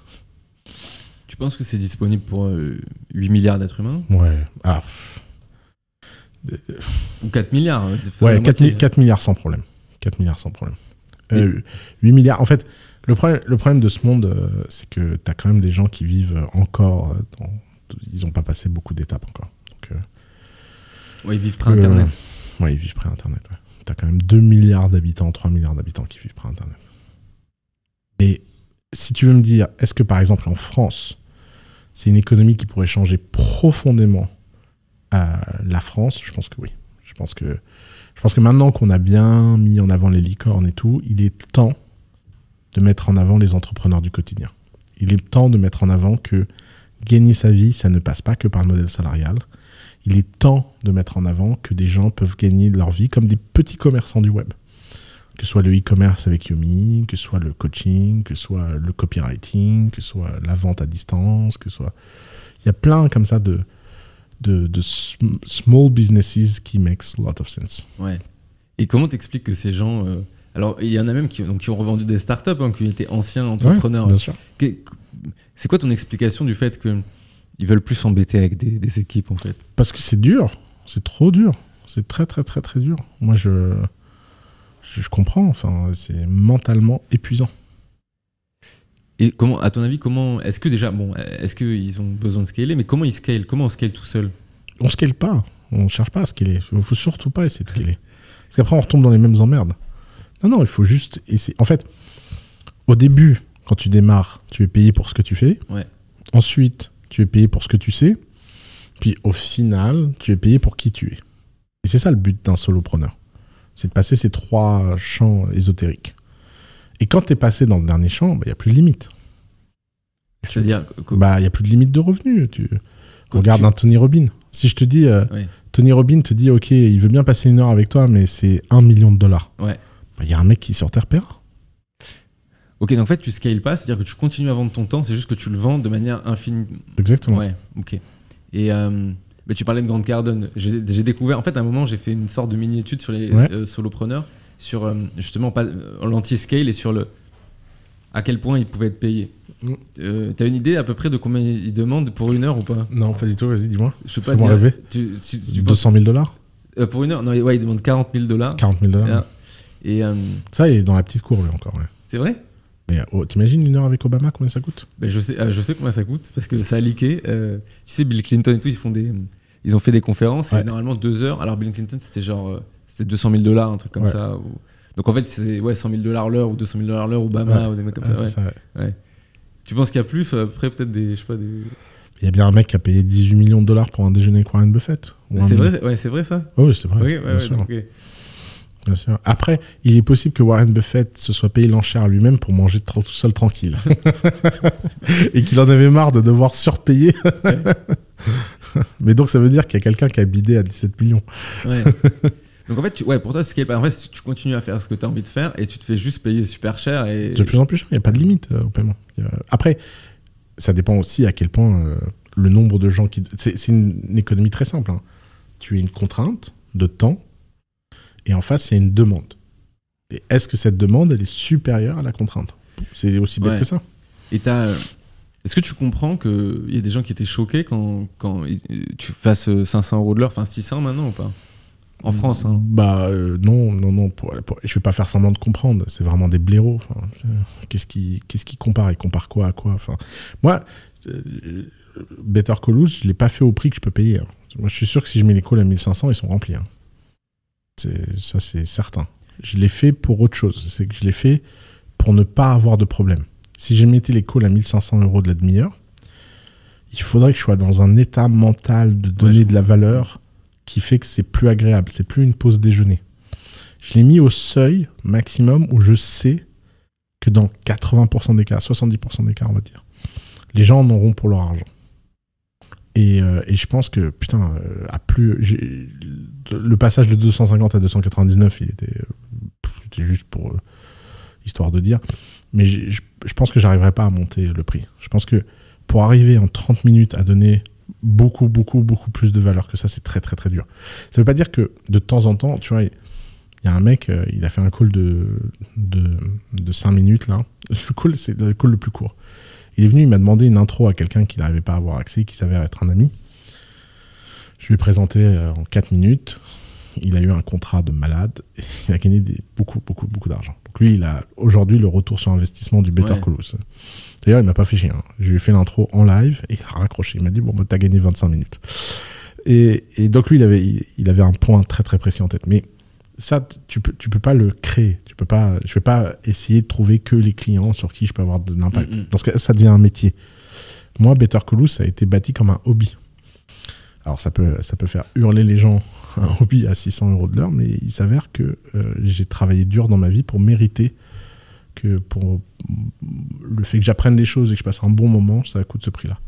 Tu penses que c'est disponible pour 8 milliards d'êtres humains? Ouais. Ah. Ou 4 milliards. Ouais, 4, 4 milliards sans problème. 4 milliards sans problème. 8 euh, milliards. En fait, le problème, le problème de ce monde, euh, c'est que tu as quand même des gens qui vivent encore. Euh, ils n'ont pas passé beaucoup d'étapes encore. Donc, ouais, ils vivent près Internet. ouais, ils vivent près Internet. Tu as quand même 2 milliards d'habitants, 3 milliards d'habitants qui vivent près Internet. Et si tu veux me dire, est-ce que par exemple en France, c'est une économie qui pourrait changer profondément la France Je pense que oui. Je pense que je pense que maintenant qu'on a bien mis en avant les licornes et tout, il est temps de mettre en avant les entrepreneurs du quotidien. Il est temps de mettre en avant que gagner sa vie, ça ne passe pas que par le modèle salarial. Il est temps de mettre en avant que des gens peuvent gagner leur vie comme des petits commerçants du web. Que ce soit le e-commerce avec Yumi, que ce soit le coaching, que ce soit le copywriting, que ce soit la vente à distance, que ce soit... Il y a plein comme ça de, de, small businesses qui makes a lot of sense. Ouais. Et comment t'expliques que ces gens. Euh, alors, il y en a même qui, donc, qui ont revendu des startups, hein, qui étaient anciens entrepreneurs. bien sûr. C'est quoi ton explication du fait qu'ils veulent plus s'embêter avec des, équipes, en fait? Parce que c'est dur. C'est trop dur. C'est très, très, très, très dur. Moi, je, je, comprends. Enfin, c'est mentalement épuisant. Et comment, à ton avis, comment est-ce que déjà, bon, est-ce qu'ils ont besoin de scaler, mais comment ils scalent Comment on scale tout seul? On scale pas. On cherche pas à scaler. Il faut surtout pas essayer de scaler. Parce qu'après, on retombe dans les mêmes emmerdes. Non, non, il faut juste essayer. En fait, au début, quand tu démarres, tu es payé pour ce que tu fais. Ouais. Ensuite, tu es payé pour ce que tu sais. Puis au final, tu es payé pour qui tu es. Et c'est ça le but d'un solopreneur. C'est de passer ces trois champs ésotériques. Et quand tu es passé dans le dernier champ, il bah, n'y a plus de limite. C'est-à-dire Bah, il n'y a plus de limite de revenus. Tu regardes un Tony Robbins. Si je te dis, euh, Tony Robbins te dit, OK, il veut bien passer une heure avec toi, mais c'est un million de dollars. Ouais. Il bah, y a un mec qui sur Terre. Ok, donc en fait, tu scales pas, c'est-à-dire que tu continues à vendre ton temps, c'est juste que tu le vends de manière infinie. Exactement. Ouais, ok. Et euh, tu parlais de Grant Cardone. J'ai découvert, en fait, à un moment, j'ai fait une sorte de mini-étude sur les euh, solopreneurs sur euh, justement pas euh, l'anti-scale et sur le à quel point il pouvait être payé. Mm. Euh, T'as une idée à peu près de combien il demande pour une heure ou pas? Non, pas du tout, vas-y, dis-moi. Je sais pas dire. Rêver. Tu, 200 000 dollars? Pour une heure? Non, ouais, il demande 40 000 dollars. 40 000 dollars. Et, Ça, il est dans la petite courbe encore. Ouais. C'est vrai? Mais oh, t'imagines une heure avec Obama, combien ça coûte? Ben, je, sais, je sais combien ça coûte parce que ça a leaké. tu sais, Bill Clinton et tout, ils, font des, ils ont fait des conférences et normalement deux heures. Alors, Bill Clinton, c'était genre c'était 200 000 dollars, un truc comme ça. Donc en fait, c'est ouais, 100 000 dollars l'heure ou 200 000 dollars l'heure, Obama ou des mecs comme ça. Tu penses qu'il y a plus Après, peut-être des. Je sais pas, des. Il y a bien un mec qui a payé 18 millions de dollars pour un déjeuner avec Warren Buffett. C'est vrai, ouais, c'est vrai ça Oui, c'est vrai. bien sûr. Bien sûr. Après, il est possible que Warren Buffett se soit payé l'enchère lui-même pour manger tout seul tranquille. *laughs* et qu'il en avait marre de devoir surpayer. *laughs* Mais donc, ça veut dire qu'il y a quelqu'un qui a bidé à 17 millions. Ouais. *laughs* Donc en fait, tu, ouais, pour toi, ce en fait, tu continues à faire ce que tu as envie de faire et tu te fais juste payer super cher. Et... De plus en plus cher, il n'y a pas de limite euh, au paiement. Après, ça dépend aussi à quel point euh, le nombre de gens qui. C'est une, économie très simple. Hein. Tu as une contrainte de temps et en face, il y a une demande. Et est-ce que cette demande, elle est supérieure à la contrainte? C'est aussi bête que ça. Et euh, Est-ce que tu comprends qu'il y a des gens qui étaient choqués quand, tu fasses 500 euros de l'heure, enfin 600 maintenant ou pas? En France hein. Bah euh, non, non, non. je vais pas faire semblant de comprendre. C'est vraiment des blaireaux. qu'est-ce qui, qu'est-ce qui compare Ils comparent quoi à quoi enfin, Moi, euh, Better Call je l'ai pas fait au prix que je peux payer. Hein. Moi, je suis sûr que si je mets les calls à 1500, ils sont remplis. Hein. ça, c'est certain. Je l'ai fait pour autre chose. C'est que je l'ai fait pour ne pas avoir de problème. Si je mettais les calls à 1500 euros de la demi-heure, il faudrait que je sois dans un état mental de donner de la valeur qui fait que c'est plus agréable. C'est plus une pause déjeuner. Je l'ai mis au seuil maximum où je sais que dans 80% des cas, 70% des cas, on va dire, les gens en auront pour leur argent. Et, euh, je pense que, putain, euh, à plus. Le passage de 250 à 299, il était, c'était juste pour. Euh, histoire de dire. Mais je, pense que j'arriverai pas à monter le prix. Je pense que pour arriver en 30 minutes à donner beaucoup, beaucoup, beaucoup plus de valeur que ça. C'est très, très, très dur. Ça veut pas dire que de temps en temps, tu vois, il y a un mec, euh, il a fait un call de, de, de 5 minutes là. *laughs* Le call, c'est le call le plus court. Il est venu, il m'a demandé une intro à quelqu'un qui n'arrivait pas à avoir accès, qui s'avère être un ami. Je lui ai présenté euh, en 4 minutes. Il a eu un contrat de malade. Et *laughs* il a gagné des, beaucoup, beaucoup, beaucoup d'argent. Donc lui, il a aujourd'hui le retour sur investissement du Better Call D'ailleurs, il m'a pas fait chier. Hein. Je lui ai fait l'intro en live et il a raccroché. Il m'a dit Bon, bah, t'as gagné 25 minutes. Et, donc, lui, il avait, il, avait un point très très précis en tête. Mais ça, tu peux, tu peux pas le créer. Tu peux pas, je vais pas essayer de trouver que les clients sur qui je peux avoir de l'impact. Dans ce cas, ça devient un métier. Moi, Better Call ça a été bâti comme un hobby. Alors, ça peut, ça peut faire hurler les gens un hobby à 600 euros de l'heure, mais il s'avère que euh, j'ai travaillé dur dans ma vie pour mériter que pour le fait que j'apprenne des choses et que je passe un bon moment, ça coûte ce prix-là.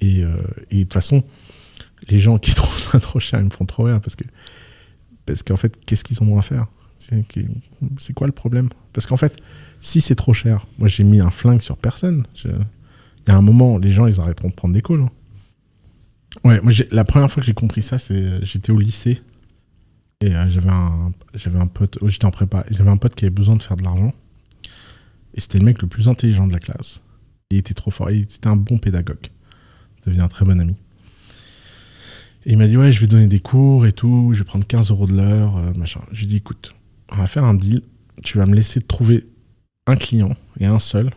Et, euh, de toute façon, les gens qui *laughs* trouvent ça trop cher, ils me font trop rire parce que parce qu'en fait, qu'est-ce qu'ils ont à faire? C'est quoi le problème? Parce qu'en fait, si c'est trop cher, moi j'ai mis un flingue sur personne. Il y a un moment, les gens ils arrêteront de prendre des calls. Hein. Ouais, moi la première fois que j'ai compris ça, c'est j'étais au lycée et euh, j'avais un un pote, oh, j'étais en prépa, j'avais un pote qui avait besoin de faire de l'argent et c'était le mec le plus intelligent de la classe. Il était trop fort. C'était un bon pédagogue. Ça devient un très bon ami. Et il m'a dit, ouais, je vais donner des cours et tout. Je vais prendre 15 euros de l'heure, euh, machin. Je lui ai dit, écoute, on va faire un deal. Tu vas me laisser trouver un client et un seul.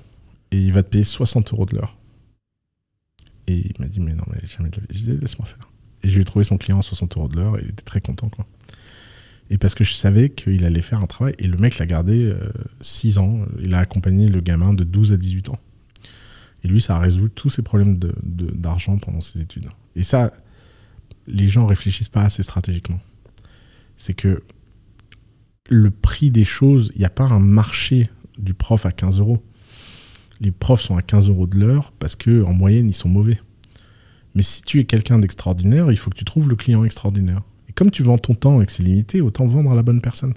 Et il va te payer 60 euros de l'heure. Et il m'a dit, mais non, mais jamais de la vie. J'ai dit, laisse-moi faire. Et je lui ai trouvé son client à 60 euros de l'heure et il était très content, quoi. Et parce que je savais qu'il allait faire un travail. Et le mec l'a gardé 6 euh, ans. Il a accompagné le gamin de 12 à 18 ans. Et lui, ça a résolu tous ses problèmes d'argent de, pendant ses études. Et ça, les gens réfléchissent pas assez stratégiquement. C'est que le prix des choses, il n'y a pas un marché du prof à 15 euros. Les profs sont à 15 euros de l'heure parce que en moyenne, ils sont mauvais. Mais si tu es quelqu'un d'extraordinaire, il faut que tu trouves le client extraordinaire comme tu vends ton temps et que c'est limité, autant vendre à la bonne personne.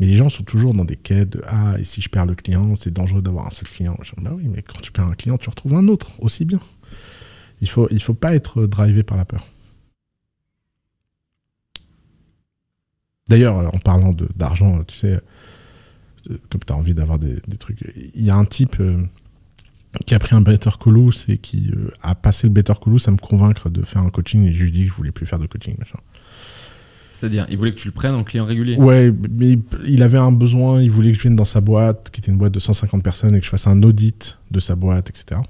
Mais les gens sont toujours dans des quêtes de Ah, et si je perds le client, c'est dangereux d'avoir un seul client? bah oui, mais quand tu perds un client, tu retrouves un autre aussi bien. Il faut, il faut pas être drivé par la peur. D'ailleurs, en parlant d'argent, tu sais, comme tu as envie d'avoir des, trucs, il y a un type euh, qui a pris un Better Colous et qui euh, a passé le Better Colous à me convaincre de faire un coaching et je lui dis que je voulais plus faire de coaching. Machin. C'est-à-dire, il voulait que tu le prennes en client régulier Ouais, mais il avait un besoin, il voulait que je vienne dans sa boîte, qui était une boîte de 150 personnes, et que je fasse un audit de sa boîte, etc.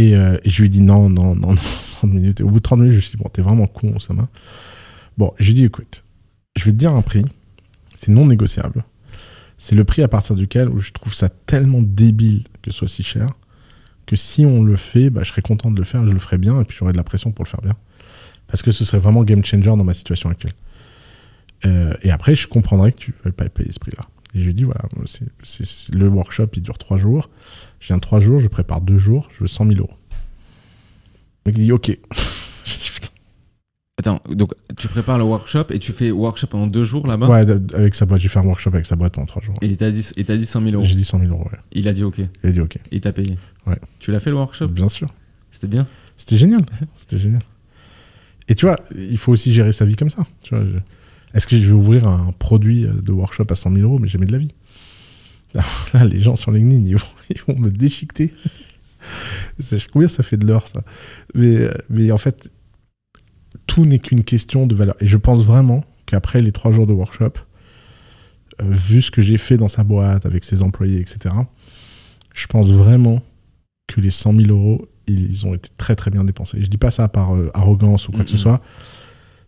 Euh, et, je lui ai dit non, non, non, non, *laughs* 30 minutes. Et au bout de 30 minutes, je me suis dit, bon, t'es vraiment con, Osama. Bon, je lui ai dit, écoute, je vais te dire un prix, c'est non négociable. C'est le prix à partir duquel je trouve ça tellement débile que ce soit si cher que si on le fait, bah, je serais content de le faire, je le ferais bien, et puis j'aurais de la pression pour le faire bien. Parce que ce serait vraiment game changer dans ma situation actuelle. Euh, et après, je comprendrais que tu ne veux pas payer ce prix-là. Et je lui dis, voilà, le workshop, il dure trois jours. Je viens trois jours, je prépare deux jours, je veux 100 000 euros. Le mec dit, ok. Attends, donc tu prépares le workshop et tu fais workshop pendant deux jours là-bas? Ouais, avec sa boîte, j'ai fait un workshop avec sa boîte pendant trois jours. Et il t'a dit, et t'as dit 100 000 euros? J'ai dit 100 000 euros, ouais. Il a dit ok. Il a dit, ok. Et il t'a payé? Ouais. Tu l'as fait le workshop? Bien sûr. C'était bien? C'était génial. *laughs* C'était génial. Et tu vois, il faut aussi gérer sa vie comme ça. Tu vois, je- Est-ce que je vais ouvrir un produit de workshop à 100 000 euros, mais jamais de la vie *laughs* Là, les gens sur LinkedIn, ils vont, *laughs* ils vont me déchiqueter. Combien ça fait de l'heure, ça? Mais, mais en fait, tout n'est qu'une question de valeur. Et je pense vraiment qu'après les trois jours de workshop, euh, vu ce que j'ai fait dans sa boîte, avec ses employés, etc., je pense vraiment que les 100 000 euros, ils ont été très très bien dépensés. Je dis pas ça par euh, arrogance ou quoi que ce soit.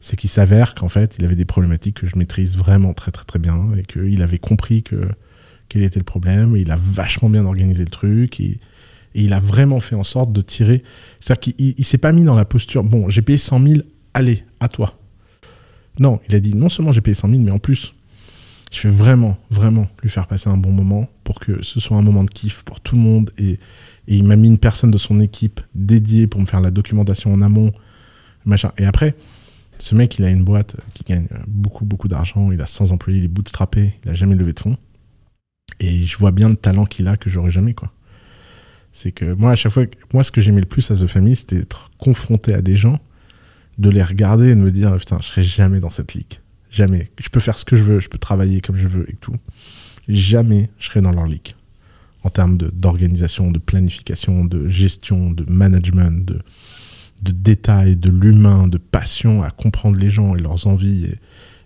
C'est qu'il s'avère qu'en fait, il avait des problématiques que je maîtrise vraiment très très très bien et qu'il avait compris que quel était le problème. Et il a vachement bien organisé le truc et, et il a vraiment fait en sorte de tirer. C'est-à-dire qu'il il- il s'est pas mis dans la posture. Bon, j'ai payé 100 000, allez, à toi. Non, il a dit non seulement j'ai payé 100 000, mais en plus, je vais vraiment, vraiment lui faire passer un bon moment pour que ce soit un moment de kiff pour tout le monde. Et, il m'a mis une personne de son équipe dédiée pour me faire la documentation en amont. Machin. Et après, ce mec, il a une boîte qui gagne beaucoup, beaucoup d'argent. Il a 100 employés, il est bootstrappé, il a jamais levé de fonds. Et je vois bien le talent qu'il a que j'aurais jamais, quoi. C'est que moi, à chaque fois, moi, ce que j'aimais le plus à The Family, c'était être confronté à des gens, de les regarder et de me dire, putain, je serai jamais dans cette ligue. Jamais. Je peux faire ce que je veux, je peux travailler comme je veux et tout. Jamais je serai dans leur ligue. En termes d'organisation, de, planification, de gestion, de management, de, de détails, de l'humain, de passion à comprendre les gens et leurs envies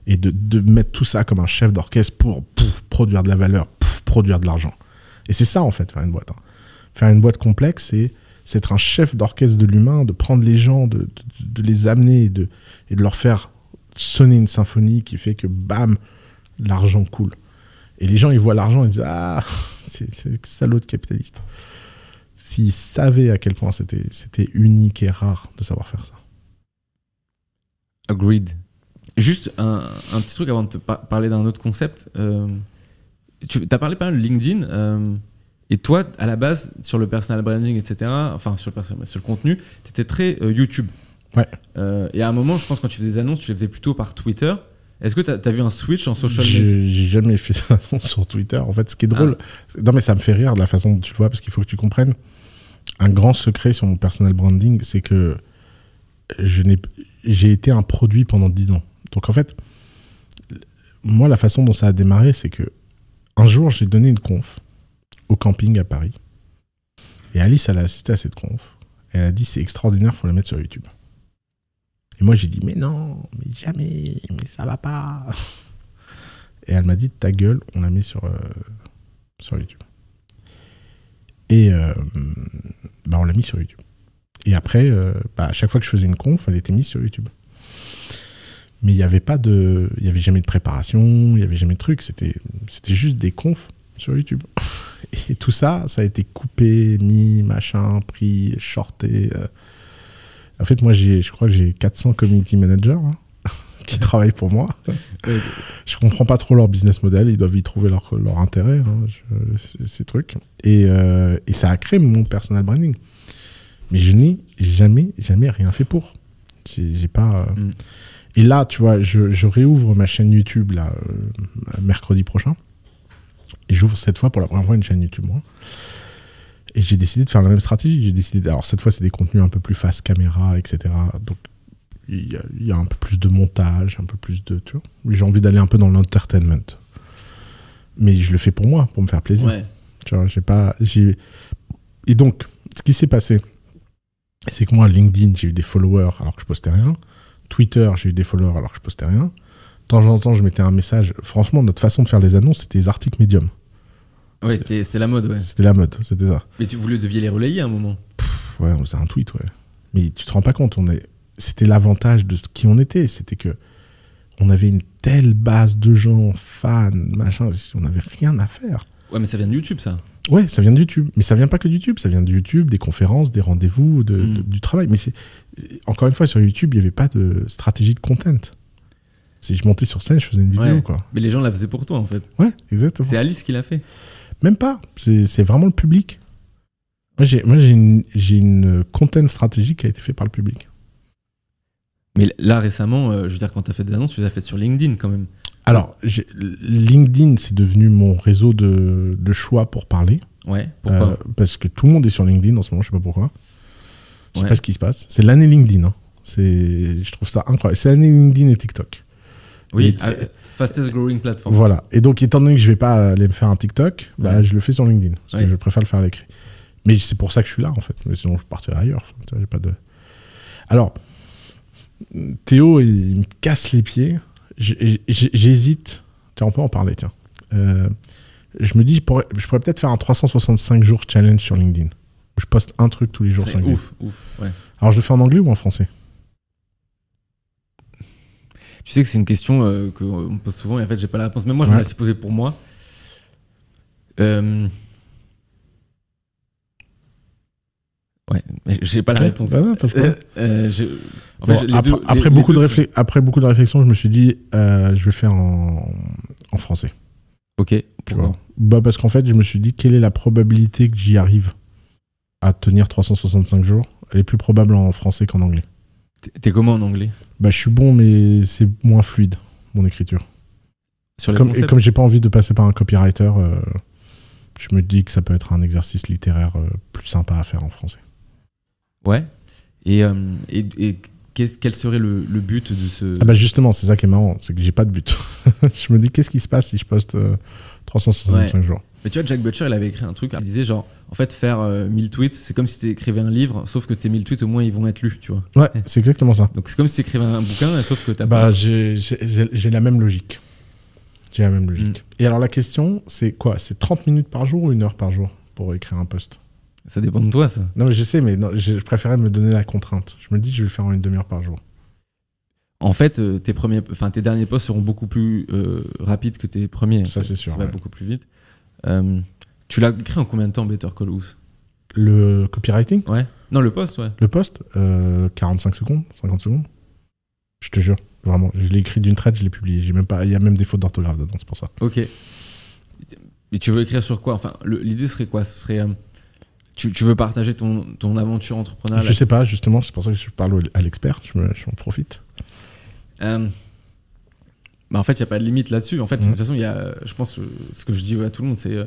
et, de, de mettre tout ça comme un chef d'orchestre pour produire de la valeur, produire de l'argent. Et c'est ça en fait, faire une boîte. hein. Faire une boîte complexe, c'est c'est être un chef d'orchestre de l'humain, de prendre les gens, de, de- les amener et de, et de leur faire sonner une symphonie qui fait que bam, l'argent coule. Et les gens, ils voient l'argent, ils disent Ah, *laughs* c'est salaud de capitaliste. S'ils savaient à quel point c'était unique et rare de savoir faire ça. Agreed. Juste un, un petit truc avant de te par- parler d'un autre concept. Euh, tu as parlé pas de LinkedIn. euh, et toi, à la base, sur le personal branding, etc., enfin sur le, personal- sur le contenu, tu étais très euh, YouTube. Ouais. Euh, et à un moment, je pense, quand tu faisais des annonces, tu les faisais plutôt par Twitter. Est-ce que tu as, vu un switch en social media? J'ai jamais fait *laughs* ça sur Twitter. En fait, ce qui est drôle, non mais ça me fait rire de la façon dont tu le vois, parce qu'il faut que tu comprennes. Un grand secret sur mon personal branding, c'est que j'ai été un produit pendant 10 ans. Donc en fait, moi, la façon dont ça a démarré, c'est que un jour, j'ai donné une conf au camping à Paris. Et Alice, elle a assisté à cette conf. Elle a dit, c'est extraordinaire, faut la mettre sur YouTube. Et moi, j'ai dit, mais non, mais jamais, mais ça va pas. *laughs* Et elle m'a dit, ta gueule, on la met sur, euh, YouTube. Et euh, bah, on l'a mis sur YouTube. Et après, euh, bah, à chaque fois que je faisais une conf, elle était mise sur YouTube. Mais il n'y avait pas de. Il n'y avait jamais de préparation, il n'y avait jamais de truc. C'était, c'était juste des confs sur YouTube. *laughs* Et tout ça, ça a été coupé, mis, machin, pris, shorté. euh. En fait, moi, j'ai, je crois que j'ai 400 community managers hein, *laughs* qui travaillent pour moi. Je comprends pas trop leur business model. Ils doivent y trouver leur, leur intérêt, hein, je- ces- trucs. Et, euh, et ça a créé mon personal branding. Mais je n'ai jamais, jamais rien fait pour. J'ai pas. euh, Mm. Et là, tu vois, je, je réouvre ma chaîne YouTube là, mercredi prochain. Et j'ouvre cette fois pour la première fois une chaîne YouTube, moi. Et j'ai décidé de faire la même stratégie. J'ai décidé. Alors, cette fois, c'est des contenus un peu plus face caméra, etc. Donc, il y, a, il y a un peu plus de montage, un peu plus de. Tu vois, j'ai envie d'aller un peu dans l'entertainment. Mais je le fais pour moi, pour me faire plaisir. Ouais. Tu vois, j'ai pas. Et donc, ce qui s'est passé, c'est que moi, LinkedIn, j'ai eu des followers alors que je postais rien. Twitter, j'ai eu des followers alors que je postais rien. De temps en temps, je mettais un message. Franchement, notre façon de faire les annonces, c'était les articles médium. Ouais, c'était c'était la mode, ouais. C'était la mode, c'était ça. Mais tu voulais deviez les relayer à un moment. Pff, Ouais, on faisait un tweet, ouais. Mais tu te rends pas compte, on est... c'était l'avantage de ce qui on était. C'était que on avait une telle base de gens, fans, machin, on n'avait rien à faire. Ouais, mais ça vient de YouTube, ça. Ouais, ça vient de YouTube. Mais ça vient pas que de YouTube. Ça vient de YouTube, des conférences, des rendez-vous, de, Mm. de- du travail. Mais c'est encore une fois, sur YouTube, il n'y avait pas de stratégie de content. Si je montais sur scène, je faisais une vidéo, Ouais. quoi. Mais les gens la faisaient pour toi, en fait. Ouais, exactement. C'est Alice qui l'a fait. Même pas. C'est vraiment le public. Moi, j'ai une, une content stratégie qui a été faite par le public. Mais là, récemment, euh, je veux dire, quand tu as fait des annonces, tu les as faites sur LinkedIn quand même. Alors, LinkedIn, c'est devenu mon réseau de, de choix pour parler. Ouais, pourquoi Euh, parce que tout le monde est sur LinkedIn en ce moment, je sais pas pourquoi. Je sais Ouais. pas ce qui se passe. C'est l'année LinkedIn. hein. Je trouve ça incroyable. C'est l'année LinkedIn et TikTok. Oui, ah, fastest growing platform. Voilà. Et donc, étant donné que je vais pas aller me faire un TikTok, bah, Ouais. je le fais sur LinkedIn. Parce Ouais. que je préfère le faire à l'écrit. Mais c'est pour ça que je suis là, en fait. Mais sinon, je partirais ailleurs. J'ai pas de... Alors, Théo, il me casse les pieds. J'hésite. Tiens, on peut en parler, tiens. Euh, je me dis, je pourrais, peut-être faire un 365 jours challenge sur LinkedIn. Je poste un truc tous les jours ouf, ouf. Ouais. Alors, je le fais en anglais ou en français? Tu sais que c'est une question euh, qu'on me pose souvent et en fait, j'ai pas la réponse. Même moi, je me la suis posée pour moi. Euh, Ouais, mais j'ai pas la Ouais, réponse. bah non, pas de problème. Euh, euh, je- en Bon, fait, les après, deux- après les- les beaucoup de après beaucoup de réflexion, je me suis dit, euh, je vais faire en, en français. Ok, pourquoi vois. Bah parce qu'en fait, je me suis dit, quelle est la probabilité que j'y arrive à tenir 365 jours? Elle est plus probable en français qu'en anglais. T'es comment en anglais? Bah, je suis bon, mais c'est moins fluide, mon écriture. Sur les Comme, et comme j'ai pas envie de passer par un copywriter, euh, je me dis que ça peut être un exercice littéraire euh, plus sympa à faire en français. Ouais. Et, euh, et, et qu'est-ce- quel serait le, le but de ce. Ah bah justement, c'est ça qui est marrant, c'est que j'ai pas de but. *laughs* je me dis, qu'est-ce qui se passe si je poste euh, 365 jours? Mais tu vois, Jack Butcher, il avait écrit un truc. Il disait genre, en fait, faire euh, 1000 tweets, c'est comme si tu écrivais un livre, sauf que tes 1000 tweets, au moins, ils vont être lus, tu vois. Ouais, c'est exactement ça. Donc c'est comme si tu écrivais un bouquin, sauf que t'as Bah, pas. j'ai la même logique. J'ai la même logique. Mm. Et alors, la question, c'est quoi? C'est 30 minutes par jour ou une heure par jour pour écrire un post? Ça dépend de toi, ça. Non, mais je sais, mais non, je préférais me donner la contrainte. Je me dis, je vais le faire en une demi-heure par jour. En fait, euh, tes, premiers, tes derniers posts seront beaucoup plus euh, rapides que tes premiers. Ça, c'est sûr, Ça va ouais. beaucoup plus vite. Euh, tu l'as écrit en combien de temps, Better Call Us Le copywriting, Ouais. Non, le post, ouais. le post, euh, 45 secondes, 50 secondes. Je te jure, vraiment. Je l'ai écrit d'une traite, je l'ai publié. J'ai même pas, il y a même des fautes d'orthographe dedans, c'est pour ça. Ok. Et tu veux écrire sur quoi? Enfin, l'idée serait quoi? Ce serait. euh, tu, tu veux partager ton, ton aventure entrepreneuriale? Je sais pas, justement, c'est pour ça que je parle à l'expert. Je me- J'en profite. Euh, bah, en fait, il n'y a pas de limite là-dessus. En fait, de Mhm. toute façon, y a, je pense, euh, ce que je dis à tout le monde, c'est euh,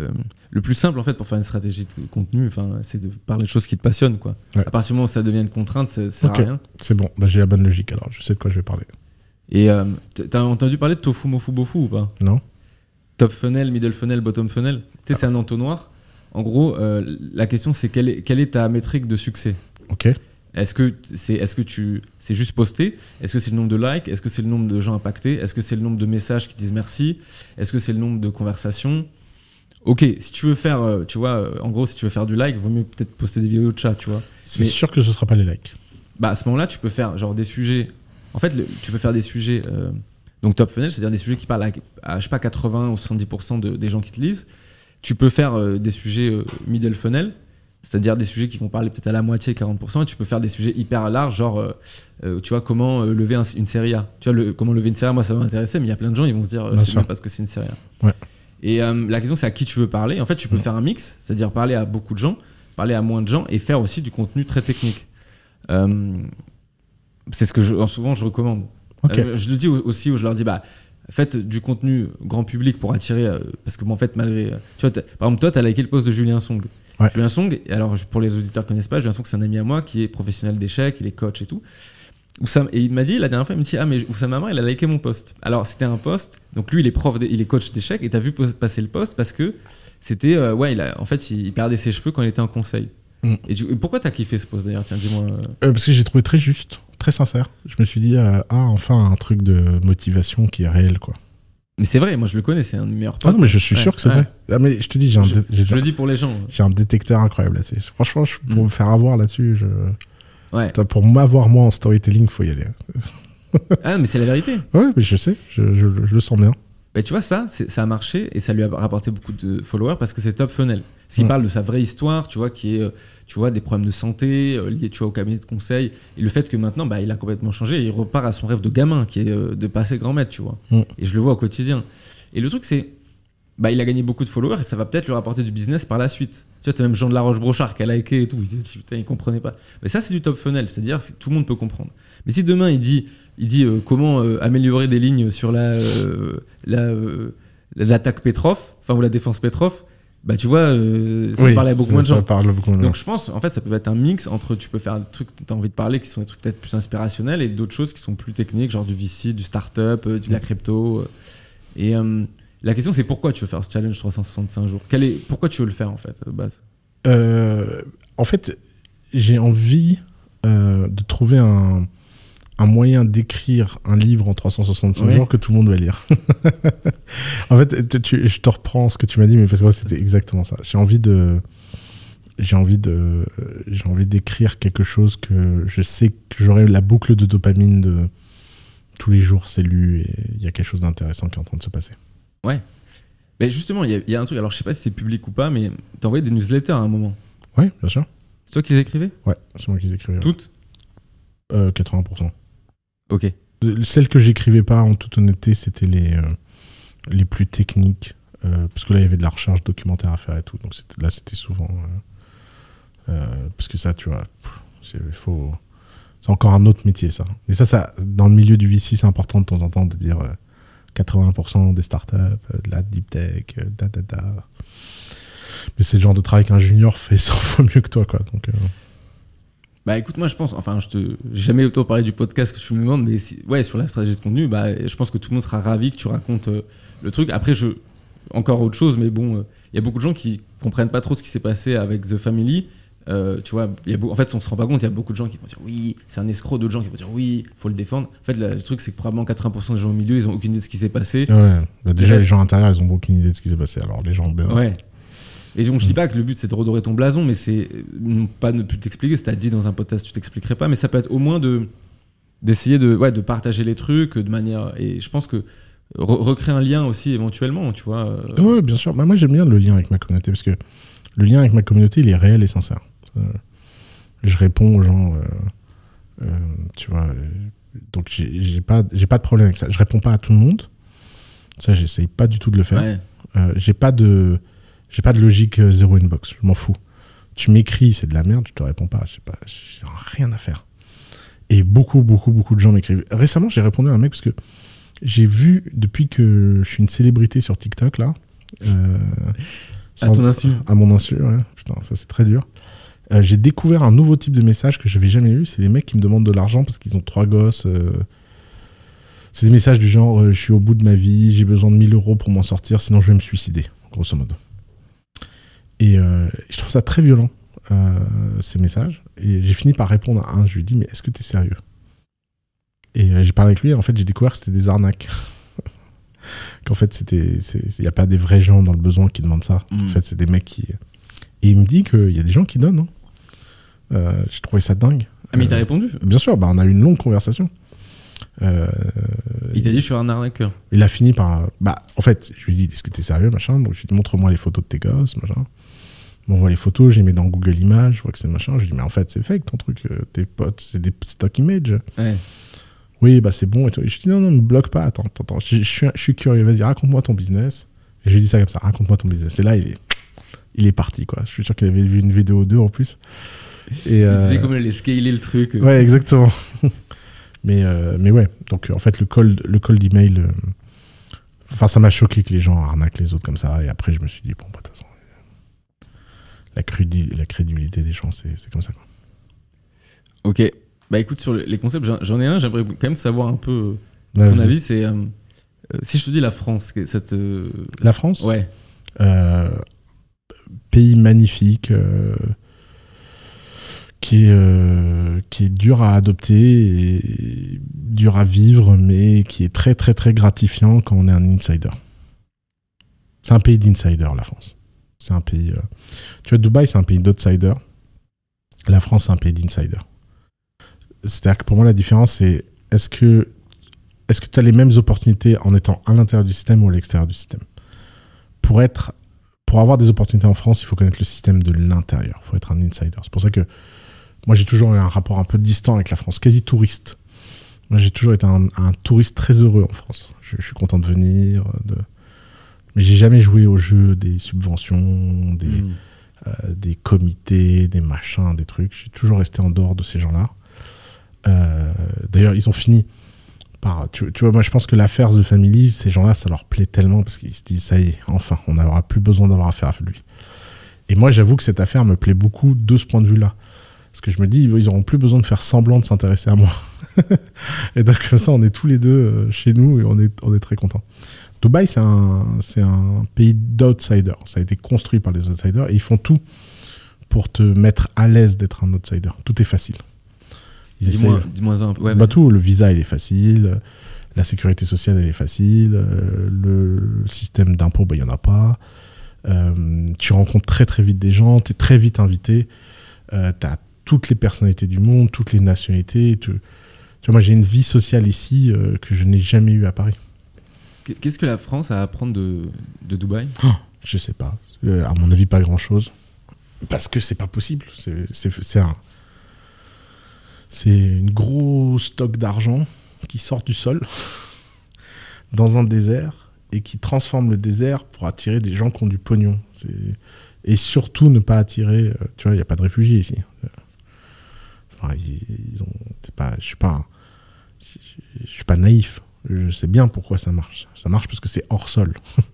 euh, le plus simple en fait pour faire une stratégie de contenu, enfin, c'est de parler de choses qui te passionnent, quoi. Ouais. À partir du moment où ça devient une contrainte, ça sert à rien. C'est bon, bah, j'ai la bonne logique alors. Je sais de quoi je vais parler. Et euh, t'as entendu parler de tofu, mofu, bofu ou pas? Non Top funnel, middle funnel, bottom funnel. Tu sais, c'est un entonnoir. En gros, euh, la question c'est quelle est, quelle est ta métrique de succès? Ok. Est-ce que c'est est-ce que tu c'est juste posté? Est-ce que c'est le nombre de likes? Est-ce que c'est le nombre de gens impactés? Est-ce que c'est le nombre de messages qui disent merci? Est-ce que c'est le nombre de conversations? Ok, si tu veux faire, euh, tu vois, euh, en gros, si tu veux faire du like, vaut mieux peut-être poster des vidéos de chat, tu vois. C'est sûr que ce sera pas les likes. Bah à ce moment-là, tu peux faire genre des sujets. En fait, le- tu peux faire des sujets. euh, donc top funnel, c'est-à-dire des sujets qui parlent à, à, je sais pas 80 ou 70% de- des gens qui te lisent. Tu peux faire euh, des sujets euh, middle funnel, c'est-à-dire des sujets qui vont parler peut-être à la moitié 40%. Et tu peux faire des sujets hyper larges, genre euh, euh, tu vois comment euh, lever un- une série A. Tu vois le- comment lever une série A, moi ça va m'intéresser, mais il y a plein de gens ils vont se dire c'est bien parce que c'est une série A. Ouais. Et euh, la question c'est à qui tu veux parler. En fait, tu peux faire un mix, c'est-à-dire parler à beaucoup de gens, parler à moins de gens et faire aussi du contenu très technique. C'est ce que je, souvent je recommande. Je le dis au- aussi où je leur dis bah faites du contenu grand public pour attirer parce que bon, en fait malgré tu vois t'as- par exemple toi tu as liké le post de Julien Song. Ouais. Julien Song alors pour les auditeurs qui connaissent pas Julien Song c'est un ami à moi qui est professionnel d'échecs, il est coach et tout. Oussam- et il m'a dit la dernière fois il me dit ah mais Oussama Amar il a liké mon post. Alors c'était un post donc lui il est prof il est coach d'échecs et t'as vu passer le post parce que c'était euh, ouais il a, en fait il, il perdait ses cheveux quand il était en conseil. Mm. Et, tu- et pourquoi t'as kiffé ce post d'ailleurs? Tiens dis-moi. euh, Euh, parce que j'ai trouvé très juste, très sincère. Je me suis dit, euh, ah, enfin, un truc de motivation qui est réel, quoi. Mais c'est vrai moi je le connais c'est un de mes meilleurs Ah non, mais je suis Ouais, sûr que c'est ouais. vrai. Ah, mais je te dis, j'ai un, Je, le dis pour les gens. j'ai un détecteur incroyable là-dessus. Franchement, je- pour Mm. me faire avoir là-dessus, je... Ouais. Putain, pour m'avoir moi en storytelling, faut y aller. Ah, mais c'est la vérité. *laughs* Ouais, mais je sais, je, je- je le sens bien. Bah, tu vois, ça, ça a marché et ça lui a rapporté beaucoup de followers parce que c'est top funnel. Parce qu'il Mm. parle de sa vraie histoire, tu vois, qui est, euh, tu vois, des problèmes de santé euh, liés, tu vois, au cabinet de conseil. Et le fait que maintenant, bah, il a complètement changé et il repart à son rêve de gamin, qui est euh, de passer grand maître, tu vois. Mm. Et je le vois au quotidien. Et le truc, c'est, bah, il a gagné beaucoup de followers et ça va peut-être lui rapporter du business par la suite. Tu vois, t'as même Jean de la Roche-Brochard qui a liké et tout. Il dit, putain, il comprenait pas. Mais ça, c'est du top funnel, c'est-à-dire que tout le monde peut comprendre. Mais si demain, il dit, il dit euh, comment euh, améliorer des lignes sur la, euh, la, l'attaque Petrov, enfin, ou la défense Petrov, bah, tu vois, euh, ça Oui, parle à beaucoup ça- moins de gens. parle beaucoup. Donc je pense, en fait, ça peut être un mix entre tu peux faire des trucs que tu as envie de parler qui sont des trucs peut-être plus inspirationnels et d'autres choses qui sont plus techniques, genre du VC, du startup, euh, de la crypto. euh. Et euh, la question, c'est pourquoi tu veux faire ce challenge 365 jours? Quel est, Pourquoi tu veux le faire, en fait, à la base? En fait, j'ai envie de trouver un, un moyen d'écrire un livre en 365 Oui. jours que tout le monde va lire. *laughs* en fait, tu- tu- je te reprends ce que tu m'as dit, mais parce que moi, c'était exactement ça. J'ai envie de. J'ai envie de, j'ai envie d'écrire quelque chose que je sais que j'aurai la boucle de dopamine de tous les jours, c'est lu et il y a quelque chose d'intéressant qui est en train de se passer. Mais justement, il y, a- il y a un truc, alors je sais pas si c'est public ou pas, mais t'as envoyé des newsletters à un moment. Oui, bien sûr. C'est toi qui les écrivais? Ouais, c'est moi qui les écrivais. ouais. Toutes? Euh, 80%. Ok. Celles que j'écrivais pas, en toute honnêteté, c'était les, euh, les plus techniques. euh, parce que là, il y avait de la recherche documentaire à faire et tout. Donc là, c'était souvent. euh, parce que ça, tu vois, c'est faut- encore un autre métier, ça. Mais ça, ça, dans le milieu du VC, c'est important de temps en temps de dire euh, 80% des startups, de la deep tech, da da da. Mais c'est le genre de travail qu'un junior *laughs* fait 100 fois mieux que toi, quoi. Donc, Bah écoute, moi je pense, enfin, je te, jamais autant parlé du podcast que tu me demandes, mais si- ouais, sur la stratégie de contenu, bah, je pense que tout le monde sera ravi que tu racontes euh, le truc. Après, je, encore autre chose, mais bon, euh, il y a beaucoup de gens qui comprennent pas trop ce qui s'est passé avec The Family. Euh, tu vois, y a en fait, on se rend pas compte, il y a beaucoup de gens qui vont dire oui, c'est un escroc, d'autres gens qui vont dire oui, faut le défendre. En fait, là, le truc, c'est que probablement 80% des gens au milieu, ils ont aucune idée de ce qui s'est passé. ouais. Bah, déjà, les gens intérieurs, ils ont aucune idée de ce qui s'est passé. Alors, les gens dehors. Ouais. Et donc, je dis pas que le but c'est de redorer ton blason, mais c'est euh, pas ne plus t'expliquer. Si t'as dit dans un podcast, tu t'expliquerais pas, mais ça peut être au moins de d'essayer de, ouais, de partager les trucs de manière. Et je pense que re- recréer un lien aussi éventuellement, tu vois. euh, Ouais, bien sûr. Bah, moi, j'aime bien le lien avec ma communauté parce que le lien avec ma communauté, il est réel et sincère. Euh, je réponds aux gens, euh, euh, tu vois. donc, j'ai pas, pas de problème avec ça. Je réponds pas à tout le monde. Ça, j'essaye pas du tout de le faire. ouais. Euh, j'ai pas de, j'ai pas de logique euh, zéro inbox. Je m'en fous. Tu m'écris, c'est de la merde, je te réponds pas. J'ai pas, j'ai rien à faire. Et beaucoup, beaucoup, beaucoup de gens m'écrivent. Récemment, j'ai répondu à un mec parce que j'ai vu depuis que je suis une célébrité sur TikTok là. euh, *laughs* À ton insu. À mon insu, ouais. Putain, ça c'est très dur. Euh, j'ai découvert un nouveau type de message que j'avais jamais eu. C'est des mecs qui me demandent de l'argent parce qu'ils ont trois gosses. euh, C'est des messages du genre je suis au bout de ma vie, j'ai besoin de 1000 euros pour m'en sortir, sinon je vais me suicider, grosso modo. Et euh, je trouve ça très violent, euh, ces messages. Et j'ai fini par répondre à un. Je lui dis mais est-ce que tu es sérieux? Et euh, j'ai parlé avec lui. Et en fait, j'ai découvert que c'était des arnaques. *laughs* Qu'en fait, c'était, il n'y a pas des vrais gens dans le besoin qui demandent ça. Mm. En fait, c'est des mecs qui. Et il me dit qu'il y a des gens qui donnent. hein. Euh, j'ai trouvé ça dingue. Ah, mais il t'a répondu? Bien sûr, bah, on a eu une longue conversation. Euh, Il t'a dit je suis un arnaqueur. il a fini par. Bah, en fait, je lui ai dit Est-ce que t'es sérieux, machin? Donc, je lui ai dit Montre-moi les photos de tes gosses, machin. M'envoie les photos, j'ai mis dans Google Images, je vois que c'est machin. Je lui dis Mais en fait, c'est fake ton truc, euh, tes potes, c'est des stock images. Ouais. Oui, bah c'est bon. Et tout. Et je lui dis Non, non, me bloque pas, attends, attends. Je, je suis, je suis curieux, vas-y, raconte-moi ton business. Et je lui dis ça comme ça Raconte-moi ton business. Et là, il est, il est parti, quoi. Je suis sûr qu'il avait vu une vidéo 2 en plus. Et, Il euh, disait comment il allait scaler le truc. euh. Ouais, exactement. *laughs* mais, euh, mais ouais, donc en fait, le call, le call d'email, euh, enfin, ça m'a choqué que les gens arnaquent les autres comme ça. Et après, je me suis dit, bon, bah, de toute façon, la, crédulité des gens, c'est comme ça. Quoi. Ok. Bah écoute, sur les concepts, j'en- ai un, j'aimerais quand même savoir un peu euh, Ouais, ton avis. C'est. euh, euh, si je te dis la France, cette. euh, La France, Ouais. euh, pays magnifique, euh, qui, est, qui est dur à adopter et dur à vivre, mais qui est très, très, très gratifiant quand on est un insider. C'est un pays d'insider, la France. C'est un pays. euh, Tu vois, Dubaï, c'est un pays d'outsider. La France, c'est un pays d'insider. C'est-à-dire que pour moi, la différence, c'est est-ce que est-ce que tu as les mêmes opportunités en étant à l'intérieur du système ou à l'extérieur du système? Pour être pour avoir des opportunités en France, il faut connaître le système de l'intérieur. Il faut être un insider. C'est pour ça que moi, j'ai toujours eu un rapport un peu distant avec la France, quasi touriste. Moi, j'ai toujours été un, touriste très heureux en France. Je, suis content de venir. De... Mais j'ai jamais joué au jeu des subventions, des, hmm. euh, des comités, des machins, des trucs. J'ai toujours resté en dehors de ces gens-là. Euh, d'ailleurs, ils ont fini par. Tu, vois, moi, je pense que l'affaire The Family, ces gens-là, ça leur plaît tellement parce qu'ils se disent ça y est, enfin, on n'aura plus besoin d'avoir affaire à lui. Et moi, j'avoue que cette affaire me plaît beaucoup de ce point de vue-là. Parce que je me dis, ils n'auront plus besoin de faire semblant de s'intéresser à moi. *laughs* et donc, comme ça, on est tous les deux euh, chez nous et on est, on est très contents. Dubaï, c'est un, un pays d'outsiders. Ça a été construit par les outsiders et ils font tout pour te mettre à l'aise d'être un outsider. Tout est facile. Dis-moi un peu. bah, tout, le visa, il est facile. La sécurité sociale, elle est facile. Euh, le système d'impôt, bah, il n'y en a pas. Euh, tu rencontres très très vite des gens, tu es très vite invité. tu as toutes les personnalités du monde, toutes les nationalités. Tu, vois, moi, j'ai une vie sociale ici euh, que je n'ai jamais eue à Paris. Qu'est-ce que la France a à apprendre de, Dubaï? Oh, Je sais pas. Euh, à mon avis, pas grand-chose. Parce que c'est pas possible. C'est un. C'est une gros stock d'argent qui sort du sol dans un désert et qui transforme le désert pour attirer des gens qui ont du pognon. Et surtout ne pas attirer. Euh, tu vois, il n'y a pas de réfugiés ici je suis suis pas naïf. Je sais bien pourquoi ça marche. Ça marche parce que c'est hors sol. *laughs*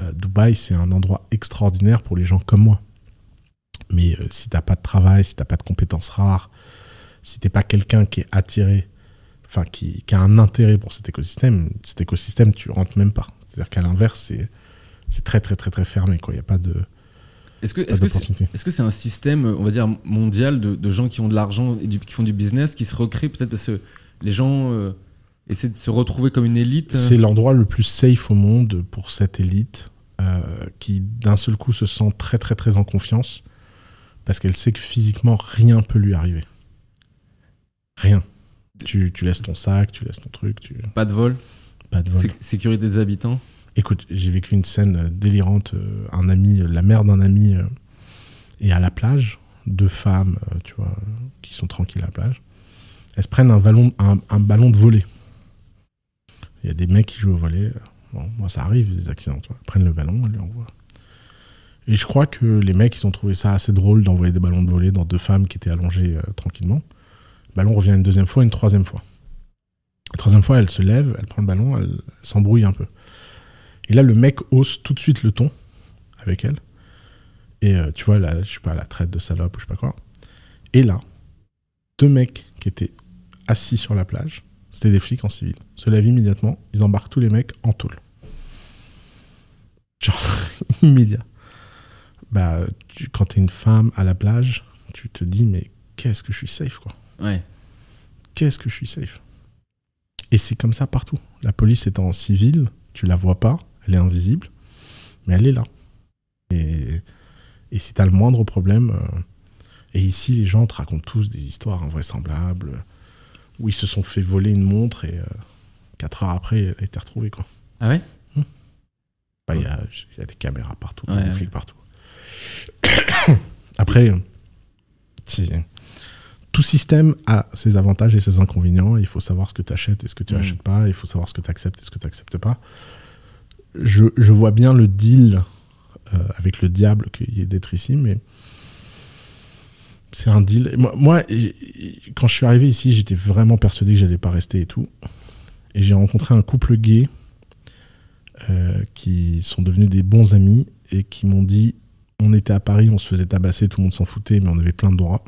Euh, Dubaï, c'est un endroit extraordinaire pour les gens comme moi. Mais euh, si t'as pas de travail, si t'as pas de compétences rares, si t'es pas quelqu'un qui est attiré, enfin qui, qui, a un intérêt pour cet écosystème, cet écosystème, tu rentres même pas. C'est-à-dire qu'à l'inverse, c'est, c'est très très très très fermé. Il n'y a pas de est-ce que est-ce que c'est un système, on va dire, mondial de, gens qui ont de l'argent et qui font du business qui se recrée peut-être parce que les gens euh, essaient de se retrouver comme une élite C'est l'endroit le plus safe au monde pour cette élite euh, qui d'un seul coup se sent très très très en confiance parce qu'elle sait que physiquement rien peut lui arriver. Rien. Tu, tu, laisses ton sac, tu laisses ton truc. Tu... Pas de vol Pas de vol. sécurité des habitants Écoute, j'ai vécu une scène euh, délirante. Euh, un ami, euh, la mère d'un ami est à la plage. Deux femmes, tu vois, qui sont tranquilles à la plage. Elles se prennent un ballon, un, ballon de volet. Il y a des mecs qui jouent au volet. Bon, moi, ça arrive, des accidents. Ils prennent le ballon, elles lui. Et je crois que les mecs, ils ont trouvé ça assez drôle d'envoyer des ballons de volet dans deux femmes qui étaient allongées tranquillement. Le ballon revient une deuxième fois, une troisième fois. La troisième fois, elle se lève, elle prend le ballon, elle s'embrouille un peu. Et là, le mec hausse tout de suite le ton avec elle. Et euh, tu vois, là, je sais pas, la traite de salope ou je sais pas quoi. Et là, deux mecs qui étaient assis sur la plage, c'était des flics en civil, se lèvent immédiatement, ils embarquent tous les mecs en tôle. Genre, *laughs* immédiat. Bah, tu, quand t'es une femme à la plage, tu te dis, mais qu'est-ce que je suis safe, quoi. Ouais. Qu'est-ce que je suis safe. Et c'est comme ça partout. La police est en civil, tu la vois pas, elle est invisible, mais elle est là. Et, et si tu as le moindre problème, euh, et ici les gens te racontent tous des histoires invraisemblables, où ils se sont fait voler une montre et 4 euh, heures après, elle a été retrouvée. Quoi. Ah ouais? Hum. bah, Il y, a, y, a, des caméras partout, des flics partout. *coughs* après, tout système a ses avantages et ses inconvénients. Il faut savoir ce que tu achètes et ce que tu n'achètes hum. pas. Il faut savoir ce que tu acceptes et ce que tu n'acceptes pas je, vois bien le deal euh, avec le diable qu'il y ait d'être ici, mais c'est un deal. Moi, quand je suis arrivé ici, j'étais vraiment persuadé que j'allais pas rester et tout. Et j'ai rencontré un couple gay euh, qui sont devenus des bons amis et qui m'ont dit on était à Paris, on se faisait tabasser, tout le monde s'en foutait, mais on avait plein de droits.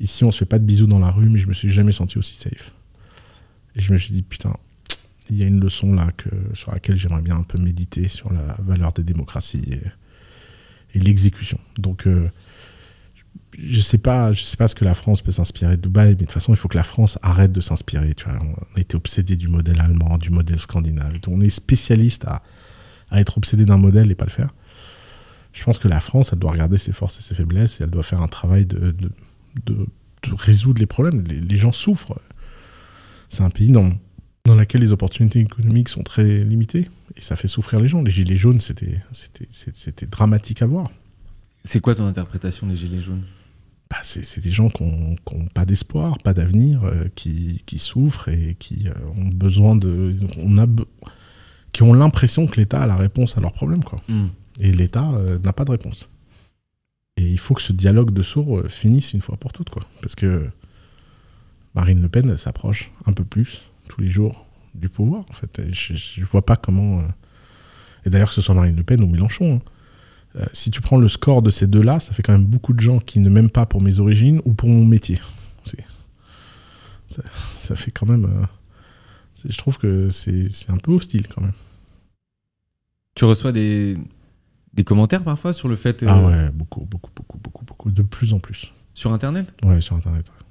Ici, on se fait pas de bisous dans la rue, mais je me suis jamais senti aussi safe. Et je me suis dit putain, il y a une leçon là que, sur laquelle j'aimerais bien un peu méditer sur la valeur des démocraties et, l'exécution. Donc, euh, je sais pas, je sais pas ce que la France peut s'inspirer de Dubaï, mais de toute façon, il faut que la France arrête de s'inspirer. Tu on a été obsédé du modèle allemand, du modèle scandinave. On est spécialiste à, être obsédé d'un modèle et pas le faire. Je pense que la France, elle doit regarder ses forces et ses faiblesses et elle doit faire un travail de, résoudre les problèmes. Les, gens souffrent. C'est un pays dans dans laquelle les opportunités économiques sont très limitées. Et ça fait souffrir les gens. Les gilets jaunes, c'était dramatique à voir. C'est quoi ton interprétation des gilets jaunes? Bah, c'est, des gens qui n'ont pas d'espoir, pas d'avenir, euh, qui, qui souffrent et qui euh, ont besoin de. On a, qui ont l'impression que l'État a la réponse à leurs problèmes. Quoi. Hmm. Et l'État euh, n'a pas de réponse. Et il faut que ce dialogue de sourds finisse une fois pour toutes. Quoi. Parce que Marine Le Pen s'approche un peu plus tous les jours du pouvoir. En fait. Et je, je vois pas comment. Et d'ailleurs, que ce soit Marine Le Pen ou Mélenchon, hein, euh, si tu prends le score de ces deux-là, ça fait quand même beaucoup de gens qui ne m'aiment pas pour mes origines ou pour mon métier. Ça, ça fait quand même. euh, Je trouve que c'est c'est un peu hostile quand même. Tu reçois des, des commentaires parfois sur le fait. euh, Ah ouais, beaucoup, beaucoup, beaucoup, beaucoup, beaucoup. De plus en plus. Sur internet? Ouais, sur Internet. ouais.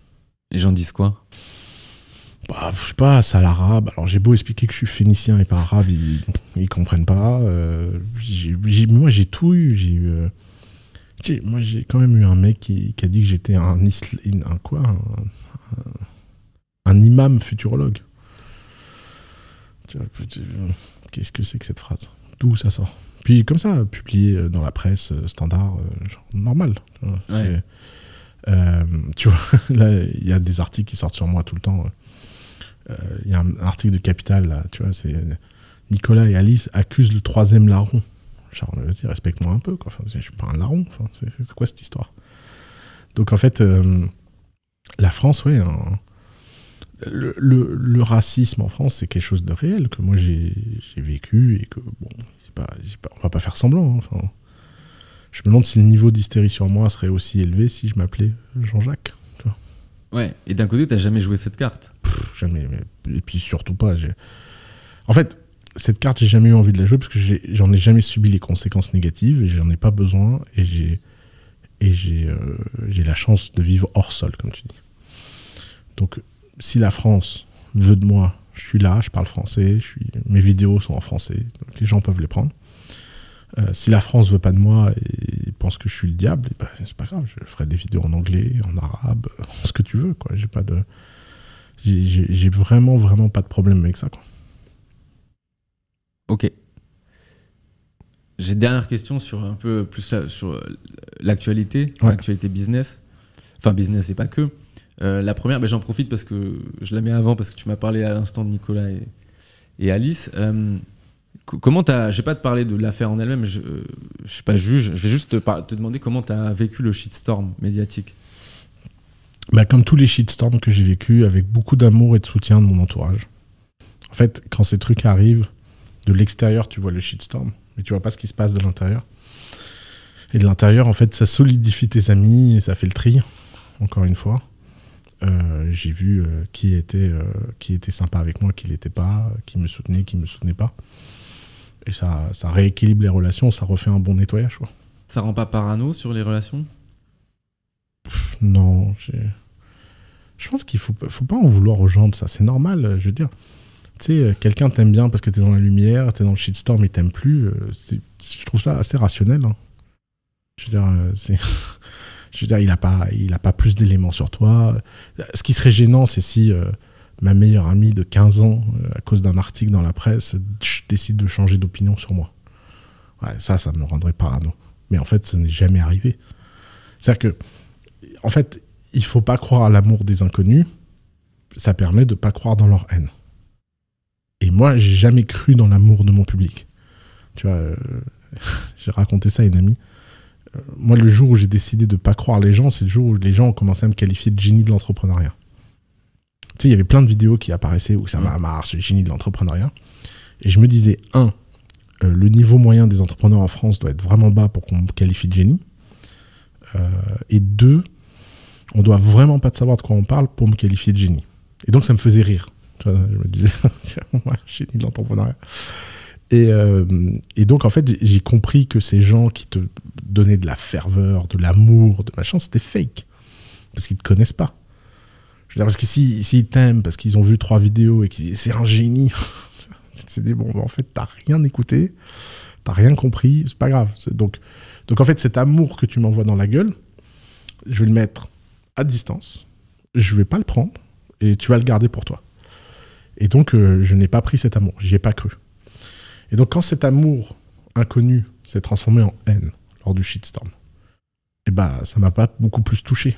Les gens disent quoi? Bah, je sais pas, ça l'arabe. Alors j'ai beau expliquer que je suis phénicien et pas arabe, ils, ils comprennent pas. Euh, moi j'ai tout eu. J'ai eu. euh, moi j'ai quand même eu un mec qui, qui a dit que j'étais un, isl- un quoi un, un- un imam futurologue. Qu'est-ce que c'est que cette phrase? D'où ça sort? Puis comme ça, publié dans la presse euh, standard, euh, genre, normal. Tu vois, Ouais. euh, tu vois, *laughs* là, il y a des articles qui sortent sur moi tout le temps. Euh, Il y a un article de Capital, là, tu vois, c'est euh, Nicolas et Alice accusent le troisième larron. Genre, vas-y, respecte-moi un peu, quoi. Enfin, je suis pas un larron. C'est quoi cette histoire? Donc, en fait, euh, la France, ouais, un- le, racisme en France, c'est quelque chose de réel que moi j'ai vécu et que, bon, pas- on va pas faire semblant. hein, Enfin, je me demande si le niveau d'hystérie sur moi serait aussi élevé si je m'appelais Jean-Jacques. Ouais. Et d'un côté, t'as jamais joué cette carte. Jamais. mais- et puis surtout pas. En fait, cette carte, j'ai jamais eu envie de la jouer parce que j'en ai, jamais subi les conséquences négatives et j'en ai pas besoin. Et euh, j'ai la chance de vivre hors sol, comme tu dis. Donc, si la France veut de moi, je suis là, je parle français, mes vidéos sont en français, donc les gens peuvent les prendre. Euh, si la France veut pas de moi et pense que je suis le diable, eh ben, c'est pas grave, je ferai des vidéos en anglais, en arabe, *laughs* ce que tu veux, quoi. J'ai pas de, j'ai- vraiment, vraiment pas de problème avec ça, quoi. Ok. J'ai une dernière question sur un peu plus la- sur l'actualité, Ouais. l'actualité business. Enfin, business et pas que. Euh, la première, ben, j'en profite parce que je la mets avant parce que tu m'as parlé à l'instant de Nicolas et, et Alice. Euh, comment t'as. Je vais pas te parler de l'affaire en elle-même, je, je suis pas juge. Je vais juste te demander comment tu as vécu le shitstorm médiatique. Bah, comme tous les shitstorms que j'ai vécu, avec beaucoup d'amour et de soutien de mon entourage. En fait, quand ces trucs arrivent, de l'extérieur, tu vois le shitstorm, mais tu vois pas ce qui se passe de l'intérieur. Et de l'intérieur, en fait, ça solidifie tes amis et ça fait le tri, encore une fois. Euh, j'ai vu euh, qui, était, euh, qui était sympa avec moi, qui l'était pas, qui me soutenait, qui me soutenait pas. Et ça, ça rééquilibre les relations, ça refait un bon nettoyage. Quoi. Ça rend pas parano sur les relations? Non, j'ai- je pense qu'il faut, faut pas en vouloir aux gens de ça. C'est normal, euh, je veux dire. Tu sais, euh, quelqu'un t'aime bien parce que t'es dans la lumière, t'es dans le shitstorm et t'aime plus. euh, je trouve ça assez rationnel. hein. Je veux dire, c'est. *laughs* Je veux dire, il a pas, il a pas plus d'éléments sur toi. Ce qui serait gênant, c'est si euh, ma meilleure amie de 15 ans, euh, à cause d'un article dans la presse, décide de changer d'opinion sur moi. Ça, ça me rendrait parano. Mais en fait, ça n'est jamais arrivé. C'est-à-dire que en fait, il faut pas croire à l'amour des inconnus. Ça permet de pas croire dans leur haine. Et moi, j'ai jamais cru dans l'amour de mon public. Tu vois, euh, *laughs* j'ai raconté ça à une amie. Euh, moi, le jour où j'ai décidé de pas croire les gens, c'est le jour où les gens ont commencé à me qualifier de génie de l'entrepreneuriat. Sais, il y avait plein de vidéos qui apparaissaient où ça m'a marre, ce génie de l'entrepreneuriat. Et je me disais, un, euh, le niveau moyen des entrepreneurs en France doit être vraiment bas pour qu'on me qualifie de génie. Euh, et deux, on doit vraiment pas de savoir de quoi on parle pour me qualifier de génie. Et donc ça me faisait rire. Je me disais, *laughs* tiens, moi, génie de l'entrepreneuriat. Et, euh, et donc en fait, j'ai- j'ai compris que ces gens qui te donnaient de la ferveur, de l'amour, de machin, c'était fake. Parce qu'ils te connaissent pas. Je veux dire, parce que s'ils s'ils t'aiment, parce qu'ils ont vu trois vidéos et qu'ils disent c'est un génie, *laughs* c'est dit, bon, bah, en fait, t'as rien écouté, t'as rien compris, c'est pas grave. Donc, donc en fait, cet amour que tu m'envoies dans la gueule, je vais le mettre à distance, je vais pas le prendre et tu vas le garder pour toi. Et donc, euh, je n'ai pas pris cet amour, j'y ai pas cru. Et donc, quand cet amour inconnu s'est transformé en haine lors du shitstorm, eh ben, ça m'a pas beaucoup plus touché.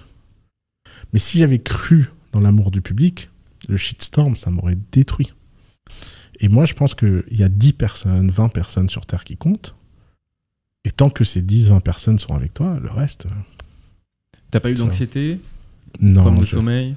Mais si j'avais cru dans l'amour du public, le shitstorm, ça m'aurait détruit. Et moi, je pense qu'il y a 10 personnes, 20 personnes sur Terre qui comptent. Et tant que ces 10, 20 personnes sont avec toi, le reste. euh, T'as pas eu d'anxiété? Non, Problème de je- sommeil?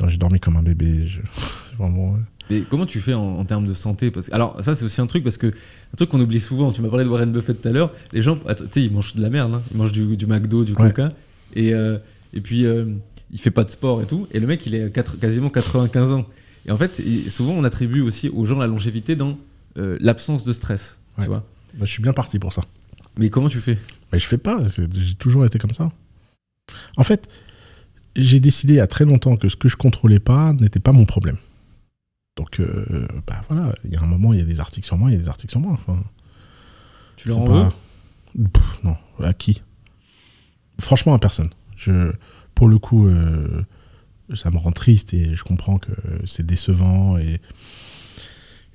Non, j'ai dormi comme un bébé. je- C'est *laughs* vraiment. Mais comment tu fais en, en termes de santé? Parce que, Alors, ça, c'est aussi un truc parce que un truc qu'on oublie souvent. Tu m'as parlé de Warren Buffett tout à l'heure. Les gens, tu sais, ils mangent de la merde. hein. Ils mangent du, du McDo, du Ouais. Coca. Et, euh, et puis, euh, il fait pas de sport et tout. Et le mec, il est quasiment 95 ans. Et en fait, souvent, on attribue aussi aux gens la longévité dans euh, l'absence de stress. Ouais. Tu vois bah, je suis bien parti pour ça. Mais comment tu fais? Mais je fais pas, j'ai toujours été comme ça. En fait, j'ai décidé il y a très longtemps que ce que je contrôlais pas n'était pas mon problème. Donc, euh, bah voilà, il y a un moment, il y a des articles sur moi, il y a des articles sur moi. Enfin, Tu leur c'est en pas- veux? Pff, Non, à qui? Franchement, à personne. Je, pour le coup, euh, ça me rend triste et je comprends que c'est décevant et,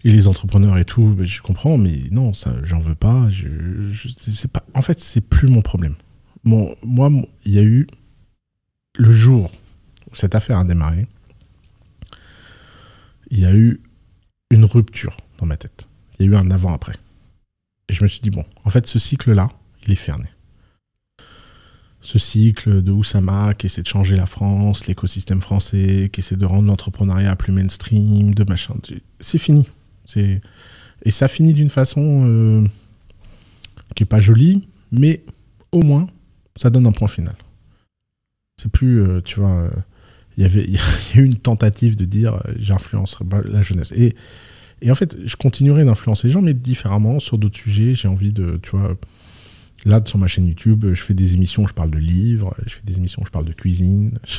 les entrepreneurs et tout, ben, je comprends, mais non, ça, j'en veux pas. Je, je- pas. En fait, c'est plus mon problème. Moi, il y a eu le jour où cette affaire a démarré, il y a eu une rupture dans ma tête. Il y a eu un avant-après. Et je me suis dit, bon, en fait, ce cycle-là, il est fermé. Ce cycle de Oussama qui essaie de changer la France, l'écosystème français, qui essaie de rendre l'entrepreneuriat plus mainstream, de machin, c'est fini. Et ça finit d'une façon euh, qui est pas jolie, mais au moins, ça donne un point final. C'est plus, euh, tu vois, euh, il y avait *laughs* a eu une tentative de dire euh, j'influencerai la jeunesse. Et, et en fait, je continuerai d'influencer les gens, mais différemment, sur d'autres sujets. J'ai envie de, tu vois, là, sur ma chaîne YouTube, je fais des émissions où je parle de livres, je fais des émissions où je parle de cuisine. *laughs*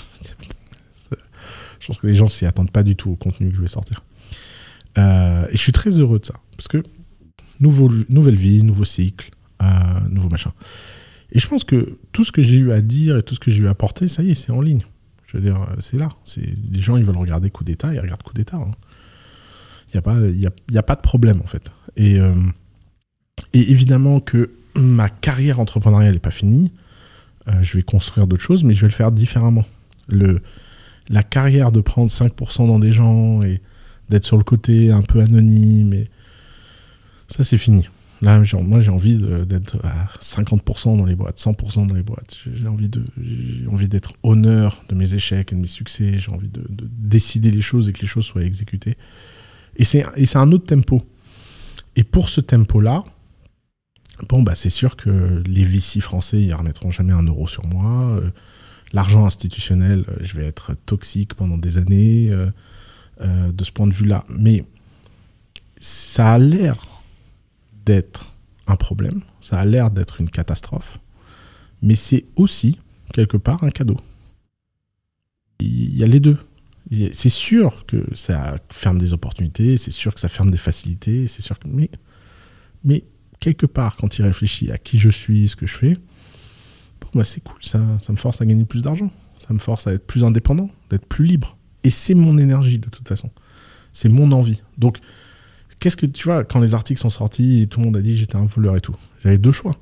Je pense que les gens s'y attendent pas du tout au contenu que je vais sortir. Euh, et je suis très heureux de ça. Parce que nouvelle vie, nouveau cycle, euh, nouveau machin. Et je pense que tout ce que j'ai eu à dire et tout ce que j'ai eu à apporter, ça y est, c'est en ligne. Je veux dire, c'est là. Les gens, ils veulent regarder coup d'État, ils regardent coup d'État. hein. Il n'y a, pas- y a, a pas de problème, en fait. Et, euh, et évidemment que ma carrière entrepreneuriale n'est pas finie. Euh, je vais construire d'autres choses, mais je vais le faire différemment. Le, la carrière de prendre 5% dans des gens et d'être sur le côté un peu anonyme, ça, c'est fini. Là, moi, j'ai envie d'être à 50% dans les boîtes, 100% dans les boîtes. J'ai envie d'être honneur de mes échecs et de mes succès. J'ai envie de, de décider les choses et que les choses soient exécutées. Et c'est et c'est un autre tempo. Et pour ce tempo-là, bon, bah, c'est sûr que les VC français, ils remettront jamais un euro sur moi. Euh, L'argent institutionnel, euh, je vais être toxique pendant des années euh, de ce point de vue-là. Mais ça a l'air d'être un problème, ça a l'air d'être une catastrophe, mais c'est aussi, quelque part, un cadeau. Il y a les deux. C'est sûr que ça ferme des opportunités, c'est sûr que ça ferme des facilités, c'est sûr que... Mais, mais quelque part, quand il réfléchit à qui je suis, ce que je fais, bon, bah, c'est cool, ça, ça me force à gagner plus d'argent, ça me force à être plus indépendant, d'être plus libre. Et c'est mon énergie, de toute façon. C'est mon envie. Donc, qu'est-ce que tu vois, quand les articles sont sortis tout le monde a dit j'étais un voleur et tout, j'avais deux choix.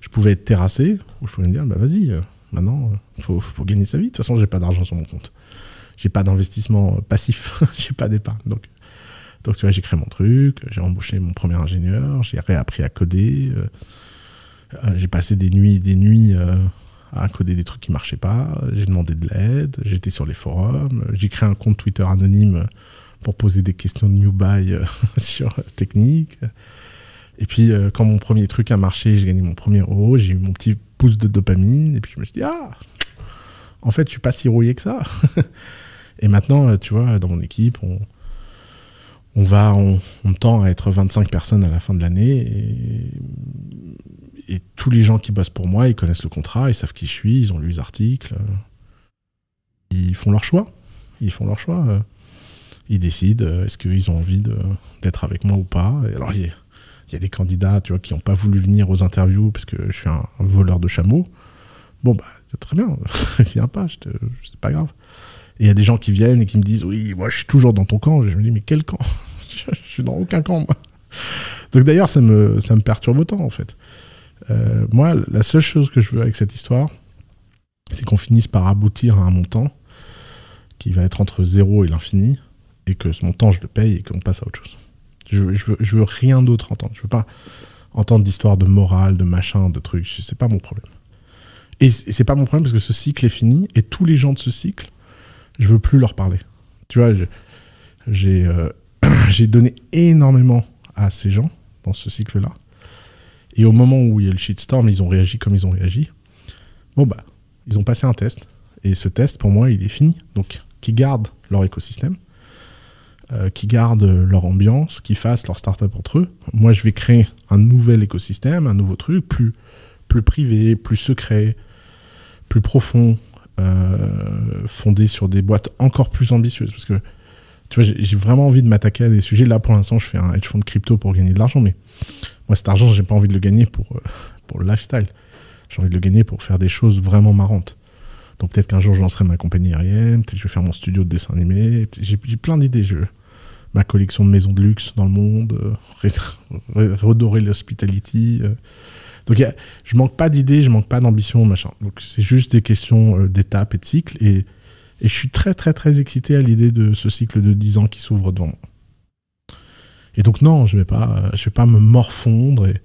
Je pouvais être terrassé, ou je pouvais me dire, bah vas-y, euh, maintenant, il faut, faut gagner sa vie. De toute façon, j'ai pas d'argent sur mon compte. J'ai pas d'investissement euh, passif, *laughs* j'ai pas d'épargne. Donc, donc, tu vois, j'ai créé mon truc, j'ai embauché mon premier ingénieur, j'ai réappris à coder, euh, euh, j'ai passé des nuits et des nuits euh, à coder des trucs qui marchaient pas, j'ai demandé de l'aide, j'étais sur les forums, j'ai créé un compte Twitter anonyme pour poser des questions de new buy euh, *laughs* sur technique. Et puis, quand mon premier truc a marché, j'ai gagné mon premier euro, j'ai eu mon petit pouce de dopamine, et puis je me suis dit, ah, en fait, je suis pas si rouillé que ça. *laughs* et maintenant, tu vois, dans mon équipe, on, on va, on, tend à être 25 personnes à la fin de l'année, et, tous les gens qui bossent pour moi, ils connaissent le contrat, ils savent qui je suis, ils ont lu les articles, ils font leur choix. Ils font leur choix. Ils décident euh, est-ce qu'ils ont envie d'être avec moi ou pas. Et alors, il y, a- des candidats qui n'ont pas voulu venir aux interviews parce que je suis un, voleur de chameaux. Bon, bah, très bien, *laughs* viens pas, c'est pas grave. Et il y a des gens qui viennent et qui me disent Oui, moi, je suis toujours dans ton camp. Je me dis Mais quel camp? *laughs* Je suis dans aucun camp, moi. Donc d'ailleurs, ça me, ça me perturbe autant, en fait. Euh, moi, la seule chose que je veux avec cette histoire, c'est qu'on finisse par aboutir à un montant qui va être entre 0 et l'infini, et que ce montant, je le paye et qu'on passe à autre chose. Je, je veux rien d'autre entendre. Je veux pas entendre d'histoire de morale, de machin, de trucs. C'est pas mon problème. Et c'est pas mon problème parce que ce cycle est fini et tous les gens de ce cycle, je veux plus leur parler. Tu vois, j'ai euh, *clears throat* j'ai donné énormément à ces gens dans ce cycle-là. Et au moment où il y a le shitstorm, ils ont réagi comme ils ont réagi. Bon, bah, ils ont passé un test. Et ce test, pour moi, il est fini. Donc, qui gardent leur écosystème, euh, qui gardent leur ambiance, qui fassent leur startup entre eux. Moi, je vais créer un nouvel écosystème, un nouveau truc, plus, plus privé, plus secret, plus profond, euh, fondé sur des boîtes encore plus ambitieuses. Parce que, tu vois, j'ai vraiment envie de m'attaquer à des sujets. Là, pour l'instant, je fais un hedge fund crypto pour gagner de l'argent, mais moi, cet argent, j'ai pas envie de le gagner pour, euh, pour le lifestyle. J'ai envie de le gagner pour faire des choses vraiment marrantes. Donc peut-être qu'un jour je lancerai ma compagnie aérienne, peut-être je vais faire mon studio de dessin animé. J'ai plein d'idées. Je... Ma collection de maisons de luxe dans le monde, euh, redorer l'hospitality. Euh. Donc je manque pas d'idées, je manque pas d'ambition, machin. Donc c'est juste des questions d'étapes et de cycles. Et, et je suis très très très excité à l'idée de ce cycle de 10 ans qui s'ouvre devant moi. Et donc non, je vais pas, je vais pas me morfondre et,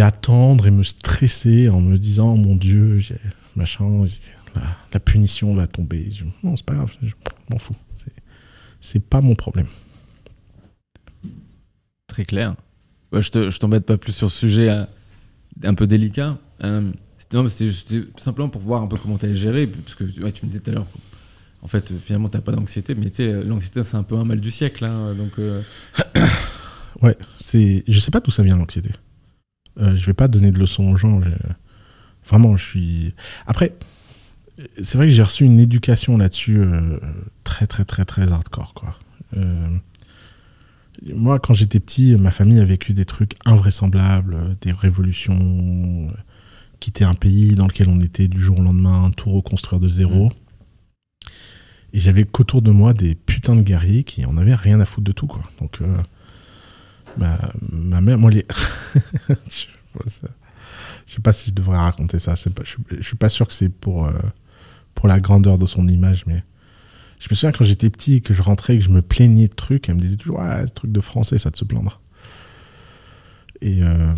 attendre et me stresser en me disant mon Dieu, machin, la, punition va tomber. non, c'est pas grave, je m'en fous. C'est pas mon problème. Très clair. je t'embête pas plus sur ce sujet euh, un peu délicat. Euh, c'était simplement pour voir un peu comment tu as géré, parce que tu me disais tout à l'heure en fait, finalement, t'as pas d'anxiété, mais tu sais, l'anxiété, c'est un peu un mal du siècle. Hein, donc, euh. *coughs* ouais, c'est. Je sais pas d'où ça vient l'anxiété. Euh, je vais pas donner de leçons aux gens. Vraiment, je suis. Après, c'est vrai que j'ai reçu une éducation là-dessus euh, très, très, très, très hardcore, quoi. moi, quand j'étais petit, ma famille a vécu des trucs invraisemblables, des révolutions, quitter un pays dans lequel on était du jour au lendemain, tout reconstruire de zéro. Mmh. Et j'avais qu'autour de moi des putains de guerriers qui en avaient rien à foutre de tout, quoi. Donc, euh, ma, mère, moi, les. *laughs* je, sais pas si je devrais raconter ça. Pas, je, suis pas sûr que c'est pour, euh, pour la grandeur de son image, mais. Je me souviens quand j'étais petit, que je rentrais, que je me plaignais de trucs, elle me disait toujours Ah, ce truc de français, ça te se plaindre. Et, euh,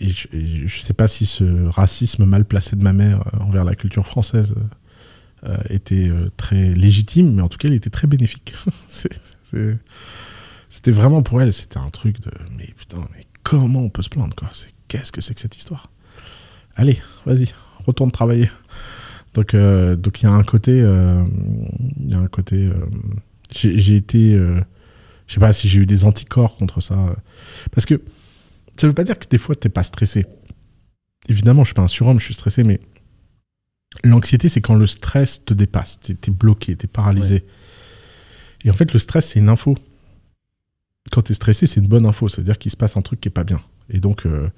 et, je, je, sais pas si ce racisme mal placé de ma mère envers la culture française euh, était euh, très légitime, mais en tout cas, il était très bénéfique. *laughs* C'était vraiment pour elle, c'était un truc de mais putain, mais comment on peut se plaindre quoi? Qu'est-ce que c'est que cette histoire? Allez, vas-y, retourne travailler. Donc, euh, donc il y a un côté, il y a un côté. j'ai été, je sais pas si j'ai eu des anticorps contre ça, parce que ça veut pas dire que des fois t'es pas stressé. Évidemment, je suis pas un surhomme, je suis stressé, mais L'anxiété, c'est quand le stress te dépasse, tu es, bloqué, tu es paralysé. Et en fait, le stress, c'est une info. Quand tu es stressé, c'est une bonne info. Ça veut dire qu'il se passe un truc qui est pas bien. Et donc, euh,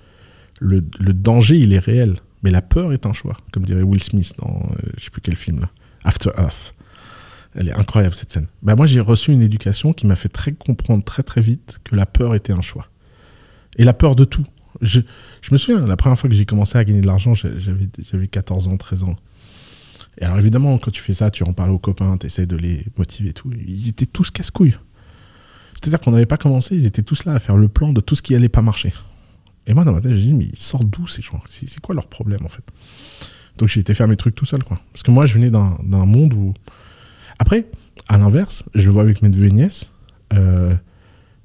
le, danger, il est réel. Mais la peur est un choix, comme dirait Will Smith dans euh, je sais plus quel film là. After Earth. Elle est incroyable cette scène. Bah, moi, j'ai reçu une éducation qui m'a fait très comprendre très très vite que la peur était un choix. Et la peur de tout. Je, me souviens, la première fois que j'ai commencé à gagner de l'argent, j'avais 14 ans, 13 ans. Et alors évidemment, quand tu fais ça, tu en parles aux copains, tu essaies de les motiver et tout. Ils étaient tous casse-couilles. C'est-à-dire qu'on n'avait pas commencé, ils étaient tous là à faire le plan de tout ce qui allait pas marcher. Et moi, dans ma tête, je me dis, mais ils sortent d'où ces gens? C'est quoi leur problème en fait? Donc j'ai été faire mes trucs tout seul, quoi. Parce que moi, je venais d'un monde où. Après, à l'inverse, je le vois avec mes deux nièces, euh,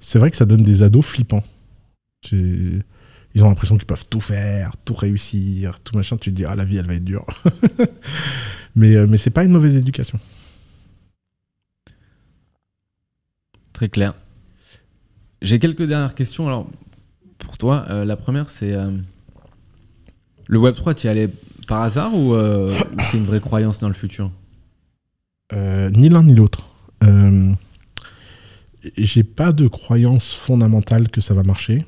c'est vrai que ça donne des ados flippants. Ils ont l'impression qu'ils peuvent tout faire, tout réussir, tout machin. Tu te dis, ah, la vie, elle va être dure. *laughs* Mais, euh, mais c'est pas une mauvaise éducation. Très clair. J'ai quelques dernières questions. Alors, pour toi, euh, la première, c'est euh, le Web 3, tu y allais par hasard ou, c'est une vraie croyance dans le futur? Ni l'un ni l'autre. j'ai pas de croyance fondamentale que ça va marcher,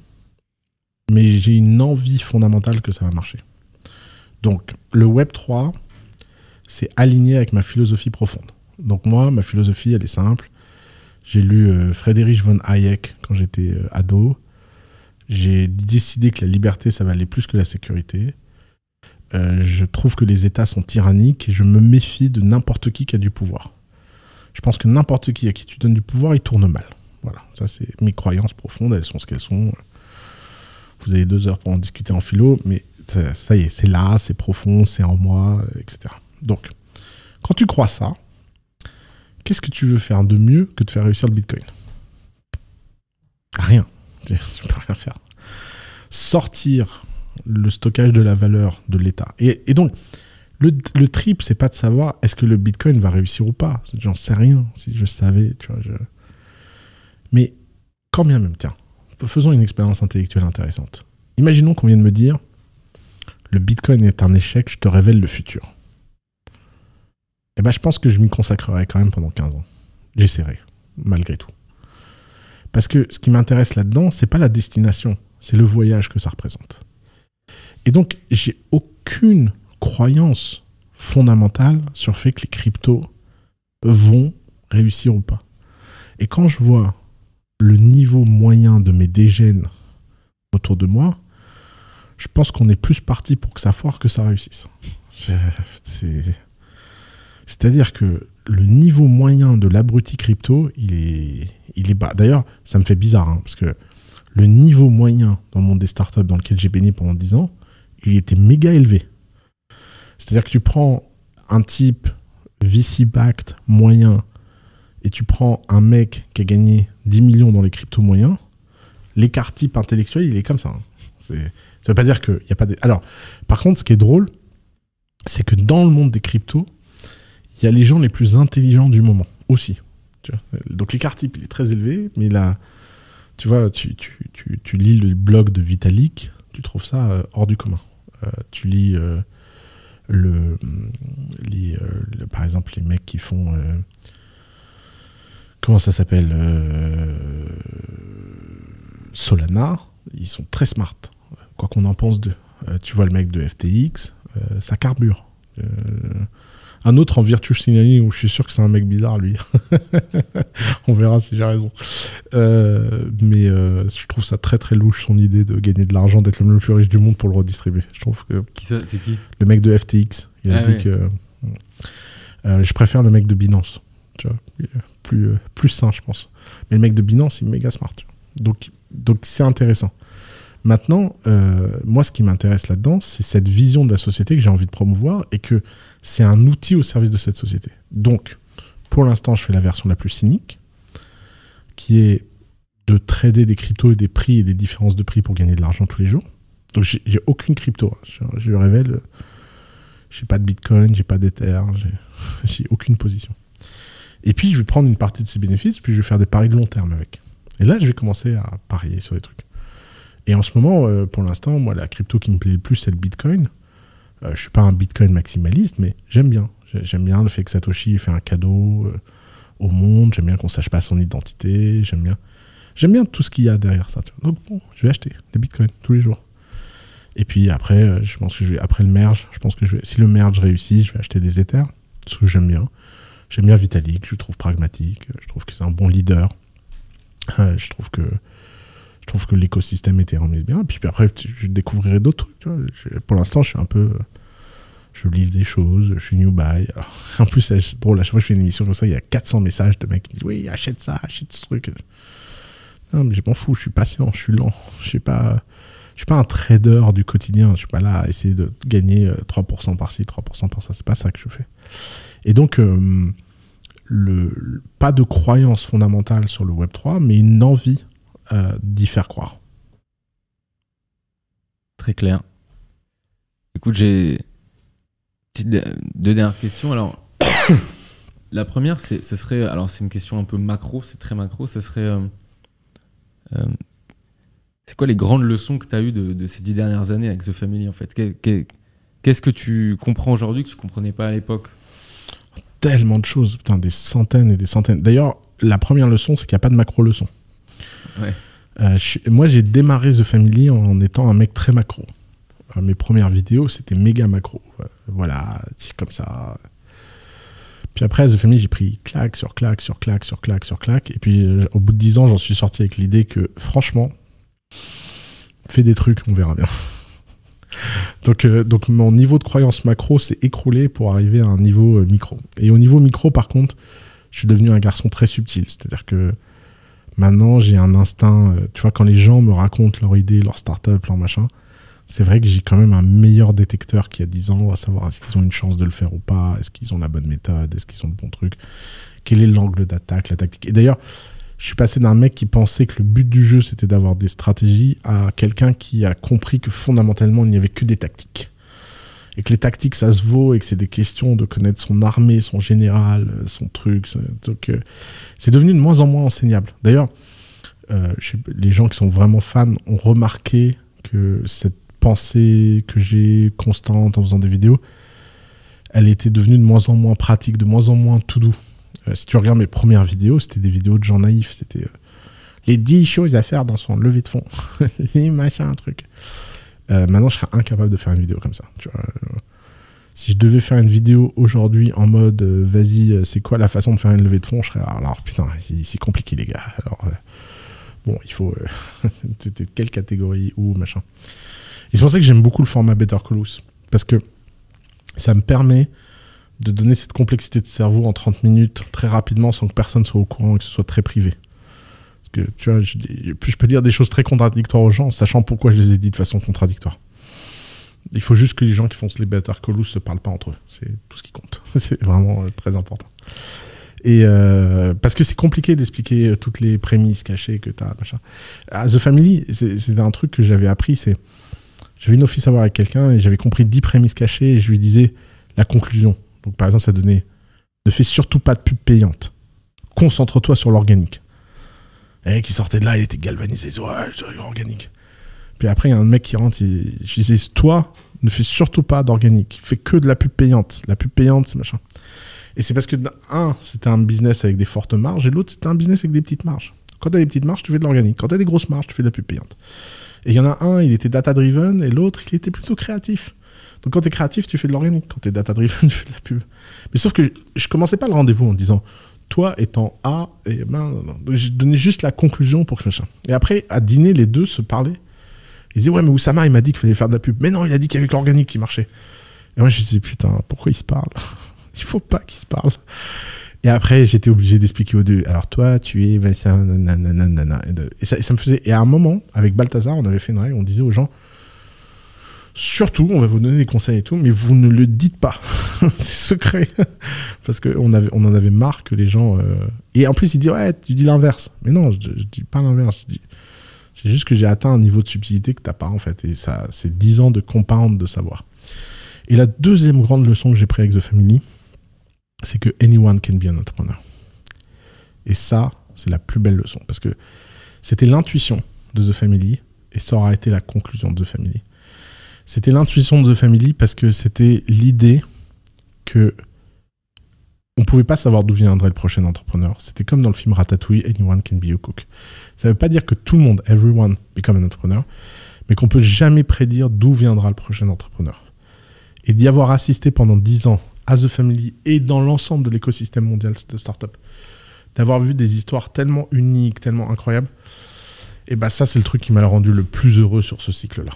mais j'ai une envie fondamentale que ça va marcher. Donc, le Web 3, c'est aligné avec ma philosophie profonde. Donc moi, ma philosophie, elle est simple. J'ai lu euh, Friedrich von Hayek quand j'étais euh, ado. J'ai décidé que la liberté, ça valait plus que la sécurité. Euh, je trouve que les États sont tyranniques et je me méfie de n'importe qui qui a du pouvoir. Je pense que n'importe qui à qui tu donnes du pouvoir, il tourne mal. Voilà, ça c'est mes croyances profondes, elles sont ce qu'elles sont. Vous avez deux heures pour en discuter en philo, mais ça, y est, c'est là, c'est profond, c'est en moi, etc. Donc, quand tu crois ça, qu'est-ce que tu veux faire de mieux que de faire réussir le Bitcoin? Rien. *laughs* Tu peux rien faire. Sortir le stockage de la valeur de l'État. Et, donc, le, le trip, c'est pas de savoir est-ce que le Bitcoin va réussir ou pas. J'en sais rien. Si je savais, tu vois. Mais quand bien même, tiens, faisons une expérience intellectuelle intéressante. Imaginons qu'on vienne me dire le Bitcoin est un échec, je te révèle le futur. Eh ben, je pense que je m'y consacrerai quand même pendant 15 ans. J'essaierai, malgré tout. Parce que ce qui m'intéresse là-dedans, c'est pas la destination, c'est le voyage que ça représente. Et donc, j'ai aucune croyance fondamentale sur le fait que les cryptos vont réussir ou pas. Et quand je vois le niveau moyen de mes dégènes autour de moi, je pense qu'on est plus parti pour que ça foire que ça réussisse. C'est-à-dire que le niveau moyen de l'abruti crypto, il est, bas. D'ailleurs, ça me fait bizarre, hein, parce que le niveau moyen dans le monde des startups dans lequel j'ai baigné pendant 10 ans, il était méga élevé. C'est-à-dire que tu prends un type VC-backed moyen et tu prends un mec qui a gagné 10 millions dans les cryptos moyens, l'écart type intellectuel, il est comme ça. Hein. Ça veut pas dire qu'il n'y a pas des... Alors, par contre, ce qui est drôle, c'est que dans le monde des cryptos, il y a les gens les plus intelligents du moment aussi. Donc l'écart type, il est très élevé, mais là, tu vois, tu, lis le blog de Vitalik, tu trouves ça euh, hors du commun. Euh, tu lis euh, le, par exemple les mecs qui font comment ça s'appelle Solana, ils sont très smart, quoi qu'on en pense d'eux. tu vois le mec de FTX, ça carbure. Un autre en Virtual Signaling où je suis sûr que c'est un mec bizarre, lui. *laughs* On verra si j'ai raison. Euh, mais euh, je trouve ça très très louche son idée de gagner de l'argent, d'être le plus riche du monde pour le redistribuer. Je trouve que. Qui ça C'est qui? Le mec de FTX. Il a ah dit que. Euh, je préfère le mec de Binance. Tu vois, plus, plus sain, je pense. Mais le mec de Binance, il est méga smart. Donc, donc c'est intéressant. Maintenant, moi, ce qui m'intéresse là-dedans, c'est cette vision de la société que j'ai envie de promouvoir et que c'est un outil au service de cette société. Donc, pour l'instant, je fais la version la plus cynique, qui est de trader des cryptos et des prix et des différences de prix pour gagner de l'argent tous les jours. Donc, j'ai aucune crypto. Hein. Je, le révèle, j'ai pas de Bitcoin, j'ai pas d'Ether, j'ai *laughs* aucune position. Et puis, je vais prendre une partie de ces bénéfices, puis je vais faire des paris de long terme avec. Et là, je vais commencer à parier sur des trucs. Et en ce moment, euh, pour l'instant, moi, la crypto qui me plaît le plus, c'est le Bitcoin. Euh, je suis pas un Bitcoin maximaliste, mais j'aime bien. J'aime bien le fait que Satoshi ait fait un cadeau euh, au monde. J'aime bien qu'on sache pas son identité. J'aime bien, j'aime bien tout ce qu'il y a derrière ça. Donc bon, je vais acheter des Bitcoins tous les jours. Et puis après, je pense que je vais après le merge, je pense que si le merge réussit, je vais acheter des Ethers, ce que j'aime bien. J'aime bien Vitalik, je le trouve pragmatique, je trouve que c'est un bon leader. je trouve que je trouve que l'écosystème était remis bien. Et puis, après, je découvrirai d'autres trucs. Pour l'instant, je suis un peu. Je lis des choses, je suis new buy. *laughs* en plus, c'est drôle, à chaque fois que je fais une émission comme ça, il y a 400 messages de mecs qui disent Oui, achète ça, achète ce truc. Non, mais je m'en fous, je suis patient, je suis lent. Je suis pas. Je suis pas un trader du quotidien. Je suis pas là à essayer de gagner 3% euh, par-ci, 3% par-ça. C'est pas ça que je fais. Et donc, euh, pas de croyance fondamentale sur le Web 3, mais une envie euh, d'y faire croire. Très clair. Écoute, j'ai deux dernières questions. Alors, *coughs* la première, ce serait, alors c'est une question un peu macro, c'est très macro. Ce serait, c'est quoi les grandes leçons que tu as eues de, ces dix dernières années avec The Family en fait? Qu'est-ce que tu comprends aujourd'hui que tu comprenais pas à l'époque? Tellement de choses, putain, des centaines et des centaines. D'ailleurs, la première leçon, c'est qu'il n'y a pas de macro leçon. Euh, moi, j'ai démarré The Family en étant un mec très macro. Euh, mes premières vidéos, c'était méga macro. Euh, voilà, comme ça. Puis après, The Family, j'ai pris claque sur claque sur claque sur claque sur claque. Et puis au bout de 10 ans, j'en suis sorti avec l'idée que franchement, fais des trucs, on verra bien. donc, euh, donc mon niveau de croyance macro s'est écroulé pour arriver à un niveau euh, micro. Et au niveau micro, par contre, je suis devenu un garçon très subtil. C'est-à-dire que maintenant, j'ai un instinct. tu vois, quand les gens me racontent leur idée, leur start-up, leur machin, c'est vrai que j'ai quand même un meilleur détecteur qu'il y a 10 ans, à savoir est-ce qu'ils ont une chance de le faire ou pas, est-ce qu'ils ont la bonne méthode, est-ce qu'ils ont le bon truc, quel est l'angle d'attaque, la tactique. Et d'ailleurs, je suis passé d'un mec qui pensait que le but du jeu c'était d'avoir des stratégies à quelqu'un qui a compris que fondamentalement il n'y avait que des tactiques. Et que les tactiques ça se vaut et que c'est des questions de connaître son armée, son général, son truc. Donc euh, c'est devenu de moins en moins enseignable. D'ailleurs, euh, les gens qui sont vraiment fans ont remarqué que cette pensée que j'ai constante en faisant des vidéos, elle était devenue de moins en moins pratique, de moins en moins tout doux. Euh, si tu regardes mes premières vidéos, c'était des vidéos de gens naïfs. C'était euh, les 10 choses à faire dans son levée de fond. *laughs* les machins, un truc. Euh, maintenant, je serais incapable de faire une vidéo comme ça. si je devais faire une vidéo aujourd'hui en mode vas-y, c'est quoi la façon de faire une levée de fond, je serais alors, putain, c'est compliqué les gars. Alors, bon, il faut. *laughs* quelle catégorie ou machin. Et c'est pour ça que j'aime beaucoup le format Better Call Parce que ça me permet de donner cette complexité de cerveau en 30 minutes très rapidement sans que personne soit au courant et que ce soit très privé. Parce que tu vois, je, je peux dire des choses très contradictoires aux gens, sachant pourquoi je les ai dit de façon contradictoire. Il faut juste que les gens qui font Better Call se parlent pas entre eux. C'est tout ce qui compte. *laughs* c'est vraiment euh, très important. Et euh, parce que c'est compliqué d'expliquer euh, toutes les prémices cachées que tu as. Machin. À The Family, c'est un truc que j'avais appris, c'est j'avais une office à voir avec quelqu'un et j'avais compris 10 prémices cachées et je lui disais la conclusion. Donc par exemple, ça donnait ne fais surtout pas de pub payante. Concentre-toi sur l'organique. Et qui sortait de là, il était galvanisé. Ouais, organique. Puis après, il y a un mec qui rentre, et je disais toi, ne fais surtout pas d'organique. Fais que de la pub payante. La pub payante, c'est machin. Et c'est parce que, un, c'était un business avec des fortes marges, et l'autre, c'était un business avec des petites marges. Quand tu as des petites marges, tu fais de l'organique. Quand tu as des grosses marges, tu fais de la pub payante. Et il y en a un, il était data-driven, et l'autre, il était plutôt créatif. Donc quand tu es créatif, tu fais de l'organique. Quand tu es data-driven, *laughs* tu fais de la pub. Mais sauf que je commençais pas le rendez-vous en disant, toi étant A, et ben, je donnais juste la conclusion pour que machin. Et après, à dîner, les deux se parlaient. Ils disaient, ouais, mais Oussama, il m'a dit qu'il fallait faire de la pub. Mais non, il a dit qu'il y avait que l'organique qui marchait. Et moi, je me disais, putain, pourquoi ils se parlent *laughs* Il faut pas qu'ils se parlent. Et après, j'étais obligé d'expliquer aux deux. Alors toi, tu es... Et ça, ça me faisait... Et à un moment, avec Balthazar, on avait fait une règle, on disait aux gens, surtout, on va vous donner des conseils et tout, mais vous ne le dites pas. *laughs* c'est secret. *laughs* Parce qu'on on en avait marre que les gens... Euh, et en plus, ils disent, ouais, tu dis l'inverse. Mais non, je, je dis pas l'inverse. C'est juste que j'ai atteint un niveau de subtilité que t'as pas, en fait. Et ça, c'est 10 ans de compound de savoir. Et la deuxième grande leçon que j'ai pris avec The Family, c'est que anyone can be an entrepreneur. Et ça, c'est la plus belle leçon. Parce que c'était l'intuition de The Family, et ça aura été la conclusion de The Family. C'était l'intuition de The Family parce que c'était l'idée que on pouvait pas savoir d'où viendrait le prochain entrepreneur. C'était comme dans le film Ratatouille, anyone can be a cook. Ça veut pas dire que tout le monde, everyone, become an entrepreneur, mais qu'on peut jamais prédire d'où viendra le prochain entrepreneur. Et d'y avoir assisté pendant dix ans à The Family et dans l'ensemble de l'écosystème mondial de start-up, d'avoir vu des histoires tellement uniques, tellement incroyables, et bah ça c'est le truc qui m'a rendu le plus heureux sur ce cycle-là.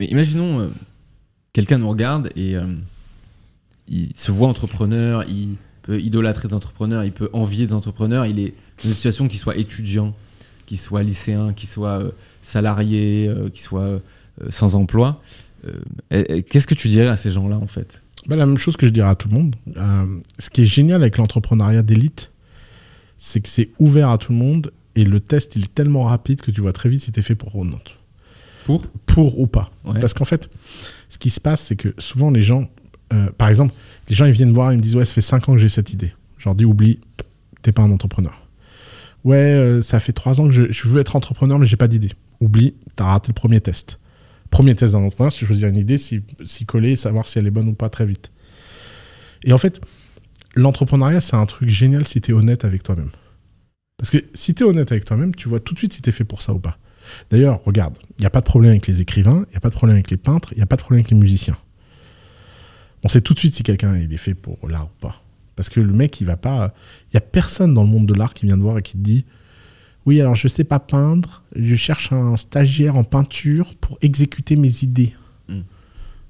Mais imaginons, euh, quelqu'un nous regarde et euh, il se voit entrepreneur, il peut idolâtrer des entrepreneurs, il peut envier des entrepreneurs, il est dans une situation qui soit étudiant, qui soit lycéen, qui soit euh, salarié, qui soit sans emploi. Qu'est-ce que tu dirais à ces gens-là en fait? Bah, la même chose que je dirais à tout le monde. Ce qui est génial avec l'entrepreneuriat d'élite, c'est que c'est ouvert à tout le monde et le test il est tellement rapide que tu vois très vite si tu es fait pour ou. Pour Pour ou pas. Parce qu'en fait, ce qui se passe, c'est que souvent les gens, euh, par exemple, les gens ils viennent voir, ils me disent Ouais, ça fait 5 ans que j'ai cette idée. Je leur dis Oublie, t'es pas un entrepreneur. Ouais, euh, ça fait 3 ans que je, je veux être entrepreneur, mais j'ai pas d'idée. Oublie, t'as raté le premier test premier test d'un entrepreneur, c'est choisir une idée, s'y coller, savoir si elle est bonne ou pas très vite. Et en fait, l'entrepreneuriat, c'est un truc génial si tu es honnête avec toi-même. Parce que si tu es honnête avec toi-même, tu vois tout de suite si tu es fait pour ça ou pas. D'ailleurs, regarde, il n'y a pas de problème avec les écrivains, il n'y a pas de problème avec les peintres, il n'y a pas de problème avec les musiciens. on sait tout de suite si quelqu'un est fait pour l'art ou pas. Parce que le mec, il va pas. Il y a personne dans le monde de l'art qui vient te voir et qui te dit Oui, alors je sais pas peindre, je cherche un stagiaire en peinture pour exécuter mes idées. Mm.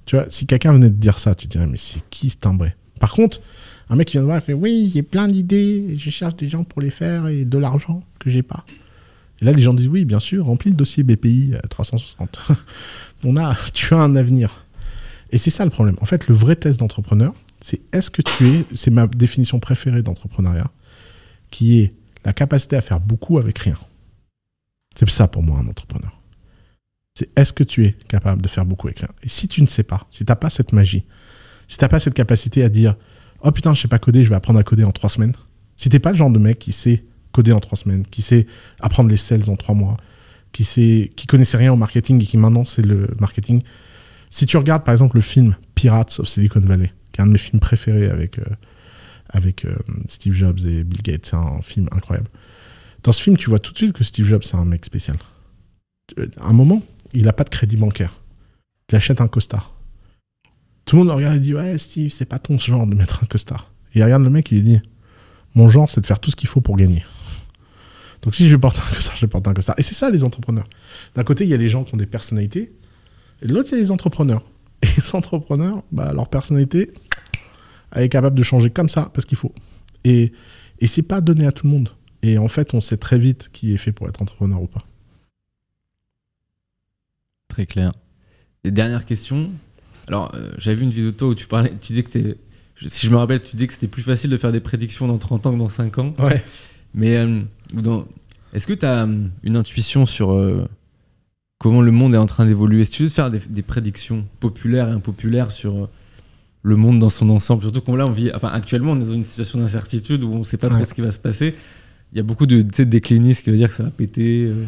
Tu vois, si quelqu'un venait te dire ça, tu te dirais Mais c'est qui ce timbré? Par contre, un mec qui vient te voir, il fait Oui, j'ai plein d'idées, je cherche des gens pour les faire et de l'argent que j'ai pas. Et là, les gens disent Oui, bien sûr, remplis le dossier BPI à 360. On a, *laughs* tu as un avenir. Et c'est ça le problème. En fait, le vrai test d'entrepreneur, c'est est-ce que tu es, c'est ma définition préférée d'entrepreneuriat, qui est la capacité à faire beaucoup avec rien. C'est ça pour moi un entrepreneur. C'est est-ce que tu es capable de faire beaucoup avec rien. Et si tu ne sais pas, si tu n'as pas cette magie, si tu n'as pas cette capacité à dire oh putain je sais pas coder, je vais apprendre à coder en trois semaines. Si t'es pas le genre de mec qui sait coder en trois semaines, qui sait apprendre les sales en trois mois, qui sait, qui connaissait rien au marketing et qui maintenant c'est le marketing. Si tu regardes par exemple le film Pirates of Silicon Valley, qui est un de mes films préférés avec, euh, avec euh, Steve Jobs et Bill Gates. C'est un film incroyable. Dans ce film, tu vois tout de suite que Steve Jobs, c'est un mec spécial. Euh, À un moment, il n'a pas de crédit bancaire. Il achète un costard. Tout le monde le regarde et dit Ouais, Steve, c'est pas ton genre de mettre un costard. Il regarde le mec et il dit Mon genre, c'est de faire tout ce qu'il faut pour gagner. Donc si je porte un costard, je porte un costard. Et c'est ça, les entrepreneurs. D'un côté, il y a les gens qui ont des personnalités. Et de l'autre, il y a les entrepreneurs. *laughs* Et les entrepreneurs, bah, leur personnalité, elle est capable de changer comme ça, parce qu'il faut. Et, et c'est pas donné à tout le monde. Et en fait, on sait très vite qui est fait pour être entrepreneur ou pas. Très clair. Et dernière question. Alors, euh, j'avais vu une vidéo de toi où tu parlais, tu disais que t'es, si je me rappelle, tu disais que c'était plus facile de faire des prédictions dans 30 ans que dans 5 ans. Ouais. Mais euh, dans- est-ce que tu as une intuition sur euh, comment le monde est en train d'évoluer? Si tu veux faire des, des prédictions populaires et impopulaires sur euh, le monde dans son ensemble, surtout qu'on là, on vit, enfin, actuellement, on est dans une situation d'incertitude où on ne sait pas trop ce qui va se passer. Il y a beaucoup de déclinistes qui veut dire que ça va péter. euh.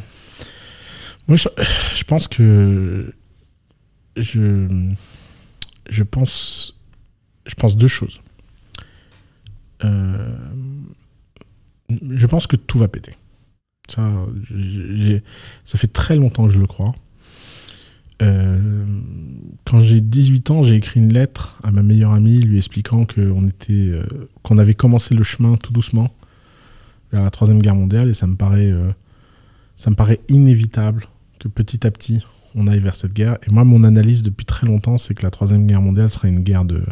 Moi, je, je pense que je, je pense, je pense deux choses. Euh, je pense que tout va péter. Ça, ça fait très longtemps que je le crois. Euh, quand j'ai 18 ans, j'ai écrit une lettre à ma meilleure amie lui expliquant qu'on était, euh, qu'on avait commencé le chemin tout doucement vers la troisième guerre mondiale et ça me paraît, euh, ça me paraît inévitable que petit à petit on aille vers cette guerre. Et moi, mon analyse depuis très longtemps, c'est que la troisième guerre mondiale serait une guerre de,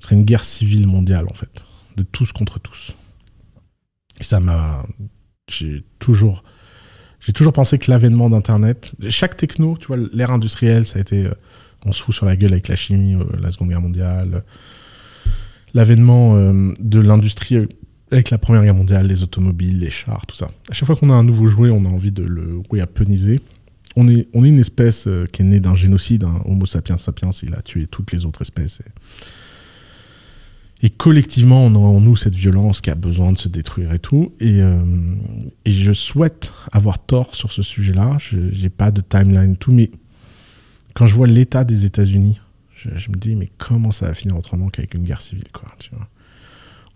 serait une guerre civile mondiale en fait, de tous contre tous. Ça m'a, j'ai toujours, j'ai toujours pensé que l'avènement d'Internet, chaque techno, tu vois, l'ère industrielle, ça a été, euh, on se fout sur la gueule avec la chimie, euh, la Seconde Guerre mondiale, l'avènement euh, de l'industrie avec la Première Guerre mondiale, les automobiles, les chars, tout ça. À chaque fois qu'on a un nouveau jouet, on a envie de le weaponiser. On est, on est une espèce qui est née d'un génocide, un Homo sapiens sapiens, il a tué toutes les autres espèces. Et collectivement, on a en nous cette violence qui a besoin de se détruire et tout. Et, euh, et je souhaite avoir tort sur ce sujet-là. Je n'ai pas de timeline, tout, mais quand je vois l'état des États-Unis, je, je me dis, mais comment ça va finir autrement qu'avec une guerre civile, quoi, tu vois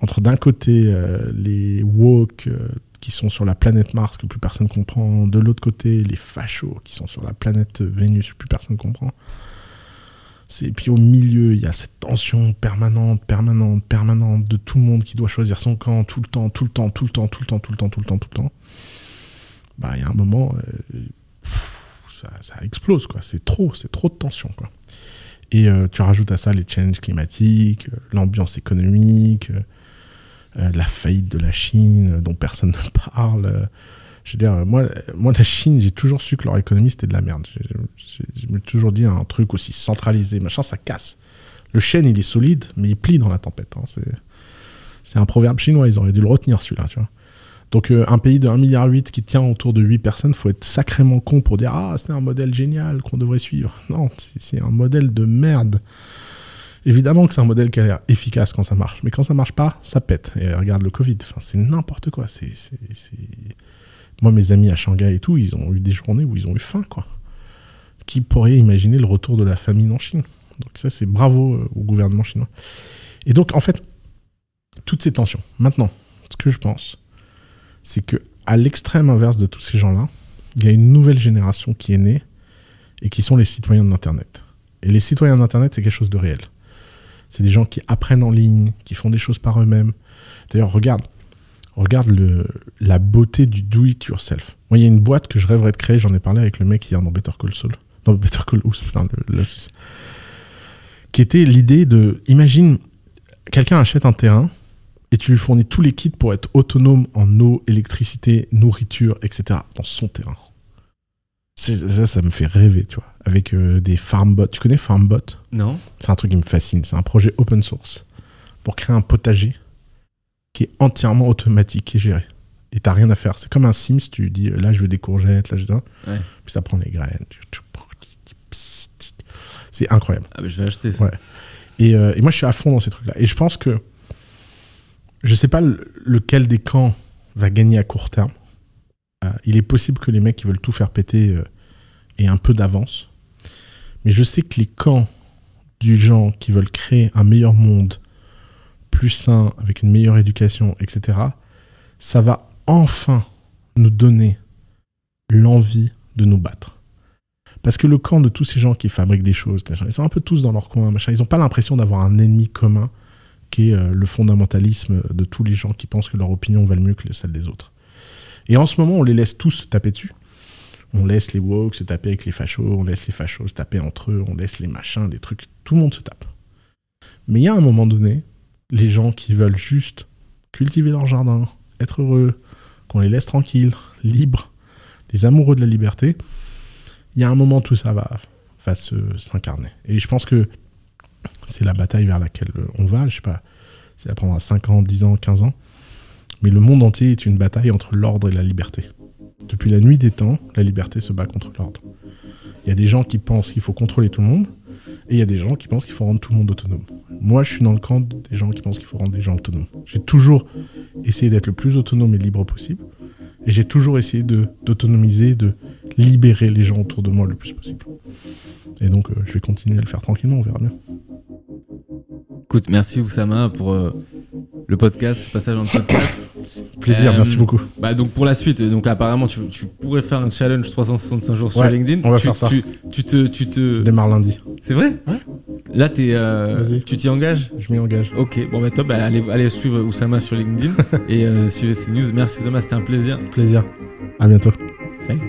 entre d'un côté euh, les woke euh, qui sont sur la planète Mars que plus personne comprend, de l'autre côté les fachos qui sont sur la planète Vénus que plus personne comprend. Et puis au milieu, il y a cette tension permanente, permanente, permanente de tout le monde qui doit choisir son camp tout le temps, tout le temps, tout le temps, tout le temps, tout le temps, tout le temps, tout le temps. Bah, il y a un moment, euh, ça, explose, quoi. C'est trop, c'est trop de tension, quoi. Et euh, tu rajoutes à ça les challenges climatiques, euh, l'ambiance économique, la faillite de la Chine dont personne *laughs* ne parle. Je veux dire, moi, moi la Chine, j'ai toujours su que leur économie c'était de la merde. Je me toujours dit un truc aussi centralisé, machin, ça casse. Le chêne, il est solide, mais il plie dans la tempête. hein. C'est, un proverbe chinois, ils auraient dû le retenir celui-là, tu vois. Donc euh, un pays de 1,8 milliard qui tient autour de 8 personnes, faut être sacrément con pour dire ah c'est un modèle génial qu'on devrait suivre. *laughs* Non, c'est- un modèle de merde. Évidemment que c'est un modèle qui a l'air efficace quand ça marche, mais quand ça marche pas, ça pète. Et regarde le Covid, c'est n'importe quoi. C'est- Moi, mes amis à Shanghai et tout, ils ont eu des journées où ils ont eu faim, quoi. Qui pourrait imaginer le retour de la famine en Chine Donc ça, c'est bravo euh, au gouvernement chinois. Et donc, en fait, toutes ces tensions. Maintenant, ce que je pense, c'est que à l'extrême inverse de tous ces gens-là, il y a une nouvelle génération qui est née et qui sont les citoyens de l'Internet. Et les citoyens d'Internet, c'est quelque chose de réel. C'est des gens qui apprennent en ligne, qui font des choses par eux-mêmes. D'ailleurs, regarde, regarde le, la beauté du do it yourself. Moi, il y a une boîte que je rêverais de créer. J'en ai parlé avec le mec hier dans Better Call Saul. Dans Better Call putain, le, le- qui était l'idée de, imagine, quelqu'un achète un terrain et tu lui fournis tous les kits pour être autonome en eau, électricité, nourriture, etc. dans son terrain. Ça, ça me fait rêver, tu vois. Avec euh, des farmbots. Tu connais Farmbot Non C'est un truc qui me fascine. C'est un projet open source pour créer un potager qui est entièrement automatique et géré. Et t'as rien à faire. C'est comme un Sims. Tu dis euh, là, je veux des courgettes, là, je veux ça. Ouais. Puis ça prend les graines. C'est incroyable. Ah, bah, je vais acheter ça. Ouais. Et, euh, et moi, je suis à fond dans ces trucs-là. Et je pense que je sais pas le- lequel des camps va gagner à court terme. Euh, il est possible que les mecs qui veulent tout faire péter euh, aient un peu d'avance. Mais je sais que les camps du genre qui veulent créer un meilleur monde, plus sain, avec une meilleure éducation, etc., ça va enfin nous donner l'envie de nous battre. Parce que le camp de tous ces gens qui fabriquent des choses, ils sont un peu tous dans leur coin, machin. ils n'ont pas l'impression d'avoir un ennemi commun qui est euh, le fondamentalisme de tous les gens qui pensent que leur opinion valent mieux que celle des autres. Et en ce moment, on les laisse tous se taper dessus. On laisse les woke se taper avec les fachos, on laisse les fachos se taper entre eux, on laisse les machins, les trucs, tout le monde se tape. Mais il y a un moment donné, les gens qui veulent juste cultiver leur jardin, être heureux, qu'on les laisse tranquilles, libres, des amoureux de la liberté, il y a un moment tout ça va, va s'incarner. Et je pense que c'est la bataille vers laquelle on va. Je sais pas, si ça prendra 5 ans, 10 ans, 15 ans. Mais le monde entier est une bataille entre l'ordre et la liberté. Depuis la nuit des temps, la liberté se bat contre l'ordre. Il y a des gens qui pensent qu'il faut contrôler tout le monde, et il y a des gens qui pensent qu'il faut rendre tout le monde autonome. Moi, je suis dans le camp des gens qui pensent qu'il faut rendre les gens autonomes. J'ai toujours essayé d'être le plus autonome et libre possible, et j'ai toujours essayé d'autonomiser, de libérer les gens autour de moi le plus possible. Et donc, euh, je vais continuer à le faire tranquillement, on verra bien. Écoute, merci Oussama pour euh, le podcast, ce passage le podcast. Plaisir, Euh, merci beaucoup. Bah donc pour la suite, donc apparemment tu, tu pourrais faire un challenge 365 jours sur LinkedIn. on va tu, faire ça. Tu, tu te, tu Je te, démarre lundi. c'est vrai Ouais. Là t'es, euh, tu t'y engages. Je m'y engage. Ok, bon bah top, bah, allez, allez suivre Oussama sur LinkedIn *laughs* et euh, suivez ses news. Merci Oussama, c'était un plaisir. Plaisir. À bientôt. Salut.